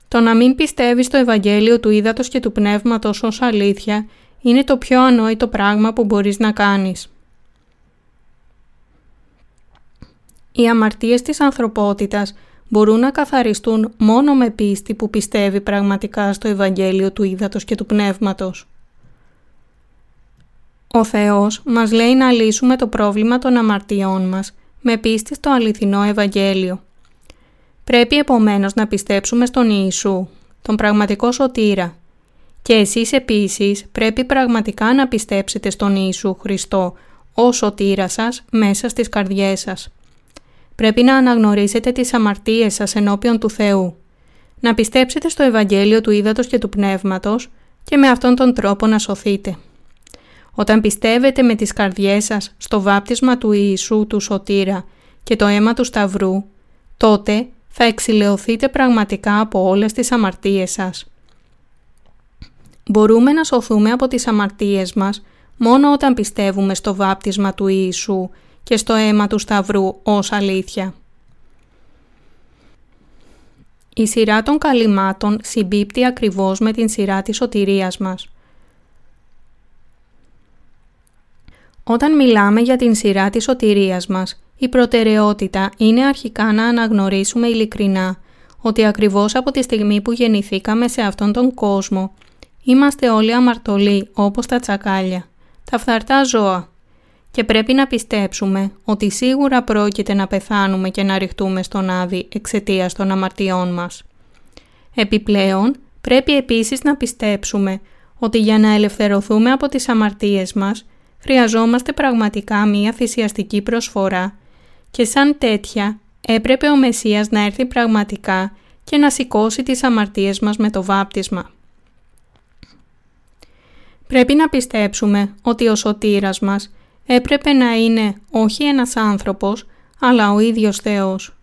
Το να μην πιστεύεις στο Ευαγγέλιο του Ήδατος και του Πνεύματος ως αλήθεια είναι το πιο ανόητο πράγμα που μπορείς να κάνεις. Οι αμαρτίες της ανθρωπότητας μπορούν να καθαριστούν μόνο με πίστη που πιστεύει πραγματικά στο Ευαγγέλιο του Ήδατος και του Πνεύματος. Ο Θεός μας λέει να λύσουμε το πρόβλημα των αμαρτιών μας με πίστη στο αληθινό Ευαγγέλιο. Πρέπει επομένως να πιστέψουμε στον Ιησού, τον πραγματικό σωτήρα. Και εσείς επίσης πρέπει πραγματικά να πιστέψετε στον Ιησού Χριστό, ο σωτήρας σας, μέσα στις καρδιές σας. Πρέπει να αναγνωρίσετε τις αμαρτίες σας ενώπιον του Θεού. Να πιστέψετε στο Ευαγγέλιο του Ήδατος και του Πνεύματος και με αυτόν τον τρόπο να σωθείτε. Όταν πιστεύετε με τις καρδιές σας στο βάπτισμα του Ιησού του Σωτήρα και το αίμα του Σταυρού, τότε θα εξηλαιωθείτε πραγματικά από όλες τις αμαρτίες σας. Μπορούμε να σωθούμε από τις αμαρτίες μας μόνο όταν πιστεύουμε στο βάπτισμα του Ιησού και στο αίμα του Σταυρού ως αλήθεια. Η σειρά των καλυμάτων συμπίπτει ακριβώς με την σειρά της σωτηρίας μας. Όταν μιλάμε για την σειρά της σωτηρίας μας, η προτεραιότητα είναι αρχικά να αναγνωρίσουμε ειλικρινά ότι ακριβώς από τη στιγμή που γεννηθήκαμε σε αυτόν τον κόσμο, είμαστε όλοι αμαρτωλοί όπως τα τσακάλια, τα φθαρτά ζώα και πρέπει να πιστέψουμε ότι σίγουρα πρόκειται να πεθάνουμε και να ρηχτούμε στον Άδη εξαιτίας των αμαρτιών μας. Επιπλέον, πρέπει επίσης να πιστέψουμε ότι για να ελευθερωθούμε από τις αμαρτίες μας, χρειαζόμαστε πραγματικά μία θυσιαστική προσφορά και σαν τέτοια έπρεπε ο Μεσσίας να έρθει πραγματικά και να σηκώσει τις αμαρτίες μας με το βάπτισμα. Πρέπει να πιστέψουμε ότι ο σωτήρας μας έπρεπε να είναι όχι ένας άνθρωπος, αλλά ο ίδιος Θεός.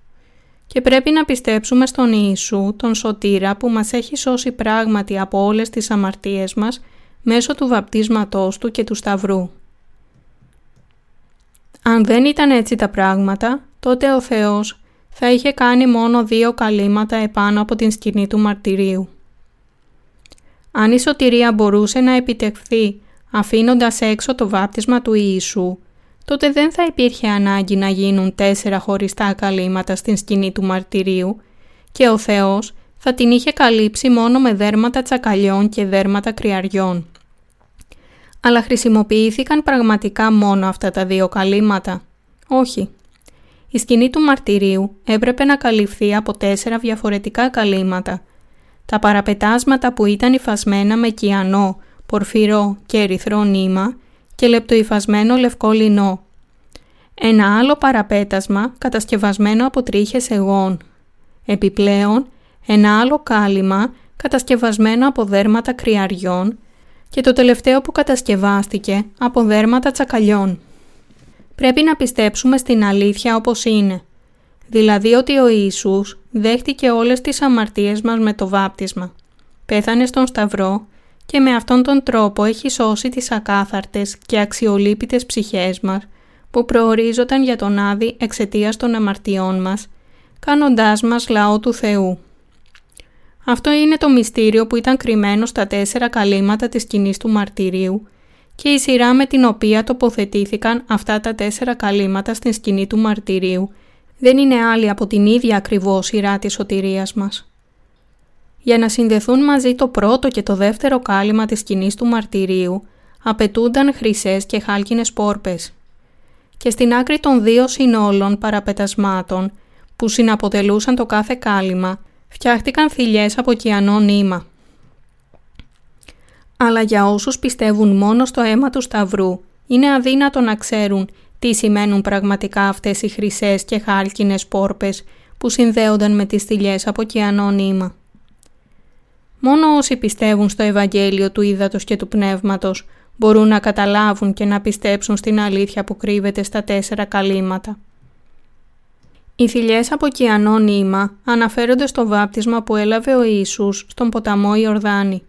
Και πρέπει να πιστέψουμε στον Ιησού, τον Σωτήρα που μας έχει σώσει πράγματι από όλες τις αμαρτίες μας μέσω του βαπτίσματός Του και του Σταυρού. Αν δεν ήταν έτσι τα πράγματα, τότε ο Θεός θα είχε κάνει μόνο δύο καλύματα επάνω από την σκηνή του μαρτυρίου. Αν η σωτηρία μπορούσε να επιτευχθεί αφήνοντας έξω το βάπτισμα του Ιησού, τότε δεν θα υπήρχε ανάγκη να γίνουν τέσσερα χωριστά καλύματα στην σκηνή του μαρτυρίου και ο Θεός θα την είχε καλύψει μόνο με δέρματα τσακαλιών και δέρματα κρυαριών αλλά χρησιμοποιήθηκαν πραγματικά μόνο αυτά τα δύο καλύματα; Όχι. Η σκηνή του μαρτυρίου έπρεπε να καλυφθεί από τέσσερα διαφορετικά καλύματα. Τα παραπετάσματα που ήταν υφασμένα με κιανό, πορφυρό και ερυθρό νήμα και λεπτοϊφασμένο λευκό λινό. Ένα άλλο παραπέτασμα κατασκευασμένο από τρίχες εγών. Επιπλέον, ένα άλλο κάλυμα κατασκευασμένο από δέρματα κρυαριών και το τελευταίο που κατασκευάστηκε από δέρματα τσακαλιών. Πρέπει να πιστέψουμε στην αλήθεια όπως είναι, δηλαδή ότι ο Ιησούς δέχτηκε όλες τις αμαρτίες μας με το βάπτισμα, πέθανε στον Σταυρό και με αυτόν τον τρόπο έχει σώσει τις ακάθαρτες και αξιολύπητες ψυχές μας που προορίζονταν για τον Άδη εξαιτίας των αμαρτιών μας, κάνοντάς μας λαό του Θεού. Αυτό είναι το μυστήριο που ήταν κρυμμένο στα τέσσερα καλύματα της σκηνής του μαρτυρίου και η σειρά με την οποία τοποθετήθηκαν αυτά τα τέσσερα καλύματα στην σκηνή του μαρτυρίου δεν είναι άλλη από την ίδια ακριβώς σειρά της σωτηρίας μας. Για να συνδεθούν μαζί το πρώτο και το δεύτερο κάλυμα της σκηνής του μαρτυρίου απαιτούνταν χρυσές και χάλκινες πόρπες. Και στην άκρη των δύο συνόλων παραπετασμάτων που συναποτελούσαν το κάθε κάλυμα φτιάχτηκαν θηλιές από κιανό νήμα. Αλλά για όσους πιστεύουν μόνο στο αίμα του Σταυρού, είναι αδύνατο να ξέρουν τι σημαίνουν πραγματικά αυτές οι χρυσές και χάλκινες πόρπες που συνδέονταν με τις θηλιές από κιανό νήμα. Μόνο όσοι πιστεύουν στο Ευαγγέλιο του Ήδατος και του Πνεύματος μπορούν να καταλάβουν και να πιστέψουν στην αλήθεια που κρύβεται στα τέσσερα καλύματα. Οι θηλιές από κιανό νήμα αναφέρονται στο βάπτισμα που έλαβε ο Ιησούς στον ποταμό Ιορδάνη.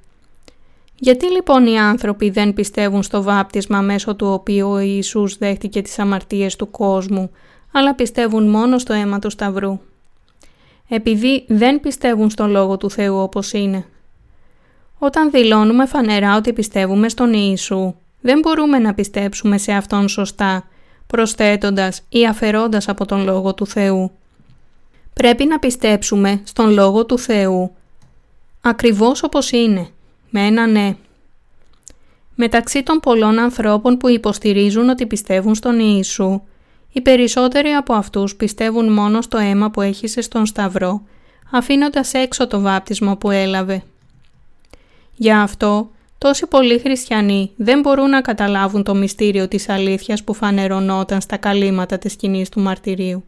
Γιατί λοιπόν οι άνθρωποι δεν πιστεύουν στο βάπτισμα μέσω του οποίου ο Ιησούς δέχτηκε τις αμαρτίες του κόσμου, αλλά πιστεύουν μόνο στο αίμα του Σταυρού; Επειδή δεν πιστεύουν στο Λόγο του Θεού όπως είναι. Όταν δηλώνουμε φανερά ότι πιστεύουμε στον Ιησού, δεν μπορούμε να πιστέψουμε σε Αυτόν σωστά, προσθέτοντας ή αφαιρώντας από τον Λόγο του Θεού. Πρέπει να πιστέψουμε στον Λόγο του Θεού, ακριβώς όπως είναι, με ένα ναι. Μεταξύ των πολλών ανθρώπων που υποστηρίζουν ότι πιστεύουν στον Ιησού, οι περισσότεροι από αυτούς πιστεύουν μόνο στο αίμα που έχησε στον Σταυρό, αφήνοντας έξω το βάπτισμα που έλαβε. Γι' αυτό, τόσοι πολλοί χριστιανοί δεν μπορούν να καταλάβουν το μυστήριο της αλήθειας που φανερωνόταν στα καλύματα της σκηνής του μαρτυρίου.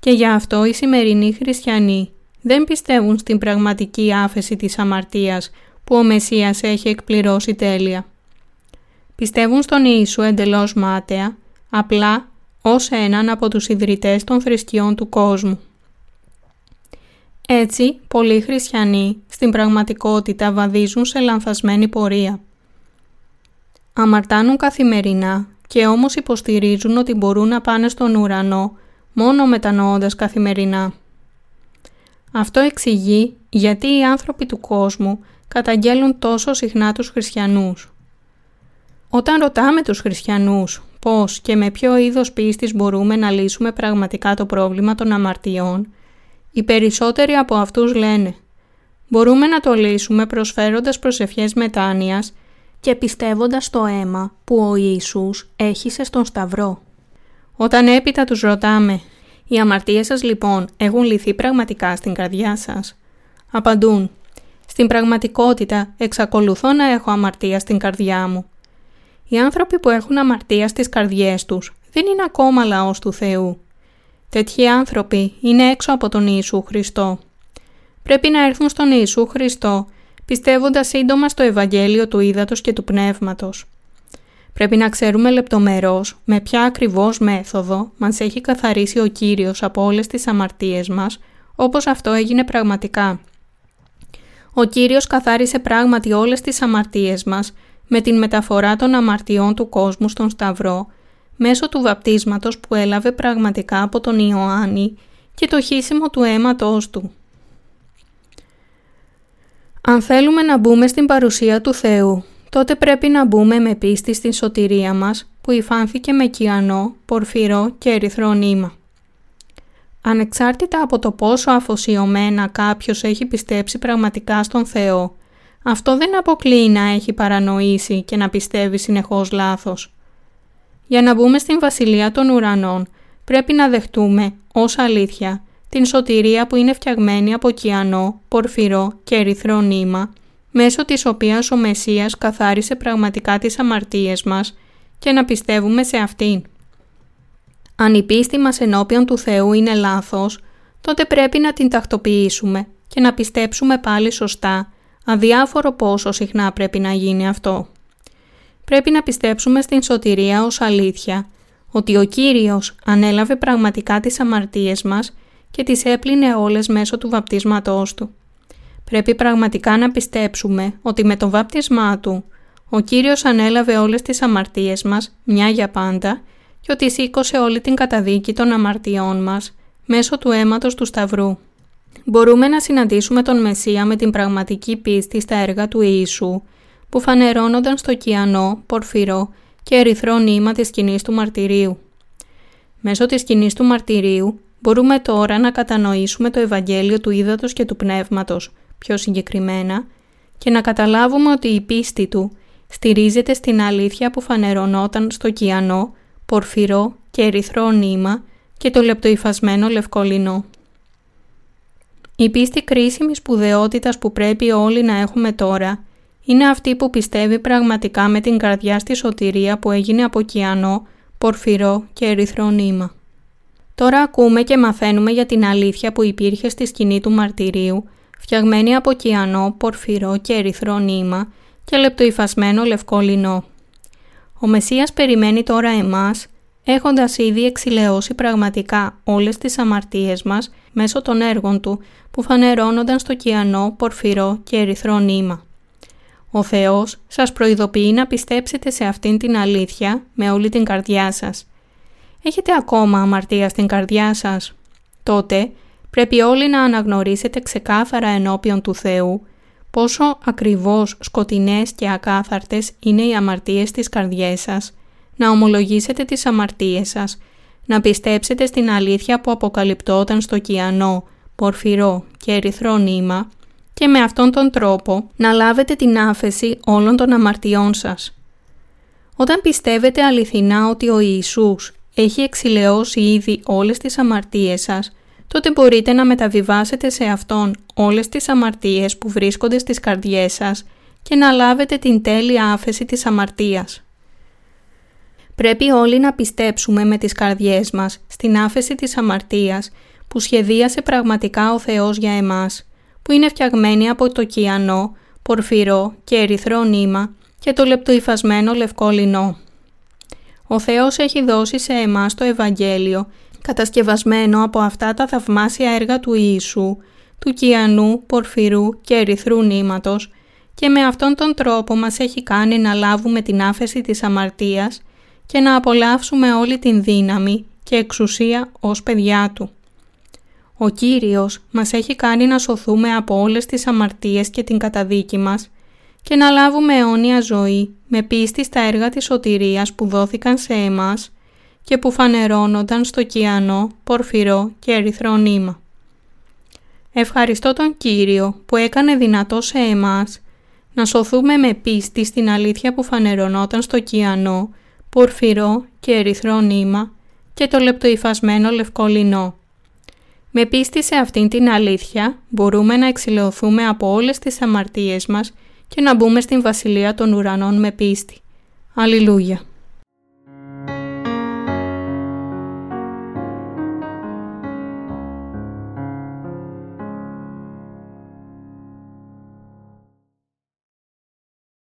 Και γι' αυτό οι σημερινοί χριστιανοί δεν πιστεύουν στην πραγματική άφεση της αμαρτίας που ο Μεσσίας έχει εκπληρώσει τέλεια. Πιστεύουν στον Ιησού εντελώς μάταια, απλά ως έναν από τους ιδρυτές των θρησκειών του κόσμου. Έτσι, πολλοί χριστιανοί στην πραγματικότητα βαδίζουν σε λανθασμένη πορεία. Αμαρτάνουν καθημερινά και όμως υποστηρίζουν ότι μπορούν να πάνε στον ουρανό μόνο μετανοώντας καθημερινά. Αυτό εξηγεί γιατί οι άνθρωποι του κόσμου καταγγέλουν τόσο συχνά τους χριστιανούς. Όταν ρωτάμε τους χριστιανούς πώς και με ποιο είδος πίστης μπορούμε να λύσουμε πραγματικά το πρόβλημα των αμαρτιών, οι περισσότεροι από αυτούς λένε «Μπορούμε να το λύσουμε προσφέροντας προσευχές μετάνοιας και πιστεύοντας το αίμα που ο Ιησούς έχησε στον Σταυρό». Όταν έπειτα τους ρωτάμε «Οι αμαρτίες σας λοιπόν έχουν λυθεί πραγματικά στην καρδιά σας» απαντούν «Στην πραγματικότητα εξακολουθώ να έχω αμαρτία στην καρδιά μου οι άνθρωποι που έχουν αμαρτία στις καρδιές τους δεν είναι ακόμα λαός του Θεού. Τέτοιοι άνθρωποι είναι έξω από τον Ιησού Χριστό. Πρέπει να έρθουν στον Ιησού Χριστό πιστεύοντας σύντομα στο Ευαγγέλιο του Ήδατος και του Πνεύματος. Πρέπει να ξέρουμε λεπτομερώς με ποια ακριβώς μέθοδο μας έχει καθαρίσει ο Κύριος από όλες τις αμαρτίες μας, όπως αυτό έγινε πραγματικά. Ο Κύριος καθάρισε πράγματι όλες τις αμαρτίες μας με την μεταφορά των αμαρτιών του κόσμου στον Σταυρό μέσω του βαπτίσματος που έλαβε πραγματικά από τον Ιωάννη και το χύσιμο του αίματός του. Αν θέλουμε να μπούμε στην παρουσία του Θεού, τότε πρέπει να μπούμε με πίστη στην σωτηρία μας που υφάνθηκε με κιανό, πορφυρό και ερυθρό νήμα. Ανεξάρτητα από το πόσο αφοσιωμένα κάποιος έχει πιστέψει πραγματικά στον Θεό, αυτό δεν αποκλείει να έχει παρανοήσει και να πιστεύει συνεχώς λάθος. Για να μπούμε στην Βασιλεία των Ουρανών, πρέπει να δεχτούμε ως αλήθεια την σωτηρία που είναι φτιαγμένη από κιανό, πορφυρό και ερυθρό νήμα, μέσω της οποίας ο Μεσσίας καθάρισε πραγματικά τις αμαρτίες μας και να πιστεύουμε σε αυτήν. Αν η πίστη μας ενώπιον του Θεού είναι λάθος, τότε πρέπει να την τακτοποιήσουμε και να πιστέψουμε πάλι σωστά αδιάφορο πόσο συχνά πρέπει να γίνει αυτό. Πρέπει να πιστέψουμε στην σωτηρία ως αλήθεια, ότι ο Κύριος ανέλαβε πραγματικά τις αμαρτίες μας και τις έπλυνε όλες μέσω του βαπτίσματός Του. Πρέπει πραγματικά να πιστέψουμε ότι με το βάπτισμά Του ο Κύριος ανέλαβε όλες τις αμαρτίες μας μια για πάντα και ότι σήκωσε όλη την καταδίκη των αμαρτιών μας μέσω του αίματος του Σταυρού μπορούμε να συναντήσουμε τον Μεσσία με την πραγματική πίστη στα έργα του Ιησού, που φανερώνονταν στο κιανό, πορφυρό και ερυθρό νήμα της σκηνής του μαρτυρίου. Μέσω της σκηνής του μαρτυρίου μπορούμε τώρα να κατανοήσουμε το Ευαγγέλιο του Ήδατος και του Πνεύματος, πιο συγκεκριμένα, και να καταλάβουμε ότι η πίστη του στηρίζεται στην αλήθεια που φανερωνόταν στο κιανό, πορφυρό και ερυθρό νήμα και το λεπτοϊφασμένο λευκολινό. Η πίστη κρίσιμης σπουδαιότητας που πρέπει όλοι να έχουμε τώρα είναι αυτή που πιστεύει πραγματικά με την καρδιά στη σωτηρία που έγινε από κιανό, πορφυρό και ερυθρό νήμα. Τώρα ακούμε και μαθαίνουμε για την αλήθεια που υπήρχε στη σκηνή του μαρτυρίου, φτιαγμένη από κιανό, πορφυρό και ερυθρό νήμα και λεπτοϊφασμένο λευκό λινό. Ο Μεσσίας περιμένει τώρα εμάς έχοντας ήδη εξηλαιώσει πραγματικά όλες τις αμαρτίες μας μέσω των έργων Του που φανερώνονταν στο κιανό, πορφυρό και ερυθρό νήμα. Ο Θεός σας προειδοποιεί να πιστέψετε σε αυτήν την αλήθεια με όλη την καρδιά σας. Έχετε ακόμα αμαρτία στην καρδιά σας; Τότε πρέπει όλοι να αναγνωρίσετε ξεκάθαρα ενώπιον του Θεού πόσο ακριβώς σκοτεινές και ακάθαρτες είναι οι αμαρτίες της καρδιές σας, να ομολογήσετε τις αμαρτίες σας, να πιστέψετε στην αλήθεια που αποκαλυπτόταν στο κιανό, πορφυρό και ερυθρό νήμα και με αυτόν τον τρόπο να λάβετε την άφεση όλων των αμαρτιών σας. Όταν πιστεύετε αληθινά ότι ο Ιησούς έχει εξηλαιώσει ήδη όλες τις αμαρτίες σας, τότε μπορείτε να μεταβιβάσετε σε Αυτόν όλες τις αμαρτίες που βρίσκονται στις καρδιές σας και να λάβετε την τέλεια άφεση της αμαρτίας. Πρέπει όλοι να πιστέψουμε με τις καρδιές μας στην άφεση της αμαρτίας που σχεδίασε πραγματικά ο Θεός για εμάς, που είναι φτιαγμένη από το κιανό, πορφυρό και ερυθρό νήμα και το λεπτοϊφασμένο λευκό λινό. Ο Θεός έχει δώσει σε εμάς το Ευαγγέλιο, κατασκευασμένο από αυτά τα θαυμάσια έργα του Ιησού, του κιανού, πορφυρού και ερυθρού νήματος και με αυτόν τον τρόπο μας έχει κάνει να λάβουμε την άφεση της αμαρτίας και να απολαύσουμε όλη την δύναμη και εξουσία ως παιδιά Του. Ο Κύριος μας έχει κάνει να σωθούμε από όλες τις αμαρτίες και την καταδίκη μας και να λάβουμε αιώνια ζωή με πίστη στα έργα της σωτηρίας που δόθηκαν σε εμάς και που φανερώνονταν στο κιανό, πορφυρό και ερυθρό νήμα. Ευχαριστώ τον Κύριο που έκανε δυνατό σε εμάς να σωθούμε με πίστη στην αλήθεια που φανερωνόταν στο κιανό, πορφυρό και ερυθρό νήμα και το λεπτοϊφασμένο λευκό λινό. Με πίστη σε αυτήν την αλήθεια μπορούμε να εξηλαιωθούμε από όλες τις αμαρτίες μας και να μπούμε στην Βασιλεία των Ουρανών με πίστη. Αλληλούια.